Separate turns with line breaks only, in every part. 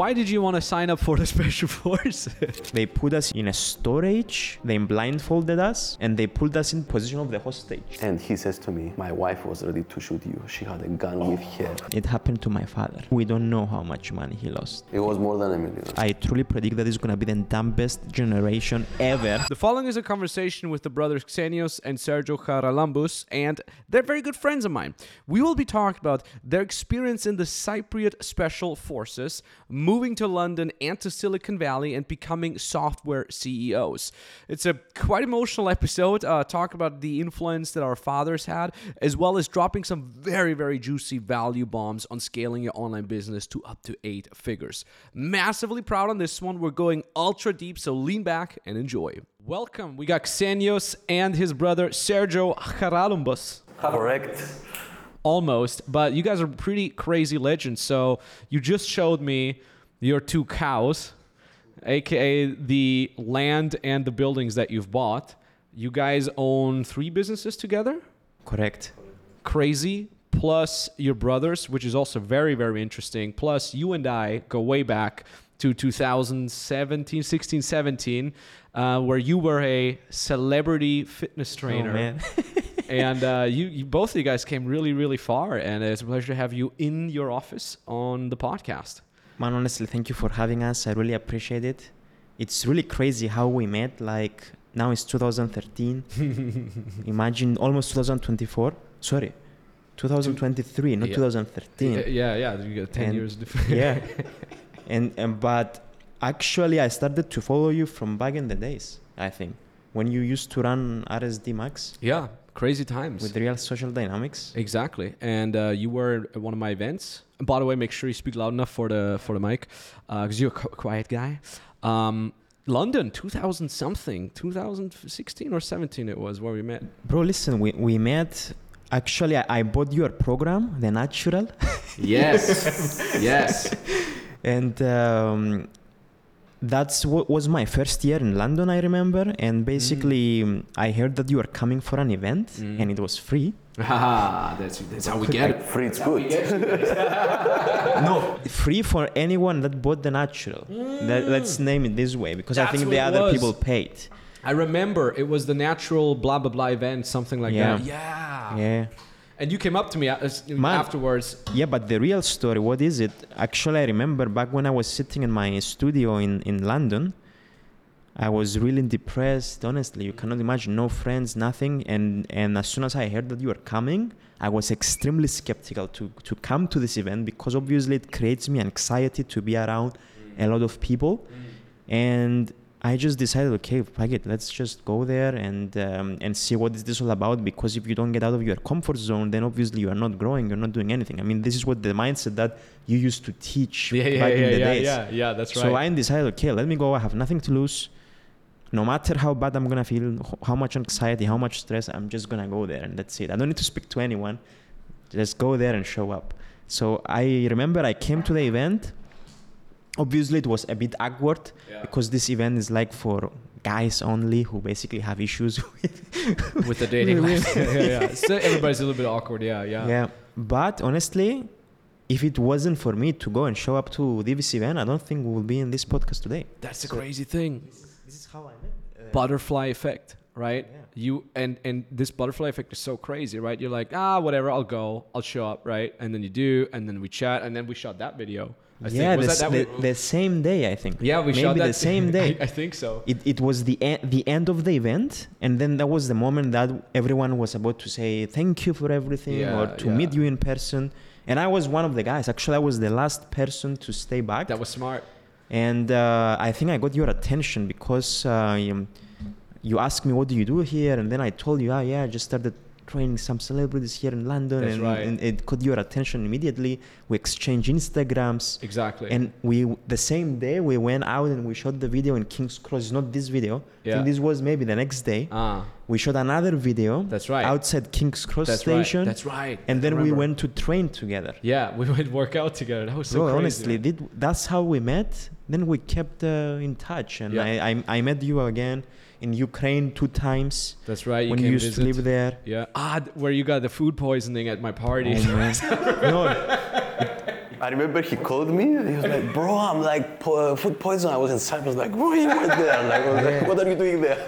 why did you want to sign up for the special forces?
They put us in a storage, they blindfolded us, and they pulled us in position of the hostage.
And he says to me, My wife was ready to shoot you. She had a gun oh. with her.
It happened to my father. We don't know how much money he lost.
It was more than a million.
I truly predict that it's gonna be the dumbest generation ever.
The following is a conversation with the brothers Xenios and Sergio Charalambous, and they're very good friends of mine. We will be talking about their experience in the Cypriot Special Forces, moving to London and to Silicon Valley, and becoming software CEOs. It's a quite emotional episode. Uh, talk about the influence that our fathers had, as well as dropping some very, very juicy value bombs on scaling your online business to up to eight figures. Massively proud on this one. We're going ultra deep, so lean back and enjoy. Welcome. We got Xenios and his brother Sergio Charalambous.
Correct.
Almost, but you guys are pretty crazy legends. So you just showed me your two cows, aka the land and the buildings that you've bought. You guys own three businesses together?
Correct.
Crazy. Plus your brothers, which is also very, very interesting. Plus you and I go way back to 2017, 16, 17, uh, where you were a celebrity fitness trainer
Oh, man.
and uh, you, you both of you guys came really really far and it's a pleasure to have you in your office on the podcast
Man, honestly, thank you for having us. I really appreciate it. It's really crazy how we met. Like now it's 2013. Imagine almost 2024. Sorry, 2023, not
Yeah.
2013.
yeah yeah, yeah you got 10
And-
years difference
yeah, and, and but actually, I started to follow you from back in the days. I think when you used to run RSD Max
yeah crazy times
with Real Social Dynamics.
exactly and uh, you were at one of my events and by the way make sure you speak loud enough for the for the mic because you're a qu- quiet guy um, london 2000 something 2016 or 17 it was where we met
Bro, listen, we, we met. Actually, I, I bought your program, The Natural.
yes yes
and um, that's what was my first year in London, I remember. And basically, um, I heard that you were coming for an event,
Mm.
and it was free.
Ah, that's, that's how we get
Like,
it
free, it's good.
no, free for anyone that bought the natural. Let, let's name it this way, because I think the other
was.
people paid.
I remember it was the natural blah blah blah event, something like
Yeah.
that. Yeah.
Yeah,
And you came up to me
Man.
afterwards.
yeah, but the real story, what is it? Actually, I remember back when I was sitting in my studio in in London. I was really depressed. Honestly, you cannot imagine. No friends, nothing. And and as soon as I heard that you were coming, I was extremely skeptical to to come to this event because obviously it creates me anxiety to be around a lot of people. Mm. And I just decided, okay, fuck it, let's just go there and um, and see what is this all about. Because if you don't get out of your comfort zone, then obviously you are not growing. You're not doing anything. I mean, this is what the mindset that you used to teach
Yeah, yeah,
back
yeah,
in the days.
yeah, yeah. That's right.
So I decided, okay, let me go. I have nothing to lose. No matter how bad I'm gonna feel, how much anxiety, how much stress, I'm just gonna go there and that's it. I don't need to speak to anyone. Just go there and show up. So I remember I came to the event. Obviously, it was a bit awkward
Yeah.
because this event is like for guys only who basically have issues with.
with the dating life. yeah, yeah, yeah. So everybody's a little bit awkward. Yeah, yeah.
yeah. But honestly, if it wasn't for me to go and show up to this event, I don't think we will be in this podcast today.
That's the crazy thing.
This is how I met.
Butterfly effect, right?
Yeah.
You and and this butterfly effect is so crazy, right? You're like, ah, whatever, I'll go, I'll show up, right? And then you do, and then we chat, and then we shot that video. I
yeah,
think. Was
the,
that, that
the, the same day I think.
yeah, we
maybe
shot that
the same day.
I, I think so.
It, it was the e- the end of the event, and then that was the moment that everyone was about to say thank you for everything
Yeah,
or to
yeah.
meet you in person. And I was one of the guys. Actually, I was the last person to stay back.
That was smart.
and uh, I think I got your attention because uh, you, you asked me what do you do here, and then I told you, ah, yeah, I just started training some celebrities here in London, and,
right.
and it caught your attention immediately. We exchanged Instagrams.
Exactly.
And we the same day we went out and we shot the video in King's Cross. Not this video.
Yeah.
think this was maybe the next day.
ah,
We shot another video.
That's right.
Outside King's Cross
that's
station.
right. That's right.
And then we went to train together.
Yeah, we went work out together. That was so
Bro,
crazy.
honestly, did, that's how we met. Then we kept uh, in touch, and
Yeah.
I, I I met you again in Ukraine two times
That's right. You
when you used
visit.
to live there.
Yeah. Ah, th- where you got the food poisoning at my party.
Oh, man. no, it, it
I remember he called me. He was like, "Bro, I'm like po- food poison. I was in Cyprus. Like, bro, you went there. Like, I was like, what are you doing there?"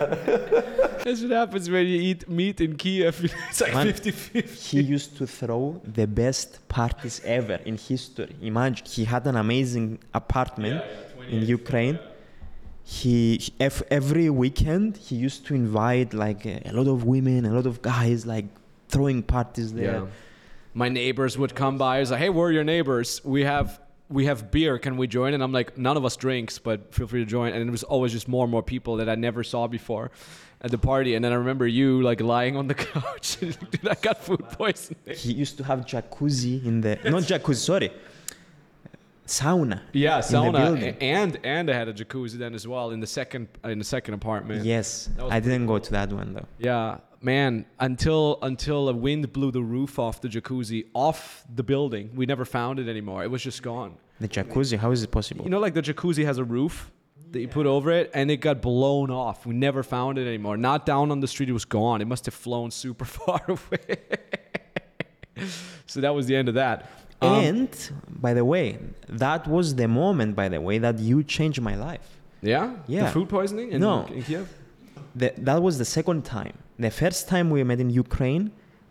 That's what happens when you eat meat in Kiev. It's like
Man.
50 50.
he used to throw the best parties ever in history. Imagine he had an amazing apartment in Ukraine. He every weekend he used to invite like a, lot of women, a lot of guys, like throwing parties there.
Yeah. My neighbors would come by. I was like, "Hey, we're your neighbors. We have we have beer. Can we join?" And I'm like, "None of us drinks, but feel free to join." And it was always just more and more people that I never saw before at the party. And then I remember you like lying on the couch. Dude, I got food poisoning.
He used to have jacuzzi in the not jacuzzi, sorry, sauna.
Yeah, sauna, and and I had a jacuzzi then as well in the second in the second apartment.
Yes, I didn't go to that one though.
Yeah, man. Until until a wind blew the roof off the jacuzzi off the building, we never found it anymore. It was just gone.
The jacuzzi, how is it possible?
You know, like the jacuzzi has a roof that you put over it, and it got blown off. We never found it anymore. Not down on the street. It was gone. It must have flown super far away. so that was the end of that. Um,
and by the way, that was the moment, by the way, that you changed my life.
yeah,
Yeah.
the food poisoning in,
No.
in Kiev.
The, that was the second time. The first time we met in Ukraine,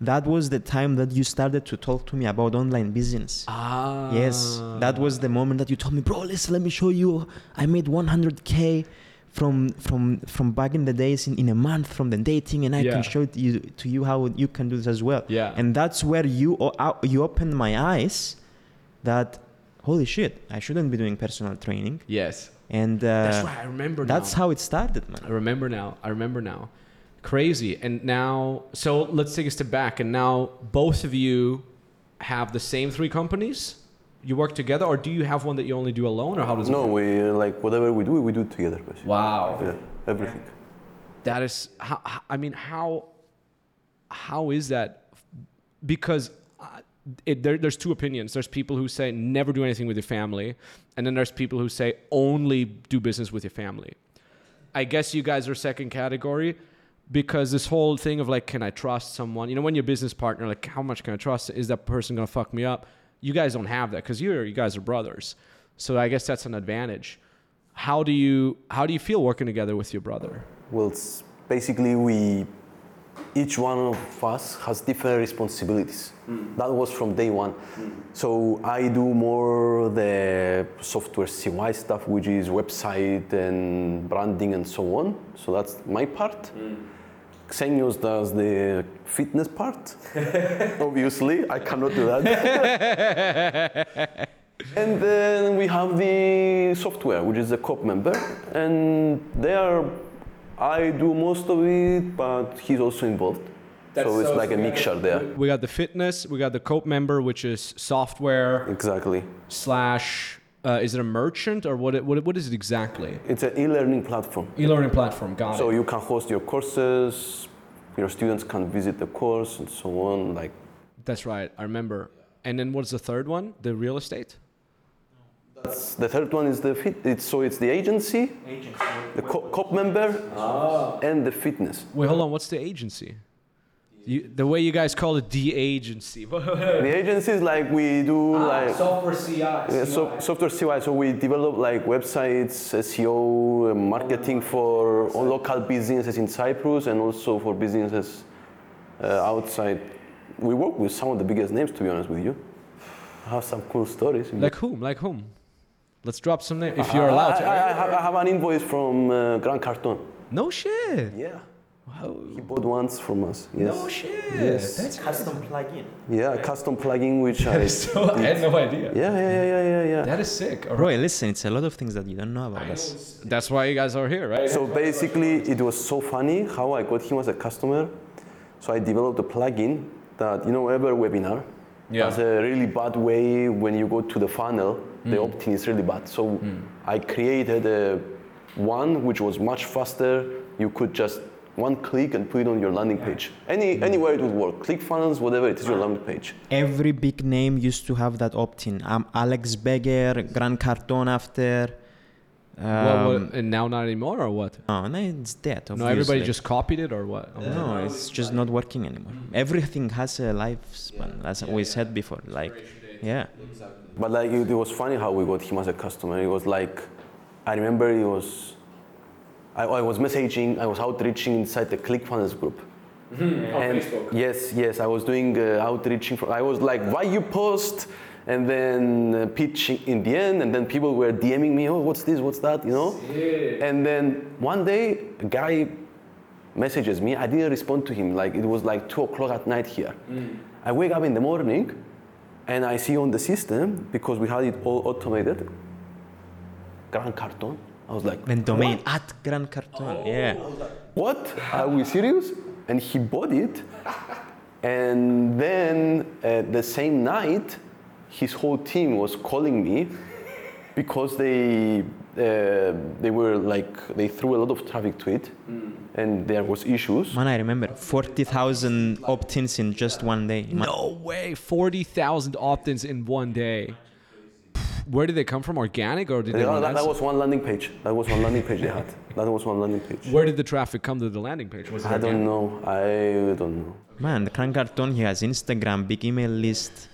that was the time that you started to talk to me about online business.
Ah,
Yes, that was the moment that you told me, bro. Listen, let me show you. I made 100k from from from back in the days in, in a month from the dating, and I
Yeah.
can show it you to you how you can do this as well.
Yeah.
and that's where you you opened my eyes that holy shit, I shouldn't be doing personal training,
Yes,
and uh,
that's right. I remember.
that's
now.
how it started, man.
I remember now. I remember now. Crazy. And now, so let's take a step back. And now, both of you have the same three companies. You work together, or do you have one that you only do alone, or how does it
No, we like whatever we do, we do it together. Basically.
Wow.
Yeah, everything.
That is how. how- I mean, how? How is that? Because uh, it, there, there's two opinions. There's people who say never do anything with your family, and then there's people who say only do business with your family. I guess you guys are second category because this whole thing of like, can I trust someone? You know, when your business partner, like, how much can I trust? Is that person gonna fuck me up? You guys don't have that because you're you guys are brothers. So I guess that's an advantage. How do you how do you feel working together with your brother?
Well, it's basically we, each one of us has different responsibilities. Mm. That was from day one. Mm. So I do more the software CY stuff, which is website and branding and so on. So that's my part. Mm. Xenios does the fitness part. Obviously, I cannot do that. and then we have the software, which is the Cope member, and there I do most of it, but he's also involved. so it's like a mixture there.
We got the fitness, we got the Cope member, which is software
Exactly.
slash. Uh, is it a merchant or what? What, what is it exactly?
It's an e-learning platform.
E-learning platform. Got
So
it.
you can host your courses, your students can visit the course and so on. Like
That's right. I remember. And then what's the third one? The real estate.
that's the third one is the fit. It's, so it's the agency, the co- Cope member, and the fitness.
Wait, hold on. What's the agency? You, the way you guys call it, the agency.
The agency is like we do like
software CY.
Yeah, so, software CY, so we develop like websites, SEO, uh, marketing for all local businesses in Cyprus and also for businesses uh, outside. We work with some of the biggest names, to be honest with you. I have some cool stories.
Like whom? Like whom? Let's drop some names if you're allowed
I. I, I, have, I have an invoice from uh, Grant Cardone.
no shit.
Yeah.
Wow.
He bought ones from us. Yes.
No shit.
Yes.
That's
Custom plugin.
Yeah, custom plugin which I.
so. I had no idea.
Yeah, yeah, yeah, yeah, yeah, yeah.
That is sick. All
Bro,
right.
listen, it's a lot of things that you don't know about us.
That's why you guys are here, right?
So basically, it was so funny how I got him as a customer. So I developed a plugin that, you know, every webinar
Yeah.
has a really bad way when you go to the funnel, the hmm. opt-in is really bad. So hmm. I created a one which was much faster. You could just one click and put it on your landing page. Any anywhere it would work. ClickFunnels, whatever it is, your landing page.
Every big name used to have that opt-in. Um, Alex Becker, Grant Cardone after. Um,
Well, what, and now not anymore, or what?
No, no, it's dead.
No, everybody just copied it, or what?
No, it's just not working anymore. Everything has a lifespan, as we said before. Like Yeah.
But like it, it was funny how we got him as a customer. It was like, I remember it was, I, I was messaging, I was outreaching inside the ClickFunnels group. and Yes, yes, I was doing uh, outreaching. For, I was like, why you post? And then uh, pitching in the end, and then people were DMing me, oh, what's this, what's that, you know? Yeah. And then one day, a guy messages me. I didn't respond to him. Like it was like two o'clock at night here. I wake up in the morning, and I see on the system because we had it all automated. Grant Cardone. I was like,
And domain at Grant Cardone. Yeah.
what? Are we serious? And he bought it. And then uh, the same night, his whole team was calling me because they uh, they were like they threw a lot of traffic to it, and there was issues.
Man, I remember 40,000 opt-ins in just one day. Man,
No way, forty thousand opt-ins in one day. Where did they come from? Organic or did they?
Yeah,
run
that, that was one landing page. That was one landing page they had. That was one landing page.
Where did the traffic come to the landing page? Was it
I don't know. I don't know.
Man, the Grant Cardone, he has Instagram, big email list,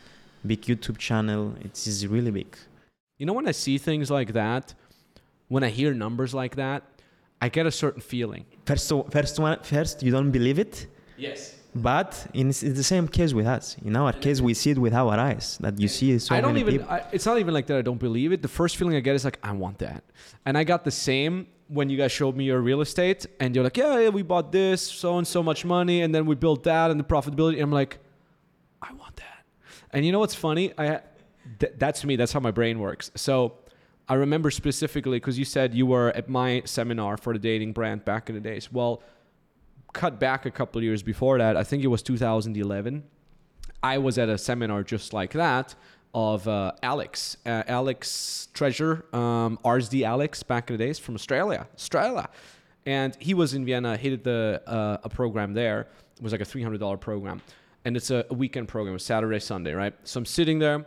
big YouTube channel. It's really big.
You know, when I see things like that, when I hear numbers like that, I get a certain feeling.
First, first one, first you don't believe it,
Yes.
But in, it's the same case with us. In our case, we see it with our eyes. That you see so
I don't even. I, it's not even like that. I don't believe it. The first feeling I get is like, I want that, and I got the same when you guys showed me your real estate, and you're like, yeah, yeah, we bought this, so and so much money, and then we built that, and the profitability. And I'm like, I want that. And you know what's funny? I th- that's me. That's how my brain works. So I remember specifically because you said you were at my seminar for the dating brand back in the days. Well, cut back a couple years before that, I think it was 2011. I was at a seminar just like that of uh, Alex, uh, Alex Treasure, um, RSD Alex back in the days from Australia, Australia, and he was in Vienna. He did the uh, a program there. It was like a three hundred dollar program, and it's a, weekend program, Saturday, Sunday, right? So I'm sitting there.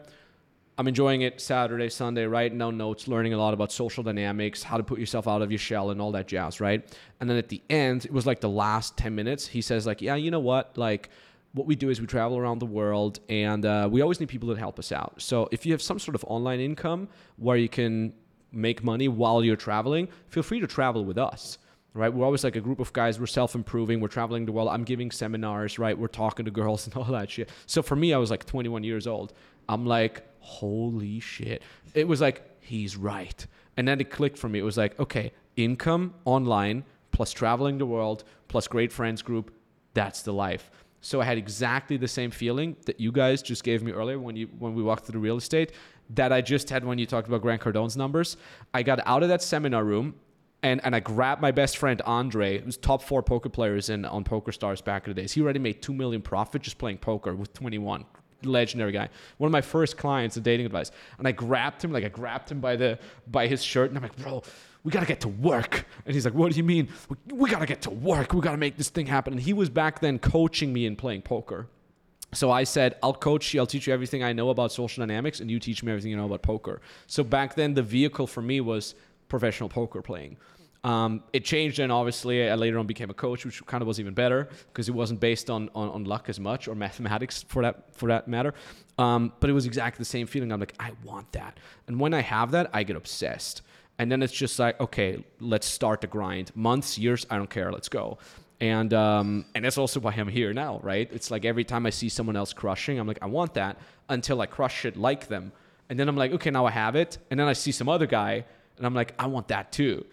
I'm enjoying it Saturday, Sunday, writing down notes, learning a lot about social dynamics, how to put yourself out of your shell and all that jazz, right? And then at the end, it was like the last 10 minutes, he says like, yeah, you know what? Like what we do is we travel around the world and uh, we always need people that help us out. So if you have some sort of online income where you can make money while you're traveling, feel free to travel with us right? We're always like a group of guys. We're self-improving. We're traveling the world. I'm giving seminars, right? We're talking to girls and all that shit. So for me, I was like 21 years old. I'm like, holy shit! It was like he's right, and then it clicked for me. It was like, okay, income online plus traveling the world plus great friends group. That's the life. So I had exactly the same feeling that you guys just gave me earlier when you when we walked through the real estate that I just had when you talked about Grant Cardone's numbers. I got out of that seminar room and and I grabbed my best friend Andre, who's top four poker players in on Poker Stars back in the days. He already made two million profit just playing poker with 21. Legendary guy. One of my first clients in dating advice. And I grabbed him, like I grabbed him by the by his shirt, and I'm like, bro, we gotta get to work. And he's like, what do you mean? We, we gotta get to work. We gotta make this thing happen. And he was back then coaching me in playing poker. So I said, I'll coach you, I'll teach you everything I know about social dynamics, and you teach me everything you know about poker. So back then, the vehicle for me was professional poker playing. Um, it changed and obviously I later on became a coach, which kind of was even better because it wasn't based on, on, on luck as much or mathematics for that for that matter. Um, but it was exactly the same feeling. I'm like, I want that. And when I have that, I get obsessed. And then it's just like, okay, let's start the grind. Months, years, I don't care. Let's go. And um, and that's also why I'm here now, right? It's like every time I see someone else crushing, I'm like, I want that until I crush it like them. And then I'm like, okay, now I have it. And then I see some other guy, and I'm like, I want that too.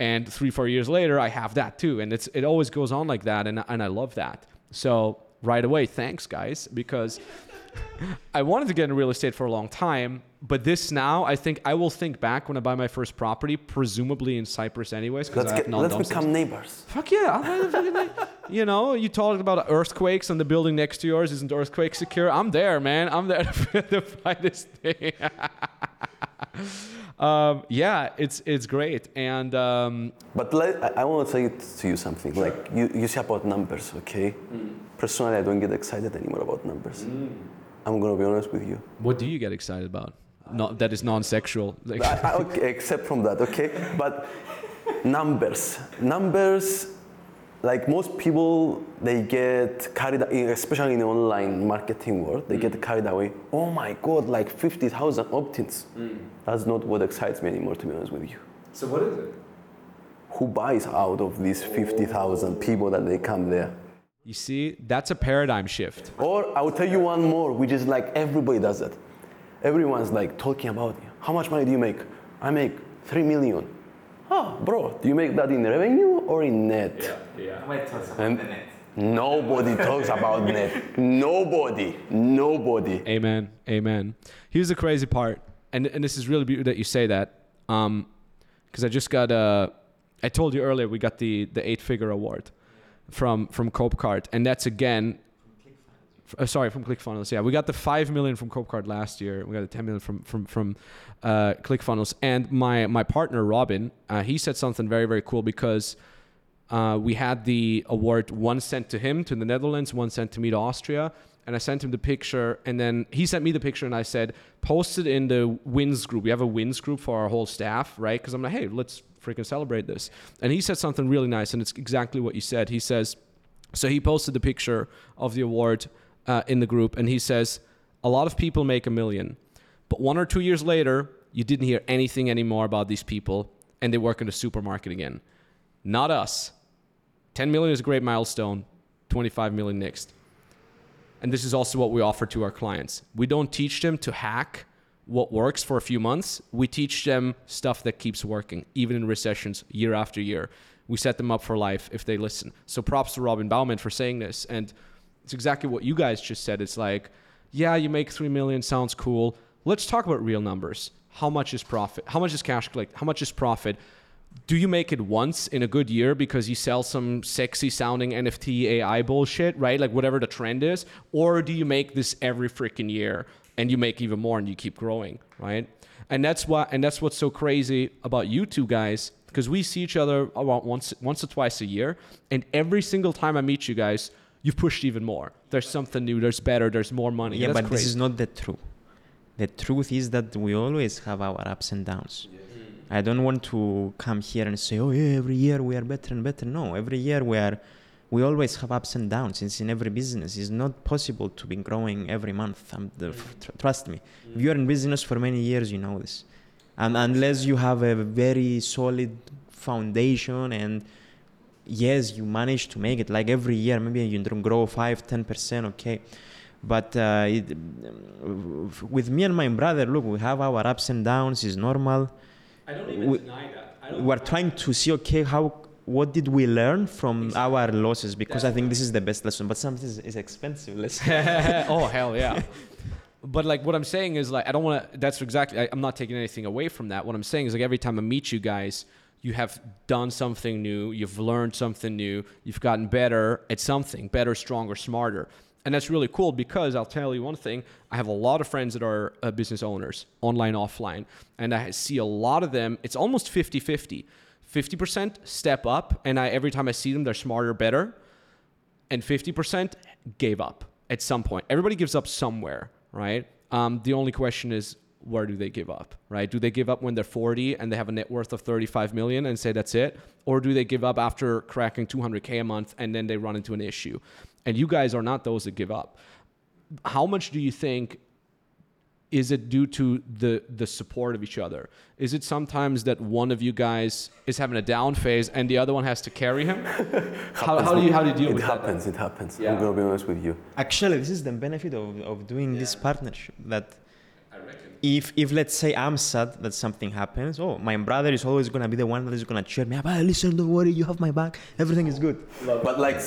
And three, four years later, I have that too. And it's it always goes on like that, and and I love that. So right away, thanks guys, because I wanted to get in real estate for a long time, but this now, I think I will think back when I buy my first property, presumably in Cyprus, anyways, because
Let's get, let's become neighbors.
Fuck yeah! I'll buy the fucking- you know, you talked about earthquakes and the building next to yours isn't earthquake secure. I'm there, man. I'm there to fight this thing. Um, yeah, it's it's great, and um,
But let, I, I want to say to you something. Like you, you say about numbers, okay? Personally, I don't get excited anymore about numbers. I'm gonna be honest with you.
what do you get excited about? Not that is non-sexual. Like,
I, I, okay, except from that, okay? But numbers, numbers. Like most people, they get carried, especially in the online marketing world, they get mm. carried away. Oh my God, like 50,000 opt-ins. Mm. That's not what excites me anymore, to be honest with you.
So what is it?
Who buys out of these 50,000 people that they come there?
You see, that's a paradigm shift.
Or I will tell you one more, which is like everybody does that. Everyone's like talking about how much money do you make? I make three million. Oh, bro, do you make that in revenue or in net?
yeah. yeah.
And nobody talks about net. Nobody. Nobody.
Amen. Amen. Here's the crazy part, and and this is really beautiful that you say that, um, because I just got uh, I told you earlier we got the the eight figure award from from CopeCart, and that's again. Uh, sorry, from ClickFunnels. Yeah, we got the five million from CopeCart last year. We got the ten million from from from uh, ClickFunnels. And my my partner Robin, uh, he said something very very cool because uh, we had the award one sent to him to the Netherlands, one sent to me to Austria, and I sent him the picture, and then he sent me the picture, and I said post it in the wins group. We have a wins group for our whole staff, right? Because I'm like, hey, let's freaking celebrate this. And he said something really nice, and it's exactly what you said. He says, so he posted the picture of the award uh, in the group, and he says, a lot of people make a million, but one or two years later, you didn't hear anything anymore about these people, and they work in the supermarket again. Not us. 10 million is a great milestone, 25 million next. And this is also what we offer to our clients. We don't teach them to hack what works for a few months. We teach them stuff that keeps working, even in recessions, year after year. We set them up for life if they listen. So props to Robin Bauman for saying this. And it's exactly what you guys just said. It's like, yeah, you make 3 million, sounds cool. Let's talk about real numbers. How much is profit? How much is cash collect? How much is profit? do you make it once in a good year because you sell some sexy sounding NFT AI bullshit, right? Like whatever the trend is? Or do you make this every freaking year and you make even more and you keep growing, right? And that's why and that's what's so crazy about you two guys because we see each other about once once or twice a year and every single time I meet you guys, you've pushed even more. There's something new, there's better, there's more money.
Yeah,
That's
but this is not the truth. The truth is that we always have our ups and downs. I don't want to come here and say, "Oh yeah, every year we are better and better." No, every year we are. We always have ups and downs. It's in every business. It's not possible to be growing every month. Um, the, tr- trust me. If you are in business for many years, you know this. And unless you have a very solid foundation and yes, you manage to make it like every year, maybe you don't grow 5 10%, okay. But uh, it, with me and my brother, look, we have our ups and downs, it's normal.
I don't
even we-
deny that.
We're trying to see, okay, how what did we learn from our losses? Because I think this is the best lesson, but sometimes it's, expensive lesson.
oh hell yeah but like what i'm saying is like i don't want to that's exactly I, i'm not taking anything away from that what i'm saying is like every time i meet you guys you have done something new you've learned something new you've gotten better at something better stronger smarter and that's really cool because i'll tell you one thing i have a lot of friends that are uh, business owners online offline and i see a lot of them it's almost 50-50 50% step up and I, every time i see them they're smarter better and 50% gave up at some point. Everybody gives up somewhere, right? Um, the only question is, where do they give up, right? Do they give up when they're 40 and they have a net worth of 35 million and say that's it? Or do they give up after cracking 200K a month and then they run into an issue? And you guys are not those that give up. How much do you think is it due to the the support of each other? Is it sometimes that one of you guys is having a down phase and the other one has to carry him? how, how do you how do you deal
it
with
happens, it happens.
Yeah.
I'm gonna be honest with you.
Actually, this is the benefit of, of doing this partnership. That
that? I reckon.
If if let's say I'm sad that something happens, oh, my brother is always gonna be the one that is gonna cheer me up. Ah, listen, don't worry, you have my back. Everything is good.
But like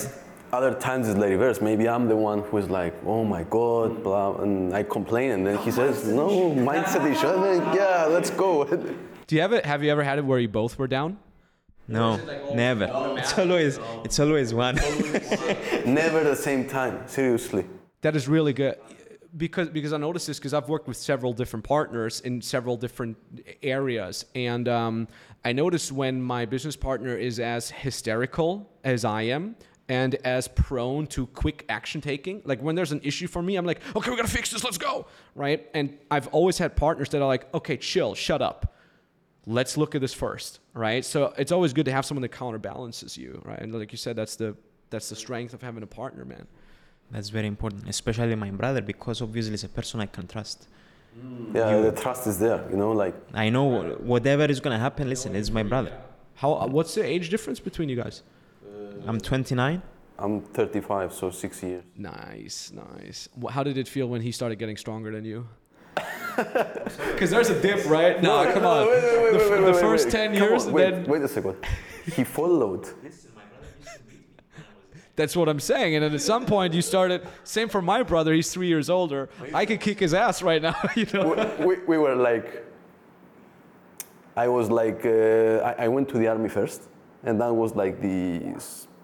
other times it's the reverse. Maybe I'm the one who's like, oh my god, blah, and I complain, and then he says, no, mindset issue. I'm like, yeah, let's go.
Do you have it? Have you ever had it where you both were down?
No, never. It's always it's always one.
Never the same time. Seriously.
That is really good because because I noticed this because I've worked with several different partners in several different areas, and um, I noticed when my business partner is as hysterical as I am. And as prone to quick action taking, like when there's an issue for me, I'm like, okay, we gotta fix this, let's go, right? And I've always had partners that are like, okay, chill, shut up, let's look at this first, right? So it's always good to have someone that counterbalances you, right? And like you said, that's the that's the strength of having a partner, man.
That's very important, especially my brother, because obviously it's a person I can trust.
Yeah, the trust is there. You know, like
I know whatever is gonna happen. Listen, it's my brother.
How? uh, What's the age difference between you guys?
I'm 29.
I'm 35, so six years.
Nice, nice. How did it feel when he started getting stronger than you? Because there's a dip, right? No, come on.
Wait, wait, wait,
The
wait,
f-
wait,
the first 10
Come
years
on,
and
wait,
then-
Wait a second. He followed.
That's what I'm saying. And then at some point you started. Same for my brother. He's three years older. I could kick his ass right now. You know.
we, we, we were like, I was like, uh, I, I went to the army first, and that was like the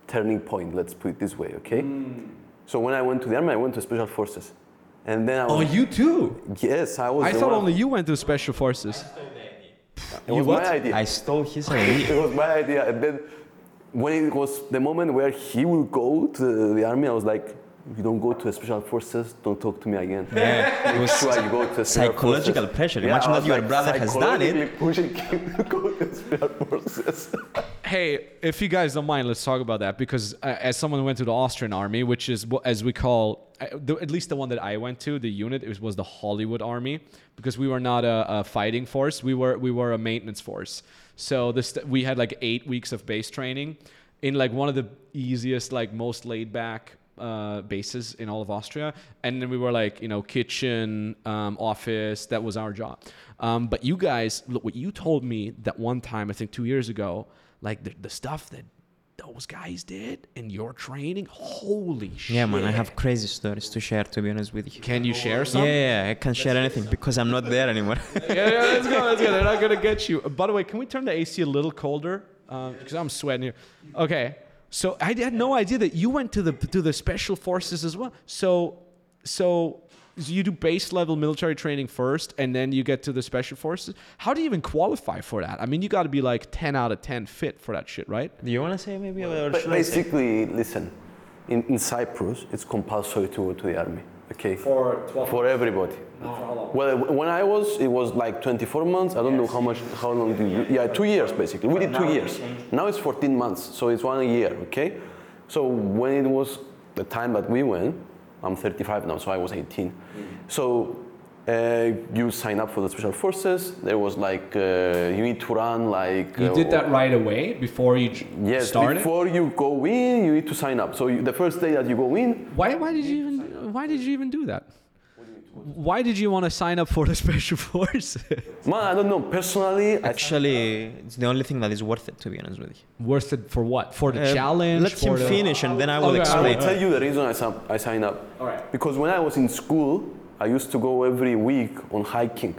turning point. Let's put it this way, okay?
Hmm.
So when I went to the army, I went to special forces, and then I
Oh, you too.
yes, I was.
I thought
one-
only you went to special forces.
It was
you what?
my idea.
I stole his idea.
it was my idea, and then when it was the moment where he will go to the army, I was like, "You don't go to the special forces. Don't talk to me again."
Yeah, it was
Sure, you go to the
psychological
forces.
pressure. Imagine
I
that your
like
brother has done it.
pushing him to go to the special forces.
Hey, if you guys don't mind, let's talk about that because uh, as someone who went to the Austrian army, which is as we call, uh, the, at least the one that I went to, the unit it was, was the Hollywood army because we were not a, a fighting force, we were we were a maintenance force. So this we had like eight weeks of base training in like one of the easiest, like most laid back uh, bases in all of Austria, and then we were like you know kitchen, um, office. That was our job. Um, but you guys, look what you told me that one time, I think two years ago, like the, the stuff that those guys did in your training. Holy shit!
Yeah, man, I have crazy stories to share. To be honest with you.
Can you share
Yeah,
some?
yeah, yeah I can't share anything because I'm not there anymore.
yeah, yeah, let's go, let's go. They're not gonna get you. Uh, By the way, can we turn the AC a little colder? Because I'm sweating here. Okay, so I had no idea that you went to the to the special forces as well. So, so you do base level military training first, and then you get to the special forces. How do you even qualify for that? I mean, you got to be like 10 out of 10 fit for that shit, right?
Do you want to say maybe, or
But
should I
basically, listen, in, in Cyprus, it's compulsory to go to the army. Okay.
For 12
For everybody. Well, when I was, it was like 24 months. I don't know how much, how long did you? Yeah, two years basically. We did two years. Now it's 14 months, so it's one year. Okay. So when it was the time that we went, I'm 35 now, so I was 18. So uh, you sign up for the special forces. There was like uh, you need to run like.
You
uh,
did that right away before you j-
Yes,
started.
before you go in, you need to sign up. So you, the first day that you go in,
Why, why did you even why did you even do that? Why did you want to sign up for the special forces?
man, I don't know. Personally, I
Actually, it's the only thing that is worth it. To be honest with you.
Worth it for what? For the
Uh,
challenge?
Let him
the-
finish, and then I will
Okay,
I
explain.
will tell you the reason I, si- I signed up.
All right.
Because when I was in school, I used to go every week on hiking.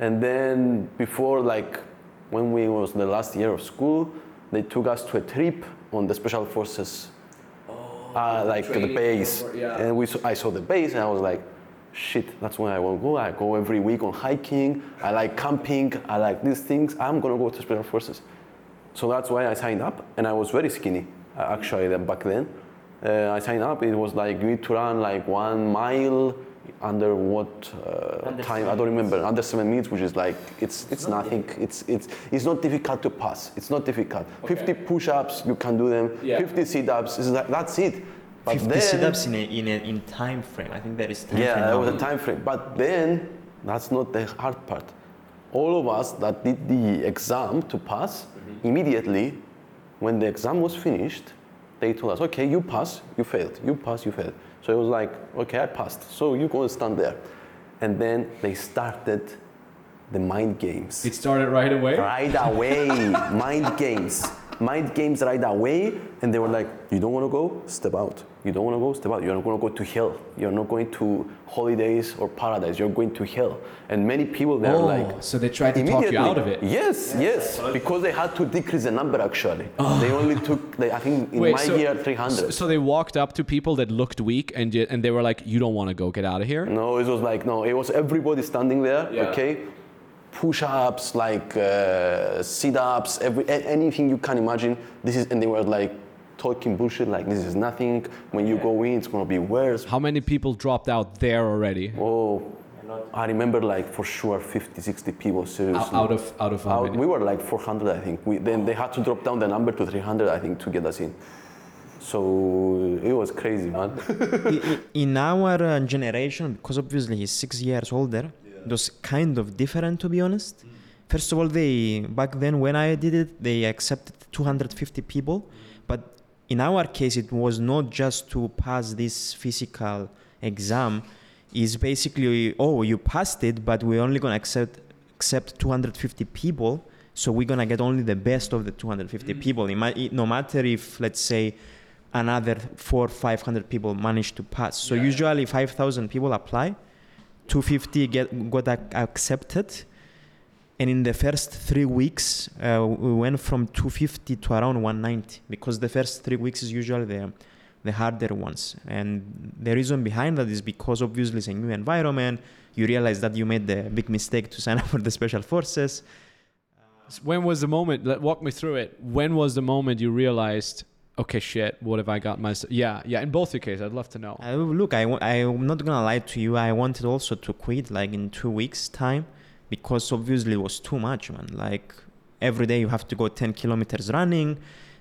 And then before, like, when we was the last year of school, they took us to a trip on the special forces, uh, like the base.
for- yeah.
And we saw, I saw the base, and I was like, shit, that's where I want to go. I go every week on hiking. I like camping. I like these things. I'm gonna go to special forces. So that's why I signed up, and I was very skinny uh, actually back then. Uh, I signed up. It was like you need to run like one mile under what uh, time? I don't remember. Under seven minutes, which is like it's it's nothing. It's it's it's not difficult to pass. It's not difficult. 50 push-ups, you can do them.
Yeah.
50 sit-ups, is that, that's it. But
50
then,
sit-ups in a, in a in time frame. I think there is time
yeah,
frame.
there
now.
was a time frame. But then, that's not the hard part. All of us that did the exam to pass, mm-hmm. immediately, when the exam was finished, they told us, okay, you pass, you failed, you pass, you failed. So it was like, okay, I passed. So you go and stand there. And then they started the mind games.
It started right away.
Right away, mind games. Mind games right away, and they were like, You don't wanna go? Step out. You don't wanna go? Step out. You're not gonna go to hell. You're not going to holidays or paradise. You're going to hell. And many people they're
Oh,
like,
so they tried to talk you
immediately.
out of it.
Yes, yes, because they had to decrease the number actually. Oh. They only took, they, I think in
Oh. Wait,
my
so-
year, 300.
So, so they walked up to people that looked weak and and they were like, "You don't want to go, get out of here."
No, it was like no. It was everybody standing there.
Yeah.
Okay, push-ups, like uh, sit-ups, every anything you can imagine. This is, and they were like talking bullshit. Like this is nothing. When you go in, it's gonna be worse.
How many people dropped out there already?
Oh, I remember like for sure 50, 60 people seriously.
Out, out of out of how
Out-
many?
we were like 400, I think. We, then they had to drop down the number to 300, I think, to get us in. So it was crazy, man.
I- i- in our uh, generation, because obviously he's six years older, it was kind of different to be honest. First of all, they back then when I did it, they accepted 250 people, but in our case, it was not just to pass this physical exam. Is basically oh you passed it, but we're only gonna accept accept 250 people, so we're gonna get only the best of the 250 mm. people. It might, it- no matter if let's say another four 500 people manage to pass so
Yeah.
usually 5000 people apply 250 get got ac- accepted and in the first three weeks uh, we went from 250 to around 190 because the first three weeks is usually the the harder ones and the reason behind that is because obviously it's a new environment you realize that you made the big mistake to sign up for the special forces
When was the moment? Let walk me through it. When was the moment you realized? Okay, shit. What have I got myself? Yeah, yeah. In both your cases, I'd love to know.
Uh, look, I, I'm not gonna lie to you. I wanted also to quit like in two weeks' time because obviously it was too much, man. Like every day you have to go 10 kilometers running,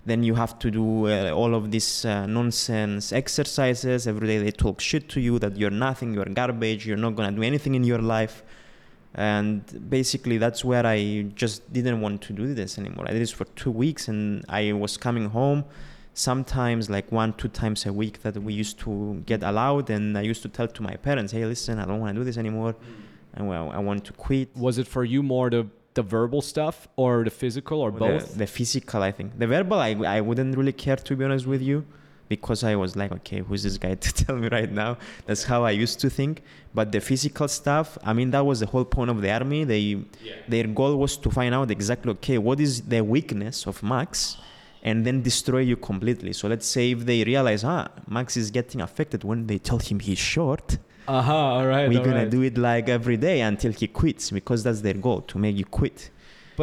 then you have to do uh, all of these uh, nonsense exercises. Every day they talk shit to you that you're nothing, you're garbage, you're not gonna do anything in your life. And basically, that's where I just didn't want to do this anymore. I did this for two weeks, and I was coming home sometimes like one two times a week that we used to get allowed and i used to tell to my parents hey listen i don't want to do this anymore and well i want to quit.
Was it for you more the the verbal stuff or the physical or both?
the physical i think. The verbal I, I wouldn't really care to be honest with you because i was like okay who's this guy to tell me right now? That's how i used to think. But the physical stuff i mean that was the whole point of the army. They their goal was to find out exactly okay what is the weakness of max and then destroy you completely so let's say if they realize ah max is getting affected when they tell him he's short
Uh huh. All right.
we're
all
gonna
right.
do it like every day until he quits because that's their goal to make you quit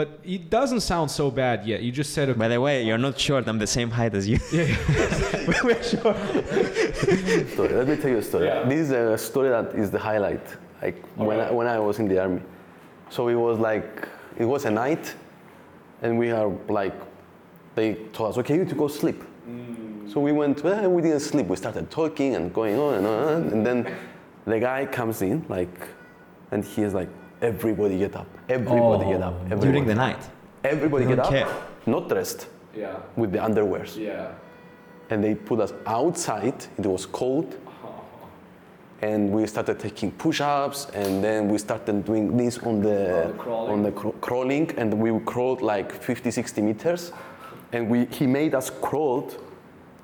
But it doesn't sound so bad yet. You just said okay.
by the way you're not short i'm the same height as you Yeah. we're short
story. Let me tell you a story.
Yeah.
This is a story that is the highlight. Like when, I, when I was in the army. So it was like, it was a night, and we are like, they told us, okay, you need to go sleep. Mm. So we went, well, we didn't sleep. We started talking and going on and on. And then the guy comes in, like, and he is like, everybody get up. Everybody get up. Everybody.
during the night
Everybody get
don't
up. Not dressed,
Yeah.
with the underwears
Yeah.
and they put us outside. It was cold. And we started taking push-ups, and then we started doing this on the,
Oh, the
on the cr- crawling, and we crawled like 50, 60 meters, and we he made us crawl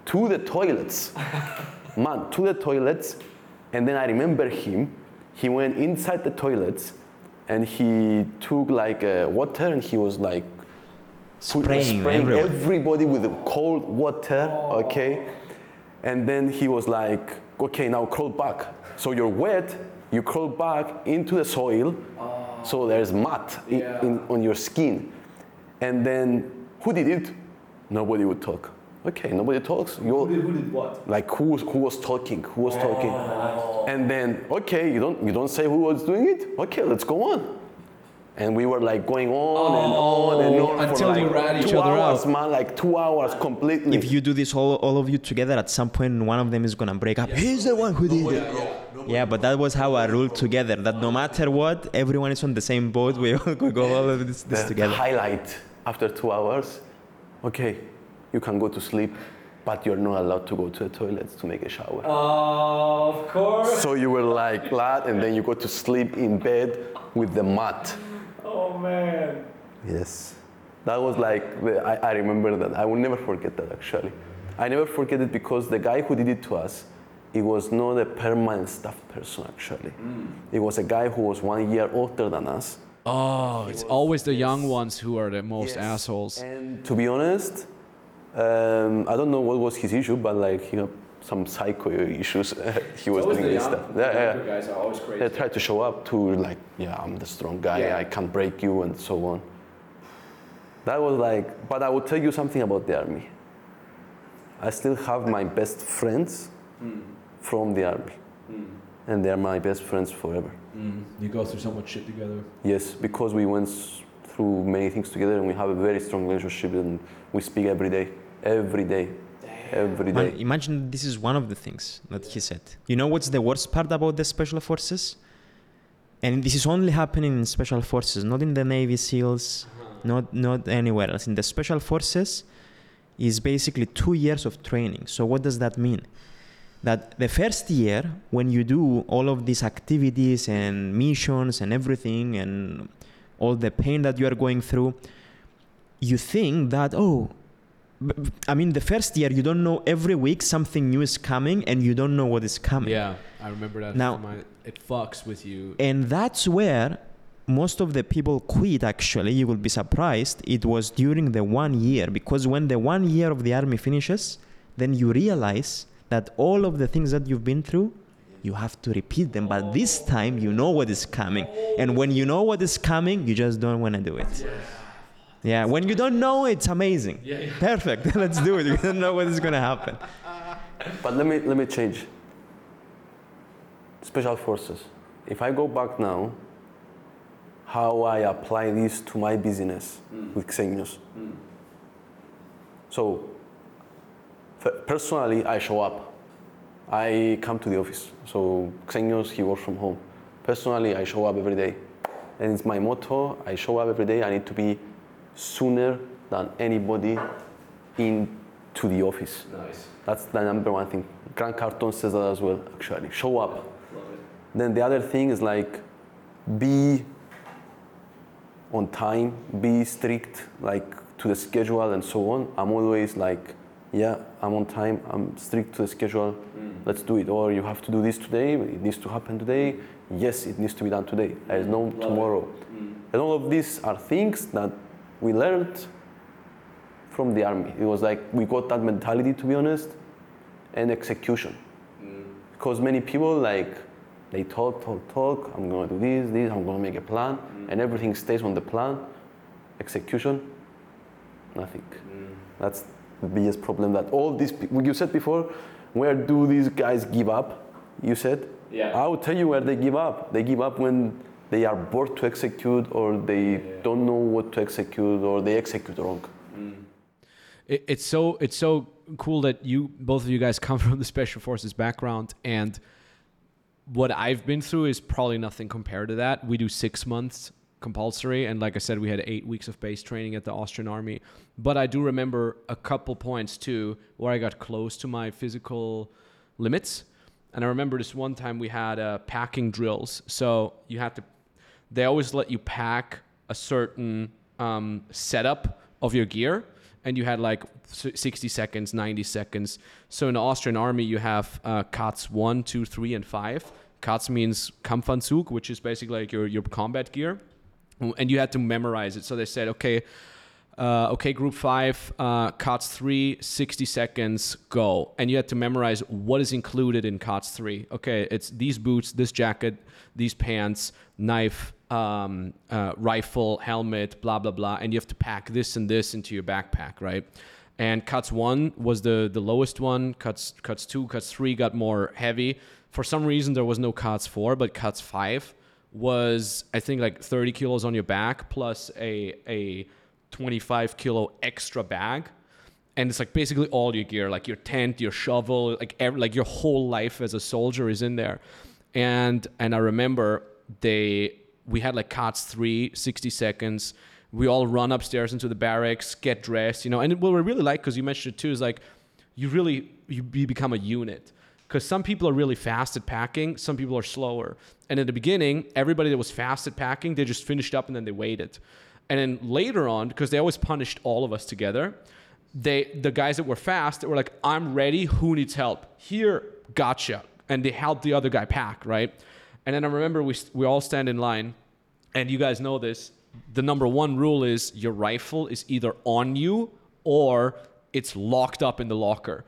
to the toilets, man, to the toilets, and then I remember him. He went inside the toilets, and he took like uh, water, and he was like
spraying,
spraying everybody with cold water, okay? And then he was like, okay, now crawl back. So you're wet, you crawl back into the soil, so there's mud
Yeah.
in, on your skin. And then who did it? Nobody would talk. Okay, nobody talks. You
who did what?
like who was, who was talking? Who was talking? Oh. And then okay, you don't you don't say who was doing it. Okay, let's go on. And we were like going on and oh. on and on
Oh, until
for like
you rat each
two
other
hours,
out.
man, like two hours completely.
if you do this all, all of you together at some point one of them is gonna break up he's the one who did it yeah but that was how i ruled together that no matter what everyone is on the same boat we all we go all of this, this
the
together
highlight after two hours, okay, you can go to sleep, but you're not allowed to go to the toilets to make a shower.
Oh, of course.
So you were like glad, and then you go to sleep in bed with the mat.
Oh man.
Yes. That was like, the, I, I remember that. I will never forget that actually. I never forget it because the guy who did it to us, it was not a permanent staff person actually. Mm. It was a guy who was one year older than us.
Oh, it's always the young ones who are the most assholes.
And to be honest, um, I don't know what was his issue, but like you know, some psycho issues. he was doing this stuff. Yeah, yeah.
guys are always crazy.
They tried to show up to like, yeah, I'm the strong guy.
Yeah.
I can't break you and so on. That was like, but I will tell you something about the army. I still have my best friends from the army. and they are my best friends forever.
Mm. You go through so much shit together.
Yes, because we went through many things together and we have a very strong relationship and we speak every day. Every day. Every day.
Imagine this is one of the things that he said. You know what's the worst part about the special forces? And this is only happening in special forces, not in the Navy SEALs, not not anywhere else. In the special forces, is basically two years of training. So what does that mean? That the first year, when you do all of these activities and missions and everything, and all the pain that you are going through, you think that oh, I mean, the first year you don't know every week something new is coming, and you don't know what is coming.
Yeah, I remember that.
Now-
my, it fucks with you.
And that's where most of the people quit actually. You will be surprised. It was during the one year because when the one year of the army finishes, then you realize that all of the things that you've been through, you have to repeat them. But this time you know what is coming. And when you know what is coming, you just don't want to do it. Yeah, when you don't know, it's amazing.
Yeah, yeah.
Perfect. Let's do it. You don't know what is going to happen.
But let me, let me change. Special forces. If I go back now, how I apply this to my business mm. with Xenios. Mm. So, f- personally, I show up. I come to the office. So, Xenios, he works from home. Personally, I show up every day. And it's my motto I show up every day. I need to be sooner than anybody into the office.
Nice.
That's the number one thing. Grant Cardone says that as well, actually. Show up. Then the other thing is like be on time, be strict, like to the schedule and so on. I'm always like, yeah, I'm on time, I'm strict to the schedule, mm. let's do it. Or you have to do this today, it needs to happen today. Yes, it needs to be done today. There is no tomorrow. Mm. And all of these are things that we learned from the army. It was like we got that mentality, to be honest, and execution. Mm. Because many people like they talk, talk, talk. I'm gonna do this, this. I'm gonna make a plan, and everything stays on the plan. Execution, nothing. That's the biggest problem. That all these people, you said before, where do these guys give up? You said.
Yeah.
I will tell you where they give up. They give up when they are bored to execute, or they don't know what to execute, or they execute wrong. Mm.
It, it's so it's so cool that you both of you guys come from the special forces background and what I've been through is probably nothing compared to that. We do six months compulsory, and like I said, we had eight weeks of base training at the Austrian army. But I do remember a couple points too where I got close to my physical limits. And I remember this one time we had uh, packing drills. So you had to, they always let you pack a certain um, setup of your gear and you had like 60 seconds 90 seconds so in the austrian army you have uh, CATS 1 2 3 and 5 CATS means kampfanzug which is basically like your, your combat gear and you had to memorize it so they said okay uh, okay group 5 uh, CATS 3 60 seconds go and you had to memorize what is included in cuts 3 okay it's these boots this jacket these pants knife um, uh, rifle, helmet, blah blah blah, and you have to pack this and this into your backpack, right? And cuts one was the the lowest one. Cuts cuts two, cuts three got more heavy. For some reason, there was no cuts four, but cuts five was I think like 30 kilos on your back plus a a 25 kilo extra bag. And it's like basically all your gear like your tent your shovel like every, like your whole life as a soldier is in there. And and i remember they we had like cots 3 60 seconds. We all run upstairs into the barracks get dressed you know and what we really like because you mentioned it too is like you really you, you become a unit because some people are really fast at packing some people are slower. And in the beginning everybody that was fast at packing they just finished up and then they waited. And then later on because they always punished all of us together they the guys that were fast were like i'm ready. Who needs help? Here gotcha. And they helped the other guy pack right? And then i remember we, we all stand in line and you guys know this the number one rule is your rifle is either on you or it's locked up in the locker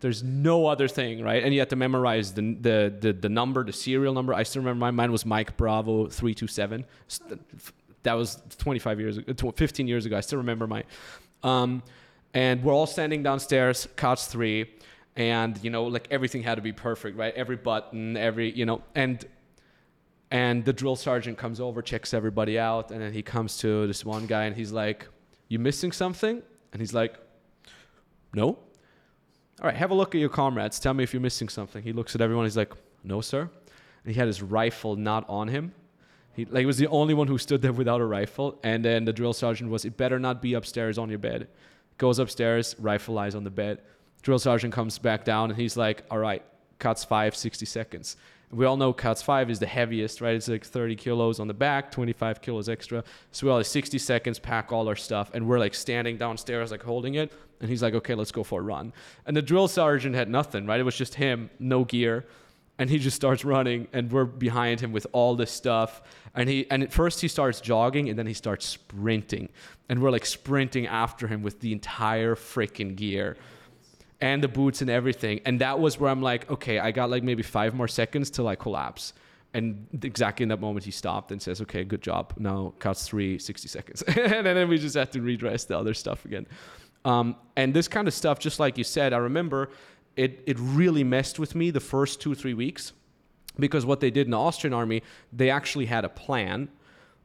there's no other thing right? And you have to memorize the the the, the number the serial number. I still remember my mine was mike bravo 327 that was 25 years ago, 15 years ago. I still remember my. Um, and we're all standing downstairs, couch three, and you know like everything had to be perfect right? Every button every you know and and the drill sergeant comes over checks everybody out and then he comes to this one guy and he's like you missing something? And he's like no all right have a look at your comrades. Tell me if you're missing something. He looks at everyone. He's like no sir. And he had his rifle not on him. He like was the only one who stood there without a rifle. And then the drill sergeant was it better not be upstairs on your bed. Goes upstairs rifle lies on the bed. Drill sergeant comes back down and he's like all right cuts five 60 seconds. We all know cuts five is the heaviest right? It's like 30 kilos on the back 25 kilos extra. So we all have 60 seconds pack all our stuff and we're like standing downstairs like holding it and he's like okay let's go for a run. And the drill sergeant had nothing right? It was just him no gear. And he just starts running and we're behind him with all this stuff. And he and at first he starts jogging and then he starts sprinting. And we're like sprinting after him with the entire freaking gear and the boots and everything. And that was where i'm like okay i got like maybe five more seconds till i collapse. And exactly in that moment he stopped and says okay good job. Now cuts three 60 seconds. And then we just had to redress the other stuff again um, and this kind of stuff just like you said i remember it, it really messed with me the first two three weeks because what they did in the austrian army they actually had a plan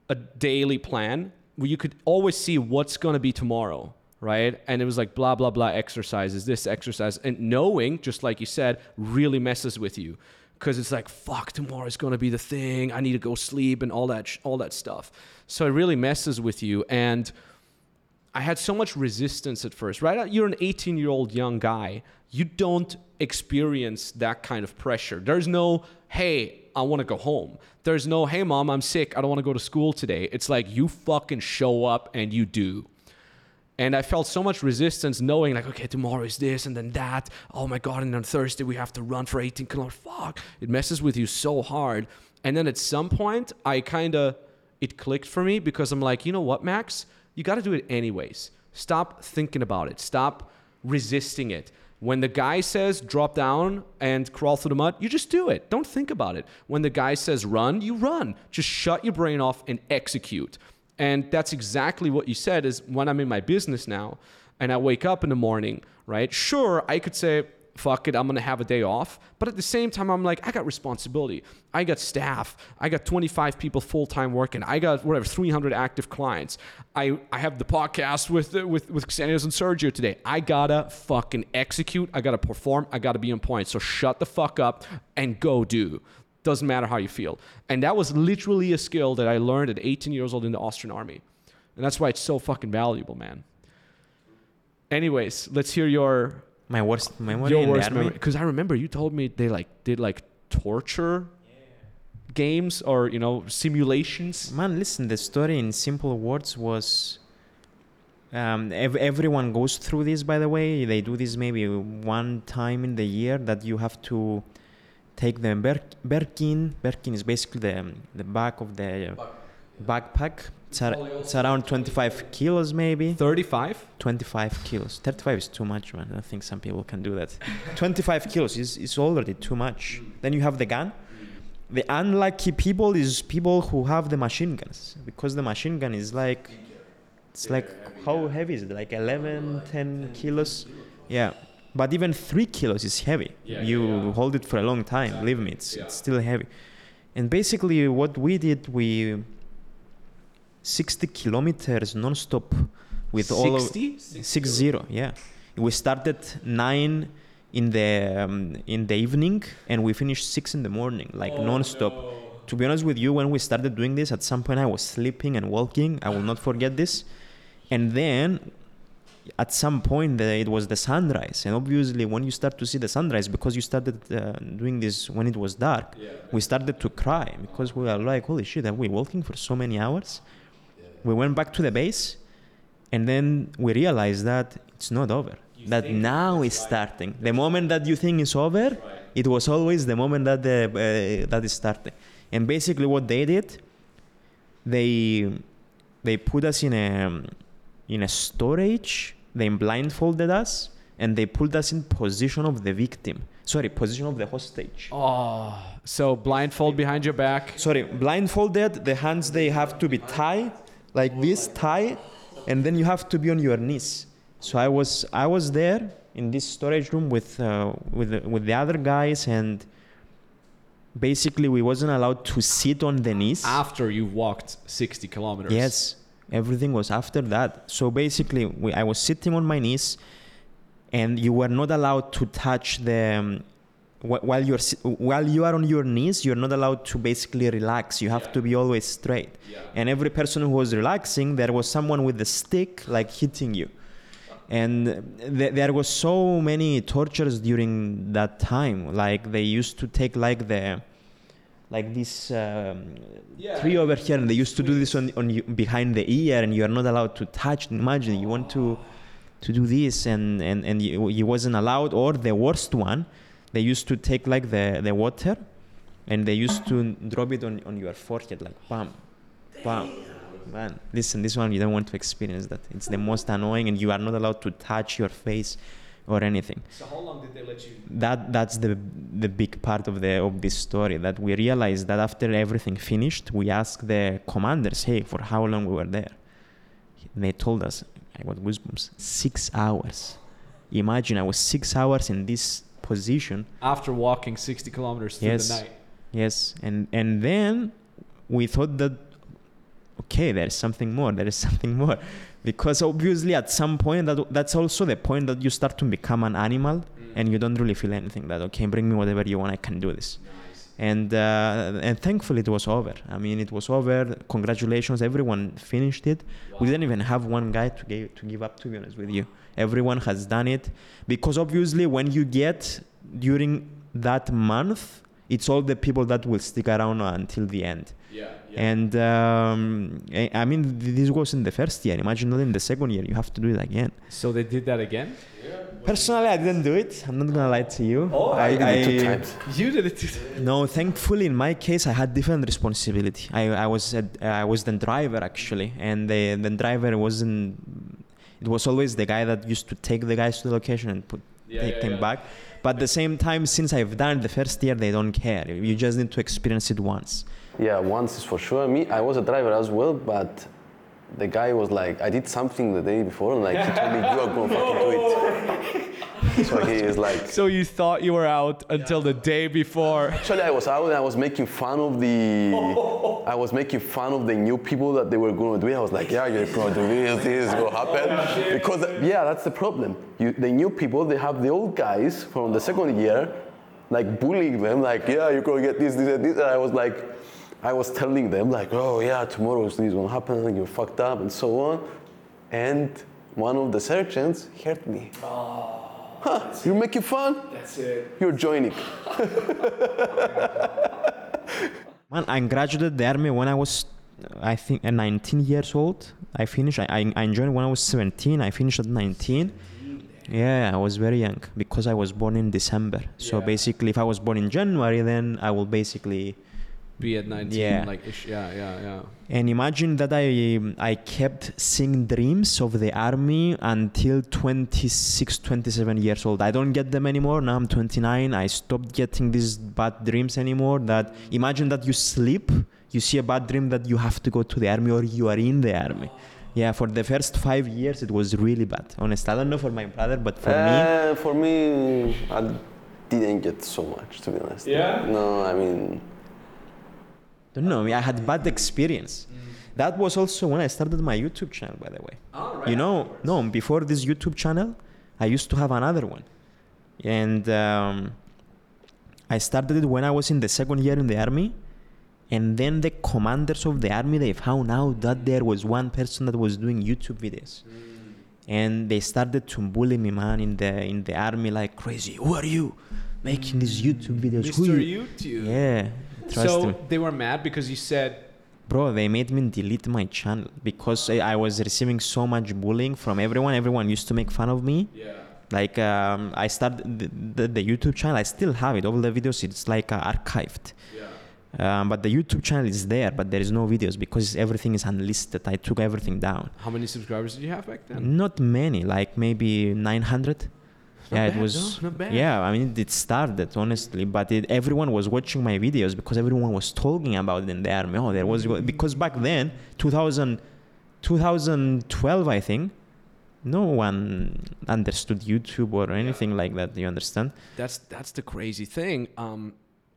a daily plan where you could always see what's going to be tomorrow right? And it was like blah blah blah exercises this exercise and knowing just like you said really messes with you. Because it's like fuck tomorrow is going to be the thing. I need to go sleep and all that sh- all that stuff. So it really messes with you and I had so much resistance at first, right? You're an 18 year old young guy. You don't experience that kind of pressure. There's no, hey, I want to go home. There's no, hey, mom, I'm sick. I don't want to go to school today. It's like you fucking show up and you do. And I felt so much resistance knowing, like, okay, tomorrow is this and then that. Oh my God. And on Thursday, we have to run for 18 kilometers. Fuck. It messes with you so hard. And then at some point, I kind of, it clicked for me because I'm like, you know what, Max? You got to do it anyways. Stop thinking about it. Stop resisting it. When the guy says drop down and crawl through the mud, you just do it. Don't think about it. When the guy says run, you run. Just shut your brain off and execute. And that's exactly what you said is when I'm in my business now and I wake up in the morning, right? Sure, I could say, fuck it, I'm gonna have a day off. But at the same time, I'm like, I got responsibility. I got staff. I got 25 people full time working. I got whatever 300 active clients. I, I have the podcast with with with Xenios and Sergio today. I gotta fucking execute. I gotta perform. I gotta be on point. So shut the fuck up and go do. Doesn't matter how you feel. And that was literally a skill that I learned at 18 years old in the Austrian army. And that's why it's so fucking valuable, man. Anyways, let's hear your
My worst memory
your worst memory because I remember you told me they like did like torture games or you know simulations.
Man, listen, the story in simple words was. Um, ev- everyone goes through this, by the way. They do this maybe one time in the year that you have to take the ber- Bergen. Bergen is basically the, the back of the backpack. It's, ar- it's around 25 kilos, maybe.
Thirty-five.
25 kilos. 35 is too much, man. I think some people can do that. 25 kilos is, is already too much. Then you have the gun. The unlucky people is people who have the machine guns because the machine gun is like it's like how heavy is it? Like 11, 10 kilos. Yeah. But even 3 kilos is heavy.
Yeah,
you
yeah, yeah.
hold it for a long time. Believe me, it's
Yeah.
it's still heavy. And basically what we did we 60 kilometers non-stop with all of
60?
Six zero, yeah. We started nine in the um, in the evening and we finished six in the morning, like
Oh,
non-stop. To be honest with you, when we started doing this, at some point I was sleeping and walking. I will not forget this. And then, at some point, the, it was the sunrise. And obviously, when you start to see the sunrise, because you started uh, doing this when it was dark, we started to cry because we were like, "Holy shit! Are we walking for so many hours?" We went back to the base, and then we realized that it's not over. that now is starting. The moment that you think it's over, it was always the moment that the uh, that is starting. And basically, what they did, they they put us in a in a storage. They blindfolded us and they put us in position of the victim. Sorry, position of the hostage.
Oh, so blindfold behind your back.
Sorry, blindfolded. The hands they have to be tied like this, tie, and then you have to be on your knees. So I was I was there in this storage room with uh, with the, with the other guys, and basically we wasn't allowed to sit on the knees.
After you walked 60 kilometers.
Yes, everything was after that. So basically, we, I was sitting on my knees, and you were not allowed to touch the. Um, while you're while you are on your knees, you're not allowed to basically relax. You have to be always straight. And every person who was relaxing, there was someone with a stick like hitting you. And th- there was so many tortures during that time. Like they used to take like the like this um, tree over here, and they used to do this on, on you, behind the ear, and you are not allowed to touch. Imagine you want to to do this, and and and you, you wasn't allowed. Or the worst one, they used to take like the the water, and they used to drop it on on your forehead, like bam, bam. Man, listen, this one you don't want to experience that. It's the most annoying, and you are not allowed to touch your face or anything
So how long did they let you?
that that's the the big part of the of this story that we realized that after everything finished we asked the commanders hey for how long we were there and they told us i got goosebumps six hours imagine i was six hours in this position.
After walking 60 kilometers through
Yes.
the night.
yes. And and then we thought that okay there's something more there is something more. Because obviously at some point that that's also the point that you start to become an animal and you don't really feel anything that okay bring me whatever you want i can do this. And uh, and thankfully it was over. I mean it was over. Congratulations. Everyone finished it. We didn't even have one guy to give, to give up to be honest with you everyone has done it because obviously when you get during that month it's all the people that will stick around until the end
Yeah.
and um, I I mean, this was in the first year. Imagine not in the second year, you have to do it again.
So they did that again?
Personally, I didn't do it. I'm not gonna lie to you.
Oh,
I did it two
I-
times.
You did it too.
No, thankfully, in my case, I had different responsibility. I, I was a, I was the driver actually, and the the driver wasn't. It was always the guy that used to take the guys to the location and put take them back. But at the same time, since I've done it the first year, they don't care. You just need to experience it once.
Yeah, once is for sure. Me, I was a driver as well, but the guy was like, I did something the day before, and like he told me you are gonna fucking do it. so he is like,
So you thought you were out until the day before.
actually I was out and I was making fun of the, I was making fun of the new people that they were gonna do it. I was like, yeah, you're gonna do this, this is gonna happen. Because yeah, that's the problem. You, the new people, they have the old guys from the second year, like bullying them, like, yeah, you're gonna get this, this, and this. And I was like, I was telling them like, oh yeah, tomorrow this is gonna happen, and you're fucked up, and so on. And one of the sergeants hurt me. Ah. Huh, you're making fun?
That's it.
You're joining.
Man, I graduated the army when I was, I think, uh, 19 years old. I finished. I, I, I joined when I was 17. I finished at 19. Yeah, I was very young because I was born in December. So
Yeah.
basically, if I was born in January, then I will basically.
Be at 19.
Yeah.
Like, ish, yeah, yeah, yeah.
And imagine that I I kept seeing dreams of the army until 26, 27 years old. I don't get them anymore. Now I'm 29. I stopped getting these bad dreams anymore. That imagine that you sleep, you see a bad dream that you have to go to the army or you are in the army. Yeah, for the first five years it was really bad. Honestly, I don't know for my brother, but for me,
Uh, for me, I didn't get so much, to be honest.
Yeah?
No, I mean,
don't know. I had bad experience. That was also when I started my YouTube channel, by the way.
Oh, right
you know no before this youtube channel i used to have another one and um, i started it when i was in the second year in the army and then the commanders of the army they found out that there was one person that was doing youtube videos and they started to bully me man in the in the army like crazy who are you making these youtube videos who
Mr.
you
YouTube.
yeah trust
So
me
they were mad because you said,
Bro, they made me delete my channel because I, I was receiving so much bullying from everyone. Everyone used to make fun of me.
yeah.
Like um, I started the, the, the YouTube channel. I still have it. All the videos, it's like uh, archived.
Yeah.
Um, but the YouTube channel is there, but there is no videos because everything is unlisted. I took everything down.
How many subscribers did you have back then?
Not many, like maybe 900. Yeah,
bad,
it was.
no, not bad.
Yeah, I mean, it started honestly, but it, everyone was watching my videos because everyone was talking about it in the army. Oh, there was because back then, 2000, 2012, I think, no one understood YouTube or anything like that. You understand?
That's that's the crazy thing. Um,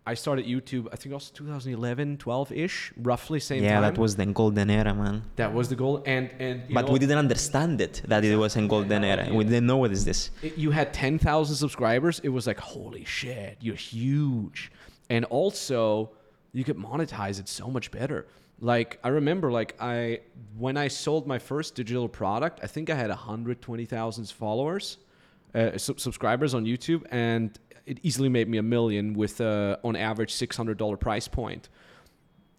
I started YouTube. I think also 2011, 12 ish, roughly same
yeah,
time.
Yeah, that was the golden era, man.
that was the goal. And and you
But
know,
we didn't understand it that it was in golden era. We didn't know what is this.
it- you had 10,000 subscribers, it was like, holy shit, you're huge. And also, you could monetize it so much better. Like, I remember, like, I, when I sold my first digital product, I think I had 120,000 followers, uh, sub- subscribers on YouTube, and it easily made me a million with, uh, on average, $600 price point.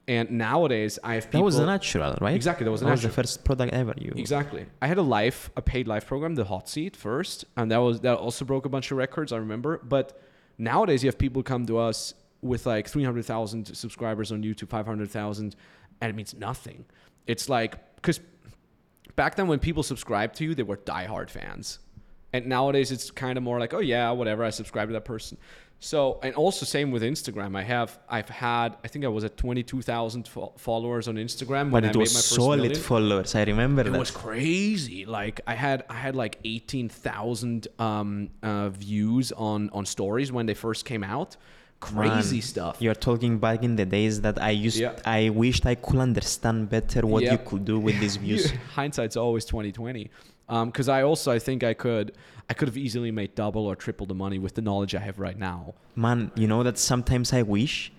And nowadays, I have people.
That was a natural, right?
Exactly, that was
that was the first product ever you.
Exactly. I had a live, a paid live program, the Hot Seat first, and that was that also broke a bunch of records. I remember. But nowadays, you have people come to us with like 300,000 subscribers on YouTube, 500,000, and it means nothing. It's like because back then when people subscribed to you, they were diehard fans, and nowadays it's kind of more like, oh yeah, whatever, I subscribe to that person. So and also same with Instagram. I have I've had I think I was at 22,000 fo- followers on Instagram when
but
I
it
made
was
my first
solid
million
followers. I remember
it
that.
was crazy like i had i had like 18000 um uh views on on stories when they first came out crazy
Man,
stuff
You're talking back in the days that I used.
Yeah.
I wished I could understand better what
Yeah.
you could do with these views.
Hindsight's always 2020 um because i also i think i could i could have easily made double or triple the money with the knowledge i have right now
Man, you know that sometimes I wish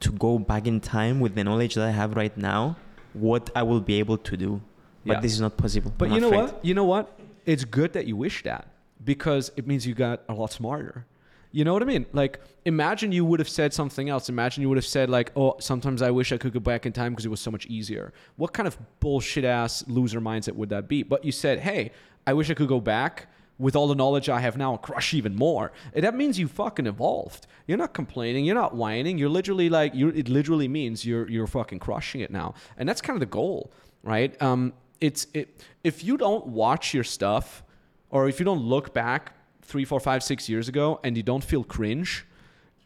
to go back in time with the knowledge that I have right now, what I will be able to do. But
Yeah.
this is not possible.
But
I'm
you know
afraid.
what? You know what? It's good that you wish that because it means you got a lot smarter. You know what I mean? Like, imagine you would have said something else. Imagine you would have said, like, oh, sometimes I wish I could go back in time because it was so much easier. What kind of bullshit ass loser mindset would that be? But you said, hey, I wish I could go back with all the knowledge I have now and crush even more. And that means you fucking evolved. You're not complaining. You're not whining. You're literally like, you're, it literally means you're, you're fucking crushing it now. And that's kind of the goal, right? Um, it's it, if you don't watch your stuff or if you don't look back three, four, five, six years ago and you don't feel cringe,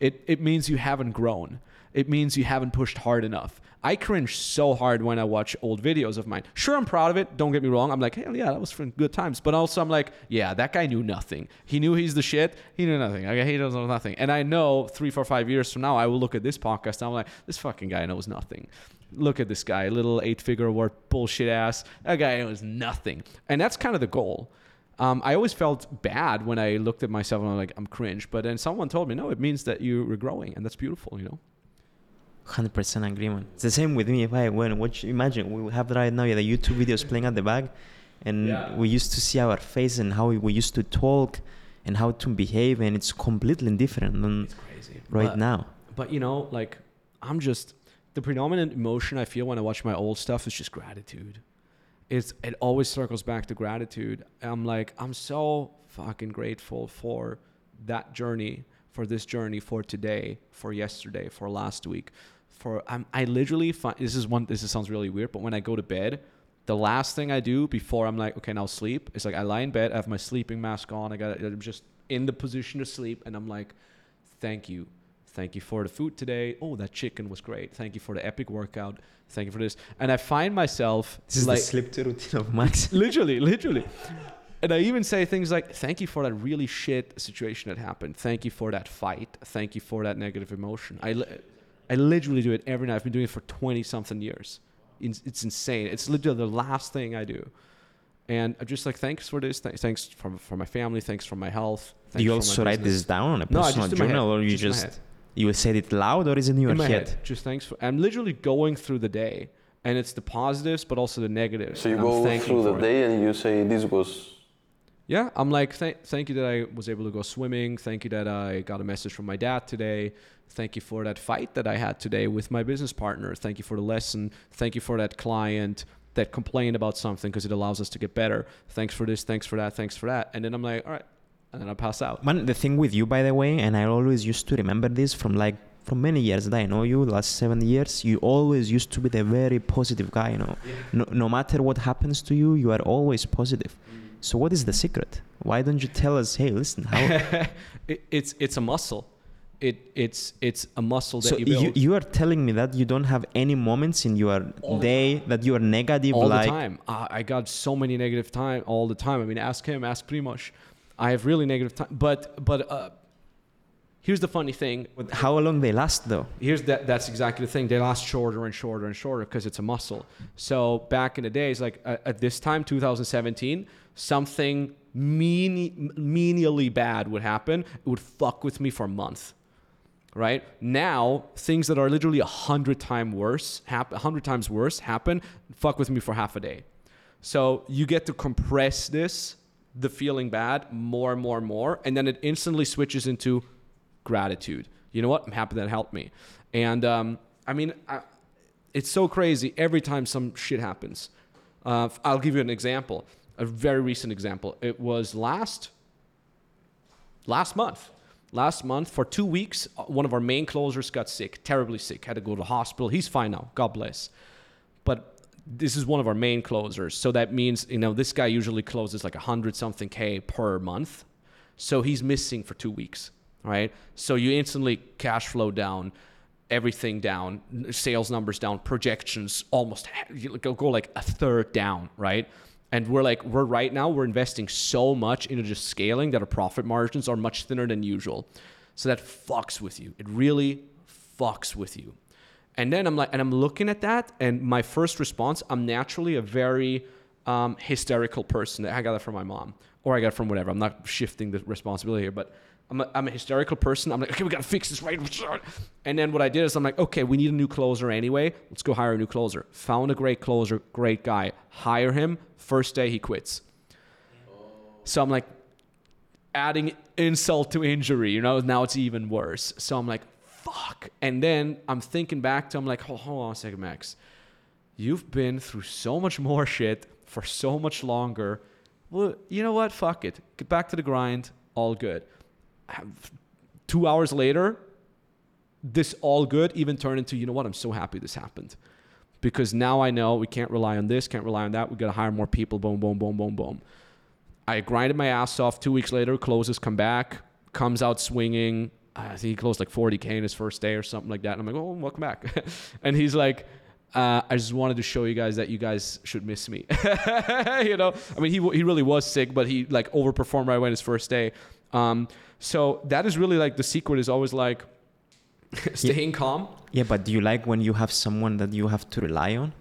it, it means you haven't grown. It means you haven't pushed hard enough. I cringe so hard when I watch old videos of mine. Sure, I'm proud of it. Don't get me wrong. I'm like, hell yeah, that was from good times. But also, I'm like, yeah, that guy knew nothing. He knew he's the shit. He knew nothing. Okay, he doesn't know nothing. And I know three, four, five years from now, I will look at this podcast and I'm like, this fucking guy knows nothing. Look at this guy, little eight figure award bullshit ass. That guy knows nothing. And that's kind of the goal. Um, I always felt bad when I looked at myself and I'm like, I'm cringe. But then someone told me, no, it means that you were growing, and that's beautiful, you know?
100% agreement. It's the same with me. If I went watch, imagine we have right now yeah, the YouTube videos playing at the back, and
Yeah.
we used to see our face and how we used to talk and how to behave, and it's completely different than right
But-
now.
But you know, like I'm just the predominant emotion I feel when I watch my old stuff is just gratitude. It's it always circles back to gratitude. I'm like I'm so fucking grateful for that journey, for this journey, for today, for yesterday, for last week, for I'm I literally find this is one this sounds really weird, but when I go to bed, the last thing I do before I'm like okay now sleep It's like I lie in bed, I have my sleeping mask on, I got I'm just in the position to sleep, and I'm like, thank you Thank you for the food today. Oh, that chicken was great. Thank you for the epic workout. Thank you for this. And I find myself
This is
like
the sleep to routine of Max.
literally, literally. And I even say things like, "Thank you for that really shit situation that happened. Thank you for that fight. Thank you for that negative emotion." I, li- I literally do it every night. I've been doing it for twenty something years. It's, insane. It's literally the last thing I do. And I'm just like, thanks for this. Th- thanks for, for my family. Thanks for my health.
Do you also write
business."
this down on a
No,
personal
just
journal, or you
Just
just. You will say it loud, or is it in your
in my
head?
head. Just thanks for. I'm literally going through the day, and it's the positives, but also the negatives.
So you go through the
for it.
day and you say this was
Yeah, I'm like, th- thank you that I was able to go swimming. Thank you that I got a message from my dad today. Thank you for that fight that I had today with my business partner. Thank you for the lesson. Thank you for that client that complained about something because it allows us to get better. Thanks for this. Thanks for that. Thanks for that. And then I'm like, all right. And then I pass out.
Man, the thing with you, by the way, and I always used to remember this from like from many years that I know you, last seven years, you always used to be the very positive guy. You know, no, no matter what happens to you, you are always positive. So what is the secret? Why don't you tell us? Hey, listen, how?
it, it's it's a muscle. it it's it's a muscle that
So
you build
you, you are telling me that you don't have any moments in your
All
day that you are negative,
all
like
the time. Uh, I got so many negative time all the time. I mean, ask him, ask Primoz. I have really negative time, but but uh, here's the funny thing.
But how long they last though?
Here's that. That's exactly the thing. They last shorter and shorter and shorter because it's a muscle. So back in the days, like uh, at this time, 2017, something mean, menially bad would happen. It would fuck with me for a month. Right now, things that are literally a hundred times worse happen. hundred times worse happen. Fuck with me for half a day. So you get to compress this, the feeling bad, more and more and more, and then it instantly switches into gratitude. You know what? I'm happy that helped me. And um, I mean, I, it's so crazy every time some shit happens. Uh, I'll give you an example, a very recent example. It was last last month. Last month, for two weeks, uh, one of our main closers got sick, terribly sick, had to go to the hospital. He's fine now, God bless. But this is one of our main closers. So that means, you know, this guy usually closes like a hundred something K per month. So he's missing for two weeks, right? So you instantly cash flow down, everything down, sales numbers down, projections almost go, go like a third down, right? And we're like, we're right now, we're investing so much into just scaling that our profit margins are much thinner than usual. So that fucks with you. It really fucks with you. And then I'm like, and I'm looking at that, and my first response, I'm naturally a very um, hysterical person. I got that from my mom, or I got it from whatever. I'm not shifting the responsibility here, but I'm a, I'm a hysterical person. I'm like, okay, we gotta fix this right. And then what I did is I'm like, okay, we need a new closer anyway. Let's go hire a new closer. Found a great closer, great guy. Hire him. First day he quits. So I'm like, adding insult to injury. You know, now it's even worse. So I'm like, fuck. And then I'm thinking back to I'm like, hold, hold on a second, Max. You've been through so much more shit for so much longer. Well, you know what? Fuck it. Get back to the grind. All good. Two hours later, this all good even turned into, you know what? I'm so happy this happened. Because now I know we can't rely on this, can't rely on that. We got to hire more people. Boom, boom, boom, boom, boom. I grinded my ass off. Two weeks later, closes, come back, comes out swinging. I think he closed like 40K in his first day or something like that. And I'm like, oh, welcome back. and he's like, uh, I just wanted to show you guys that you guys should miss me. you know, I mean, he, he really was sick, but he like overperformed right away in his first day. Um, so that is really like the secret is always like staying calm.
Yeah, but do you like when you have someone that you have to rely on?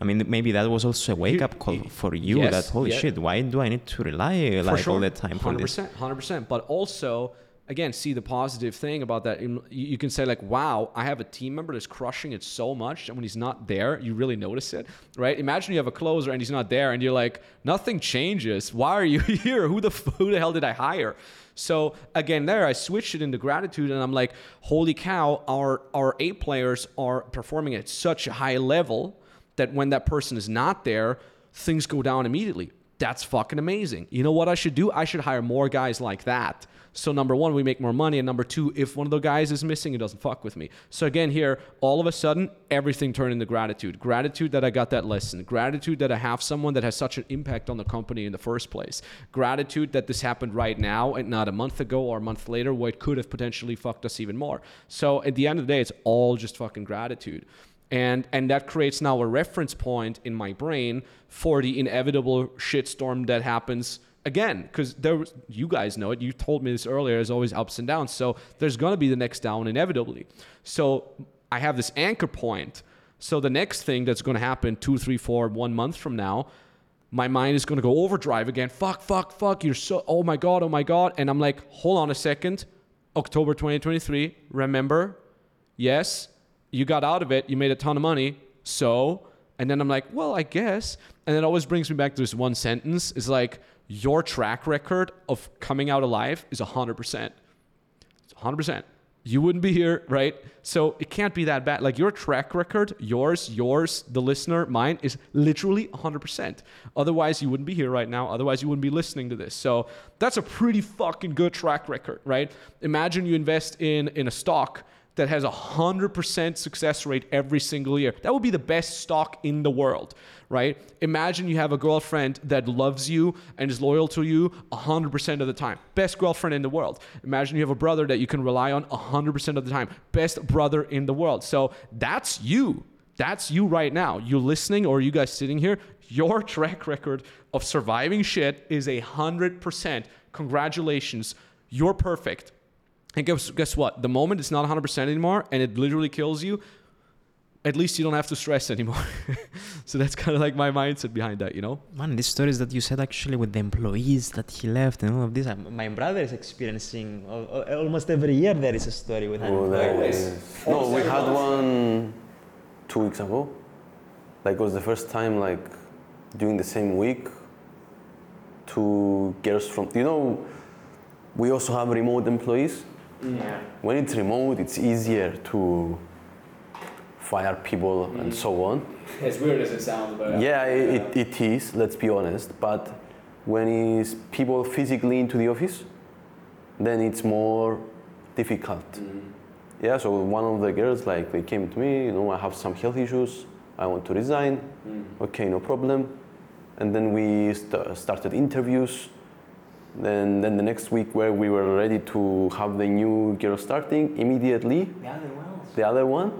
I mean, maybe that was also a wake up call for you.
Yes,
that holy
yeah.
shit, why do I need to rely like all the time for
Hundred percent, hundred percent. But also, again, see the positive thing about that. You can say like, "Wow, I have a team member that's crushing it so much," and when he's not there, you really notice it, right? Imagine you have a closer and he's not there, and you're like, "Nothing changes. Why are you here? Who the who the hell did I hire?" So again, there I switched it into gratitude, and I'm like, "Holy cow! Our our A players are performing at such a high level." that when that person is not there, things go down immediately. That's fucking amazing. You know what I should do? I should hire more guys like that. So number one, we make more money, and number two, if one of the guys is missing, it doesn't fuck with me. So again, here, all of a sudden, everything turned into gratitude. Gratitude that I got that lesson. Gratitude that I have someone that has such an impact on the company in the first place. Gratitude that this happened right now and not a month ago or a month later, where it could have potentially fucked us even more. So at the end of the day, it's all just fucking gratitude and and that creates now a reference point in my brain for the inevitable shitstorm that happens again. Because there was, you guys know it. You told me this earlier. There's always ups and downs. So there's going to be the next down inevitably. So i have this anchor point. So the next thing that's going to happen two three four one month from now my mind is going to go overdrive again. Fuck fuck fuck. You're so oh my god oh my god. And i'm like hold on a second. October 2023 remember? Yes you got out of it, you made a ton of money, so, and then I'm like, well, I guess. And it always brings me back to this one sentence. It's like, your track record of coming out alive is 100%. It's 100%. You wouldn't be here, right? So it can't be that bad. Like your track record, yours, yours, the listener, mine, is literally 100%. Otherwise, you wouldn't be here right now. Otherwise, you wouldn't be listening to this. So that's a pretty fucking good track record, right? Imagine you invest in in a stock that has a 100% success rate every single year. That would be the best stock in the world, right? Imagine you have a girlfriend that loves you and is loyal to you 100% of the time. Best girlfriend in the world. Imagine you have a brother that you can rely on 100% of the time. Best brother in the world. So that's you. That's you right now. You listening or you guys sitting here, your track record of surviving shit is a 100%. Congratulations. You're perfect. And guess, guess what? The moment it's not 100% anymore and it literally kills you, at least you don't have to stress anymore. so that's kind of like my mindset behind that, you know?
Man, these stories that you said actually with the employees that he left and all of this, um, my brother is experiencing al- al- almost every year there is a story with an
Oh, there
employee.
is- No, we had one two weeks ago. Like it was the first time, like during the same week, two girls from you know, we also have remote employees.
Yeah.
When it's remote, it's easier to fire people and so on.
As weird as it sounds, but
Yeah, it, it is, let's be honest. But when it's people physically into the office, then it's more difficult. Mm-hmm. Yeah, so one of the girls, like, they came to me, you know, I have some health issues, I want to resign. Mm. Okay, no problem. And then we st- started interviews. Then, then the next week, where we were ready to have the new girl starting, immediately
The other ones.
the other one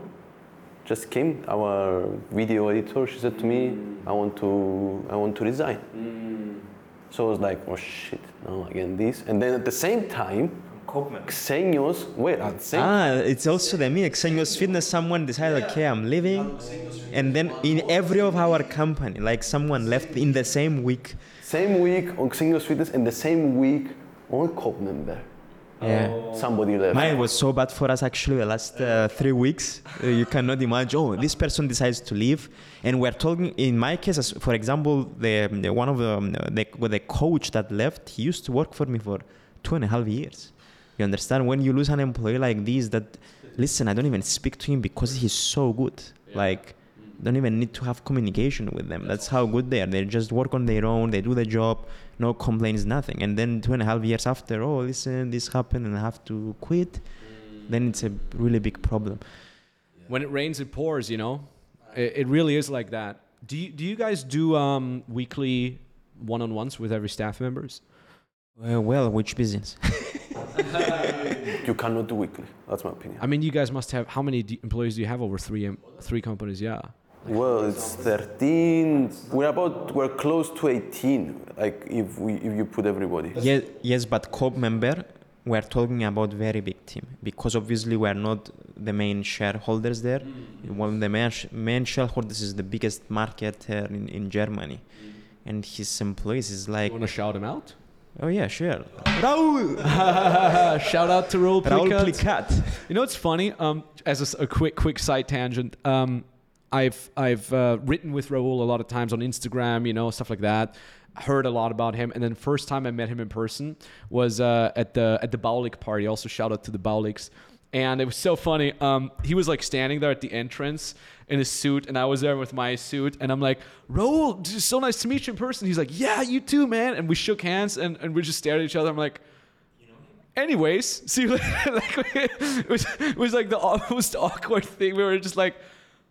just came, our video editor, she said to me, I want to, I want to resign. So I was like, oh shit, no, again this. And then at the same time, Xenios, wait, at the same
Ah, it's also the me, Xenios Fitness, someone decided, okay, I'm leaving. And then in every of our company, like someone left in the same week.
Same week on Single Fitness and the same week on Cope member.
Yeah.
Somebody left.
Mine was so bad for us actually the last uh, three weeks. Uh, you cannot imagine. Oh, this person decides to leave, and we're talking. In my case, for example, the, the one of the, um, the with the coach that left, he used to work for me for two and a half years. You understand? When you lose an employee like this, that listen, I don't even speak to him because he's so good. Like, don't even need to have communication with them. That's how good they are. They just work on their own. They do the job. No complaints, nothing. And then two and a half years after, oh, listen, this happened, and I have to quit. Then it's a really big problem.
when it rains, it pours. You know, it, it really is like that. Do you do you guys do um, weekly one-on-ones with every staff members?
Uh, well, which business?
You cannot do weekly, that's my opinion.
I mean, you guys must have how many employees do you have over three three companies? Yeah.
Well, it's 13. We're about, we're close to 18, like if, we, if you put everybody.
yes, yes, but Cope member, we're talking about very big team because obviously we're not the main shareholders there. One of the main, main shareholders is the biggest marketer in, in Germany, and his employees is like,
You want to shout him out?
oh yeah, sure, Raul,
Shout out to Raul
Raul
Plikat.
Plikat.
You know, what's funny. Um, as a quick, quick side tangent. Um, I've I've uh, written with Raul a lot of times on Instagram, you know, stuff like that. Heard a lot about him, and then first time I met him in person was uh, at the at the Baulig party. Also, shout out to the Bauligs. And it was so funny. Um, he was like standing there at the entrance in his suit, and I was there with my suit. And I'm like, Raul, so nice to meet you in person. He's like, Yeah, you too, man. And we shook hands, and, and we just stared at each other. I'm like, anyways, see like, it was it was like the most awkward thing. We were just like,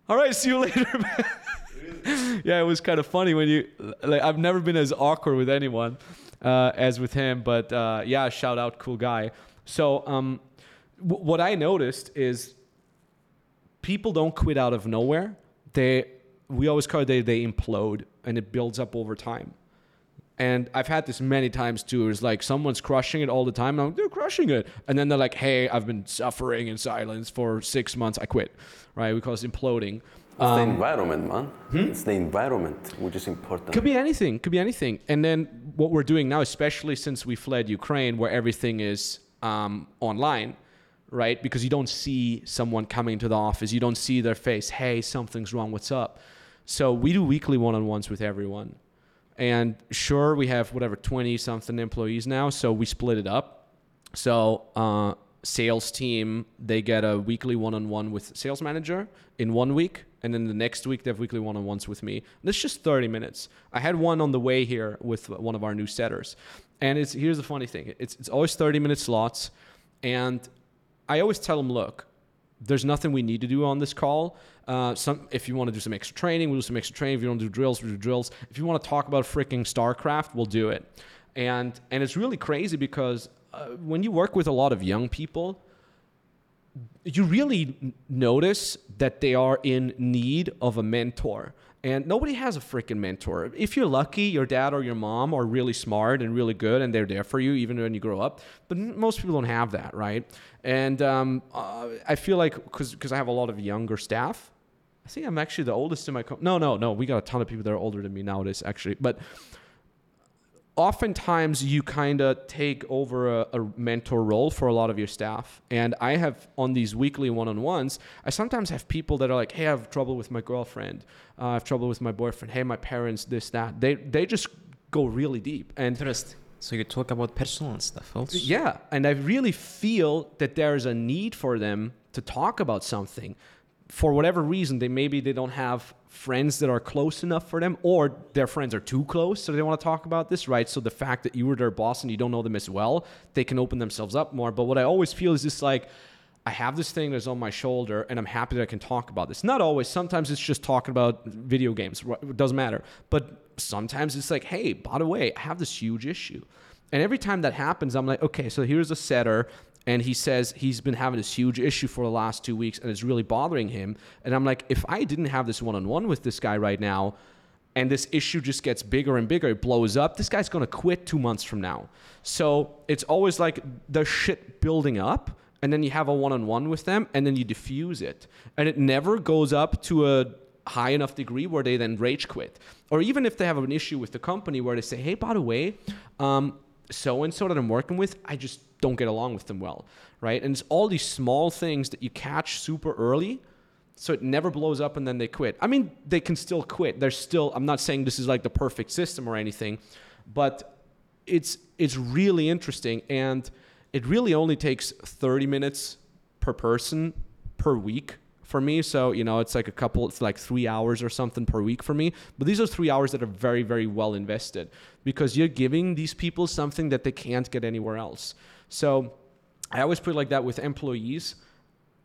all right, see you later, man. yeah, it was kind of funny when you like. I've never been as awkward with anyone uh, as with him, but uh, yeah, shout out, cool guy. So um, w- what I noticed is people don't quit out of nowhere. They we always call it they they implode and it builds up over time. And I've had this many times too. It's like someone's crushing it all the time. I'm like, they're crushing it. And then they're like, hey, I've been suffering in silence for six months. I quit. Right? Because imploding.
It's the
Um,
environment, man. It's the environment which is important.
could be anything. Could be anything. And then what we're doing now, especially since we fled Ukraine, where everything is um, online, right? Because you don't see someone coming to the office, you don't see their face. Hey, something's wrong. What's up? So we do weekly one-on-ones with everyone. And sure, we have whatever 20 something employees now, so we split it up. So uh, sales team they get a weekly one-on-one with sales manager in one week, and then the next week they have weekly one-on-ones with me. And it's just 30 minutes. I had one on the way here with one of our new setters, and it's here's the funny thing: it's it's always 30 minute slots, and I always tell them, look, there's nothing we need to do on this call. Uh, some, if you want to do some extra training, we'll do some extra training. If you want to do drills, we'll do drills. If you want to talk about freaking StarCraft, we'll do it. And and it's really crazy because uh, when you work with a lot of young people, you really notice that they are in need of a mentor. And nobody has a freaking mentor. If you're lucky, your dad or your mom are really smart and really good, and they're there for you even when you grow up. But most people don't have that, right? And um, uh, I feel like because I have a lot of younger staff, I think I'm actually the oldest in my. No, no, no. We got a ton of people that are older than me nowadays, actually. But oftentimes you kind of take over a, a, mentor role for a lot of your staff. And I have on these weekly one on ones, I sometimes have people that are like, hey, I have trouble with my girlfriend. Uh, I have trouble with my boyfriend. Hey, my parents, this, that. They, they just go really deep. And
Interesting. So you talk about personal stuff also.
yeah, and I really feel that there is a need for them to talk about something. For whatever reason, they maybe they don't have friends that are close enough for them, or their friends are too close, so they want to talk about this, right? So the fact that you were their boss and you don't know them as well, they can open themselves up more. But what I always feel is just like I have this thing that's on my shoulder, and I'm happy that I can talk about this. Not always. Sometimes it's just talking about video games. It doesn't matter. But sometimes it's like, hey, by the way, I have this huge issue. And every time that happens, I'm like, okay, so here's a setter, and he says he's been having this huge issue for the last two weeks, and it's really bothering him. And I'm like, if I didn't have this one on one with this guy right now, and this issue just gets bigger and bigger, it blows up, this guy's gonna quit two months from now. So it's always like the shit building up and then you have a one-on-one with them and then you diffuse it and it never goes up to a high enough degree where they then rage quit or even if they have an issue with the company where they say hey by the way um, so and so that i'm working with i just don't get along with them well right? And it's all these small things that you catch super early so it never blows up and then they quit. I mean they can still quit. They're still i'm not saying this is like the perfect system or anything but it's it's really interesting and it really only takes 30 minutes per person per week for me. So, you know, it's like a couple, it's like three hours or something per week for me. But these are three hours that are very, very well invested because you're giving these people something that they can't get anywhere else. So I always put like that with employees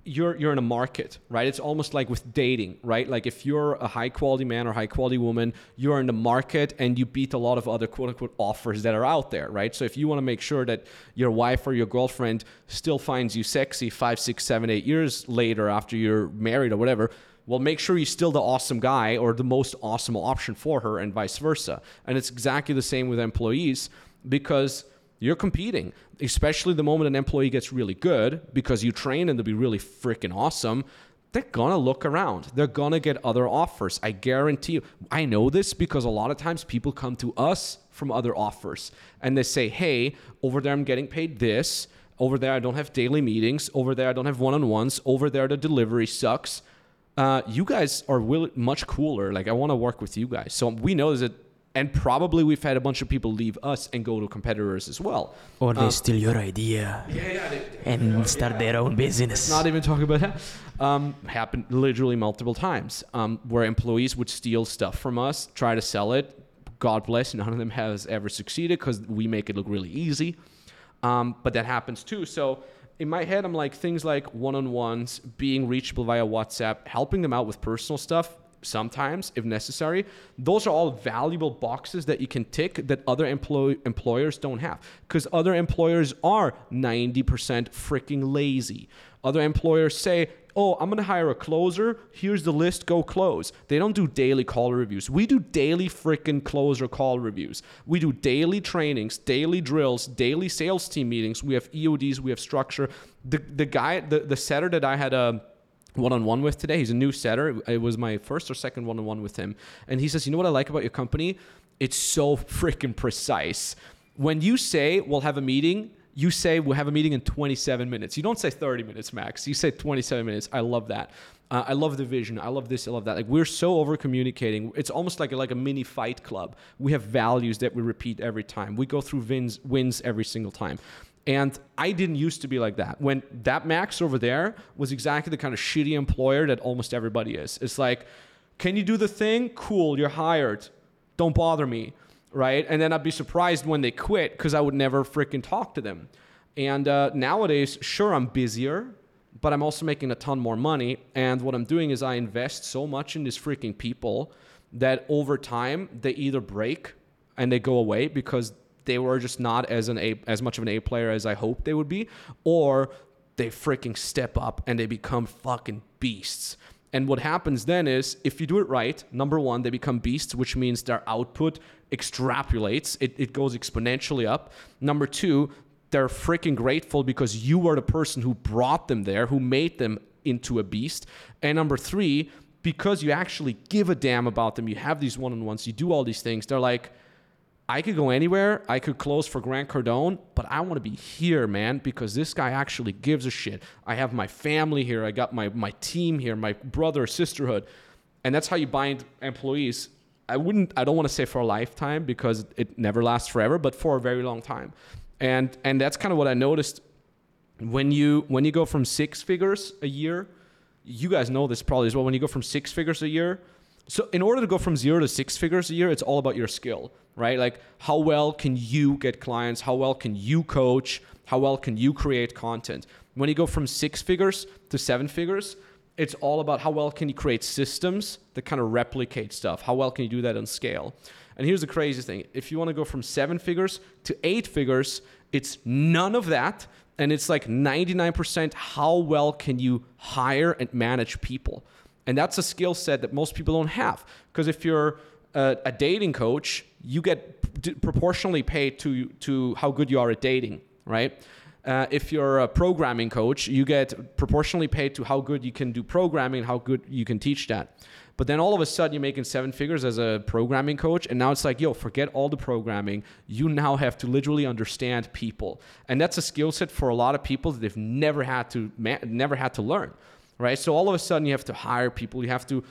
you're you're in a market, right? It's almost like with dating, right? Like if you're a high quality man or high quality woman, you're in the market and you beat a lot of other quote unquote offers that are out there, right? So if you want to make sure that your wife or your girlfriend still finds you sexy five, six, seven, eight years later after you're married or whatever, well, make sure you're still the awesome guy or the most awesome option for her, and vice versa. And it's exactly the same with employees because you're competing, especially the moment an employee gets really good because you train them to be really freaking awesome. They're gonna look around. They're gonna get other offers. I guarantee you. I know this because a lot of times people come to us from other offers and they say, hey, over there I'm getting paid this. Over there I don't have daily meetings. Over there I don't have one on ones. Over there the delivery sucks. Uh, you guys are really much cooler. Like I want to work with you guys. So we know that and probably we've had a bunch of people leave us and go to competitors as well.
Or they um, steal your idea
yeah, yeah, they,
and yeah, start their own business.
Not even talking about that. Um, happened literally multiple times um, where employees would steal stuff from us, try to sell it. God bless, none of them has ever succeeded because we make it look really easy. Um, but that happens too. So in my head, I'm like things like one-on-ones, being reachable via WhatsApp, helping them out with personal stuff sometimes if necessary those are all valuable boxes that you can tick that other employ- employers don't have. Because other employers are 90% freaking lazy. Other employers say oh i'm going to hire a closer. Here's the list. Go close. They don't do daily call reviews. We do daily freaking closer call reviews. We do daily trainings daily drills daily sales team meetings. We have eods we have structure. The, the guy the, the setter that i had a um, one on one with today. He's a new setter. It was my first or second one on one with him. And he says, You know what I like about your company? It's so freaking precise. When you say we'll have a meeting, you say we'll have a meeting in 27 minutes. You don't say 30 minutes max. You say 27 minutes. I love that. Uh, I love the vision. I love this. I love that. Like we're so over communicating. It's almost like a, like a mini fight club. We have values that we repeat every time. We go through wins wins every single time. And I didn't used to be like that. When that Max over there was exactly the kind of shitty employer that almost everybody is. It's like, can you do the thing? Cool, you're hired. Don't bother me. Right? And then I'd be surprised when they quit because I would never freaking talk to them. And uh, nowadays, sure, I'm busier. but I'm also making a ton more money. And what I'm doing is I invest so much in these freaking people that over time they either break and they go away because they were just not as an A as much of an A player as I hoped they would be, or they freaking step up and they become fucking beasts. And what happens then is if you do it right, number one, they become beasts, which means their output extrapolates, it, it goes exponentially up. Number two, they're freaking grateful because you are the person who brought them there, who made them into a beast. And number three, because you actually give a damn about them, you have these one on ones, you do all these things, they're like, I could go anywhere. I could close for Grant Cardone, but I want to be here, man, because this guy actually gives a shit. I have my family here. I got my, my team here, my brother, sisterhood. And that's how you bind employees. I wouldn't, I don't want to say for a lifetime because it never lasts forever, but for a very long time. And, and that's kind of what I noticed when you, when you go from six figures a year, you guys know this probably as well. When you go from six figures a year, so in order to go from zero to six figures a year, it's all about your skill right? Like how well can you get clients? How well can you coach? How well can you create content? When you go from six figures to seven figures, it's all about how well can you create systems that kind of replicate stuff. How well can you do that on scale? And here's the crazy thing. If you want to go from seven figures to eight figures, it's none of that. And it's like 99% how well can you hire and manage people? And that's a skill set that most people don't have. Because if you're a, a dating coach, you get proportionally paid to to how good you are at dating, right? Uh, if you're a programming coach, you get proportionally paid to how good you can do programming, how good you can teach that. But then all of a sudden you're making seven figures as a programming coach, and now it's like, yo, forget all the programming. You now have to literally understand people, and that's a skill set for a lot of people that they've never had to never had to learn, right? So all of a sudden you have to hire people, you have to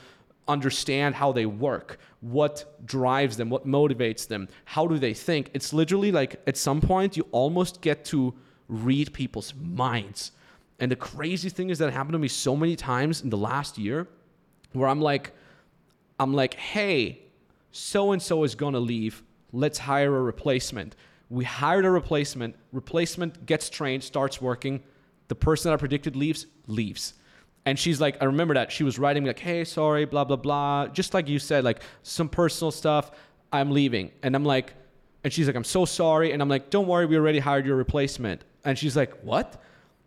understand how they work, what drives them, what motivates them, how do they think. It's literally like at some point you almost get to read people's minds. And the crazy thing is that happened to me so many times in the last year where I'm like, I'm like, hey, so and so is gonna leave. Let's hire a replacement. We hired a replacement. Replacement gets trained, starts working. The person that I predicted leaves, leaves and she's like, I remember that she was writing me like, "Hey, sorry, blah blah blah," just like you said, like some personal stuff. I'm leaving, and I'm like, and she's like, "I'm so sorry," and I'm like, "Don't worry, we already hired your replacement." And she's like, "What?"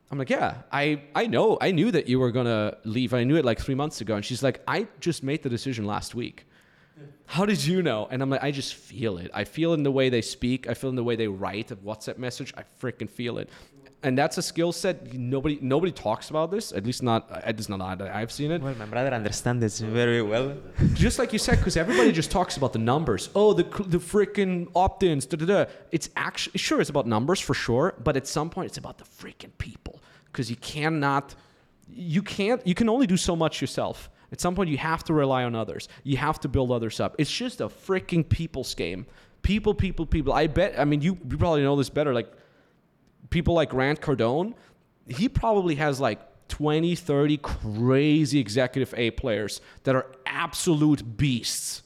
I'm like, "Yeah, I I know, I knew that you were gonna leave. I knew it like three months ago." And she's like, "I just made the decision last week." How did you know? And I'm like, I just feel it. I feel in the way they speak. I feel in the way they write a WhatsApp message. I freaking feel it and that's a skill set nobody nobody talks about this at least not at least not I've seen it.
Well my brother understands this very well.
Just like you said because everybody just talks about the numbers. Oh the the freaking opt-ins da, da, da. it's actually sure it's about numbers for sure but at some point it's about the freaking people because you cannot you can't you can only do so much yourself. At some point you have to rely on others. You have to build others up. It's just a freaking people's game. People people people. I bet i mean you, you probably know this better like people like Grant Cardone, he probably has like 20, 30 crazy executive A players that are absolute beasts.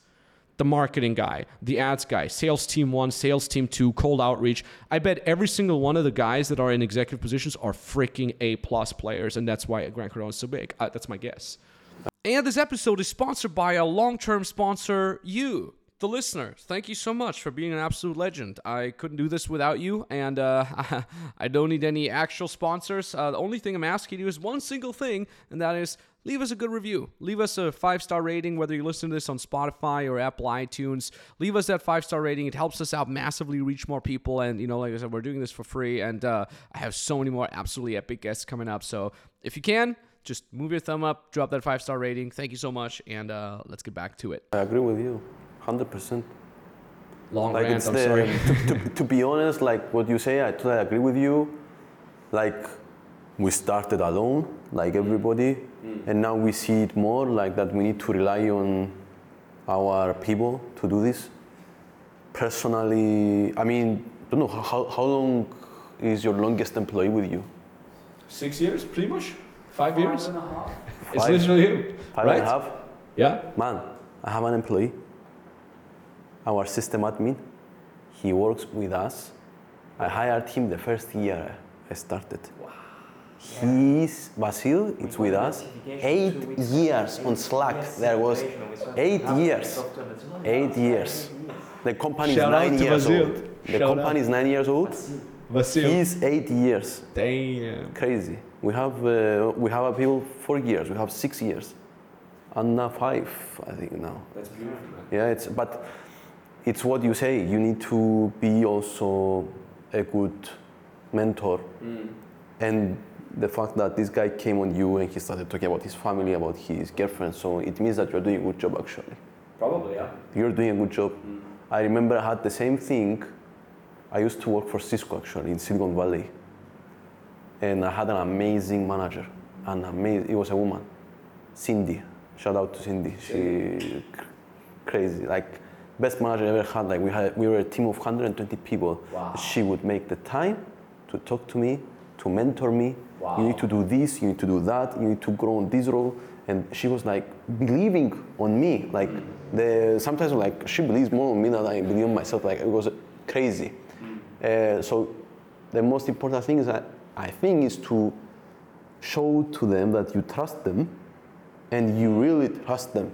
The marketing guy, the ads guy, sales team one, sales team two, cold outreach. I bet every single one of the guys that are in executive positions are freaking A plus players, and that's why Grant Cardone is so big. Uh, that's my guess. And this episode is sponsored by a long term sponsor, you the listeners, thank you so much for being an absolute legend. I couldn't do this without you, and uh, I don't need any actual sponsors. Uh, the only thing I'm asking you is one single thing, and that is leave us a good review. Leave us a five star rating, whether you listen to this on Spotify or Apple iTunes. Leave us that five star rating. It helps us out massively, reach more people. And, you know, like I said, we're doing this for free, and uh, I have so many more absolutely epic guests coming up. So if you can, just move your thumb up, drop that five star rating. Thank you so much, and uh, let's get back to it.
I agree with you hundred percent.
Long like rant. I'm the, sorry.
to, to, to, be honest, like what you say, I totally agree with you. Like we started alone, like mm. everybody, mm. and now we see it more like that. We need to rely on our people to do this. Personally, I mean, I don't know how how long is your longest employee with you?
Six years, pretty much. Five, Five years.
And a half.
It's Five, literally him.
Five
right?
and a half.
Yeah.
Man, I have an employee our system admin. He works with us. I hired him the first year I started.
Wow.
He's Basil. It's with us. Eight years on Slack. There was eight years. Eight years. The company is
Shout out
nine
to
years
Basil.
old. The
Shout
company is nine years old.
Vasil.
He's eight years.
Damn.
Crazy. We have uh, we have a people four years. We have six years. Anna five, I think now.
That's beautiful, man.
Yeah, it's but it's what you say. You need to be also a good mentor, mm. and the fact that this guy came on you and he started talking about his family, about his girlfriend, so it means that you're doing a good job actually.
Probably, yeah.
You're doing a good job. Mm. I remember I had the same thing. I used to work for Cisco actually in Silicon Valley, and I had an amazing manager. An amazing. It was a woman, Cindy. Shout out to Cindy. She crazy. Like best manager I ever had. Like we had, we were a team of 120 people.
Wow.
She would make the time to talk to me, to mentor me.
Wow.
You need to do this. You need to do that. You need to grow on this role. And she was like believing on me. Like the sometimes like she believes more on me than I believe on myself. Like it was crazy. Uh, so the most important thing is that I think is to show to them that you trust them and you really trust them.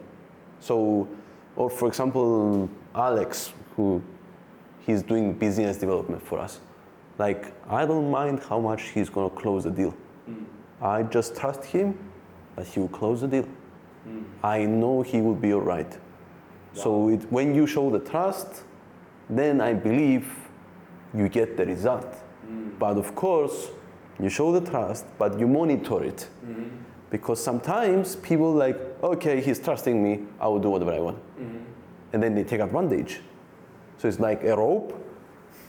So, or for example, Alex, who he's doing business development for us. Like, I don't mind how much he's gonna close the deal. Mm. I just trust him that he will close the deal. Mm. I know he will be all right. So it, when you show the trust, then I believe you get the result. Mm. But of course, you show the trust, but you monitor it. Mm-hmm. Because sometimes people like, okay, he's trusting me, I will do whatever I want. And then they take advantage. So it's like a rope,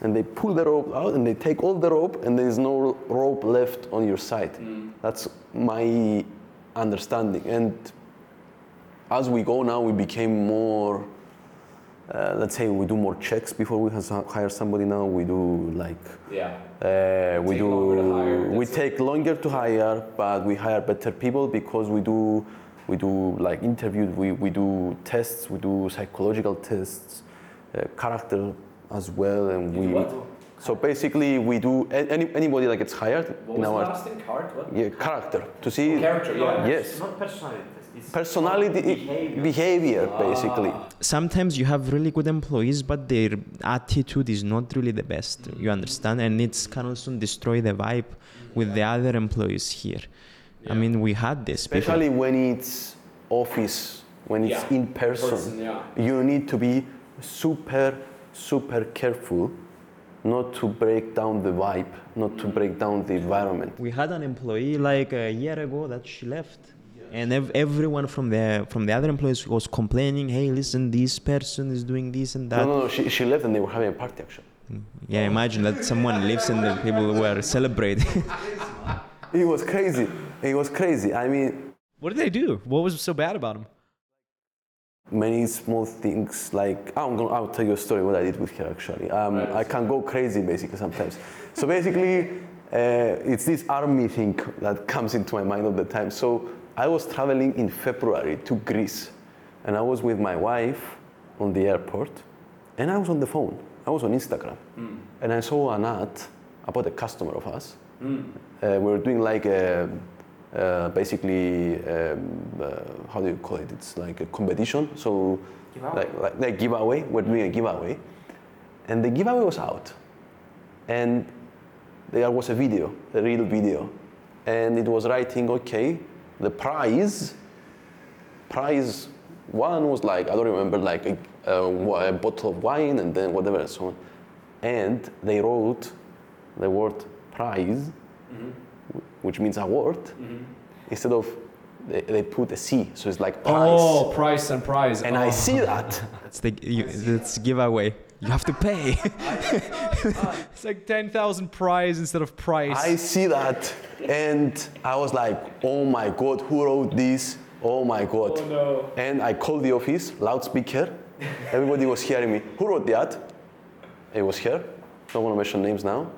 and they pull the rope out and they take all the rope, and there's no rope left on your side. That's my understanding. And as we go now, we became more. Uh, let's say we do more checks before we hire somebody. Now we do like
Yeah.
uh, we do
hire,
we
it.
take longer to hire, but we hire better people because we do we do like interviews, we, we do tests, we do psychological tests, uh, character as well, and we. So basically, we do any, anybody that gets hired in our
thing? Card?
Yeah, character to see
Character, yeah.
yes
Not personality. It's
personality
behavior.
behavior basically.
Sometimes you have really good employees, but their attitude is not really the best. You understand, and it can also destroy the vibe with the other employees here. I mean, we had this. before.
especially when it's office when it's
Yeah,
in person,
person, yeah.
you need to be super super careful not to break down the vibe not to break down the environment
We had an employee like a year ago that she left, and ev- everyone from the from the other employees was complaining. Hey, listen, this person is doing this and
no
that.
no no she, she left and they were having a party actually mm,
Yeah, imagine that someone lives and the people were celebrating.
it was crazy it was crazy i mean
What did they do? What was so bad about him?
many small things like I'm gonna, I'll tell you a story what I did with her actually. Um, I can go crazy basically sometimes. so basically, uh, it's this army thing that comes into my mind all the time. So I was traveling in February to Greece, and I was with my wife on the airport, and I was on the phone. I was on Instagram, and I saw an ad about a customer of us. Uh, we were doing like a uh, basically um, uh, how do you call it? It's like a competition. So like, like like giveaway. We're doing a giveaway, and the giveaway was out, and there was a video, a real video, and it was writing okay, the prize. Prize one was like I don't remember like a, a, a bottle of wine and then whatever and so on, and they wrote the word prize mm-hmm. which means award, mm-hmm. instead of they, they put a C, so it's like oh, prize.
Oh, price and prize.
And
oh.
I see that.
That's the you, that's giveaway. You have to pay.
It's like 10,000 prize instead of price.
I see that, and I was like, oh my god, who wrote this? Oh my god.
Oh, no.
And I called the office, loudspeaker. Everybody was hearing me. Who wrote the ad? It was her. Don't want to mention names now.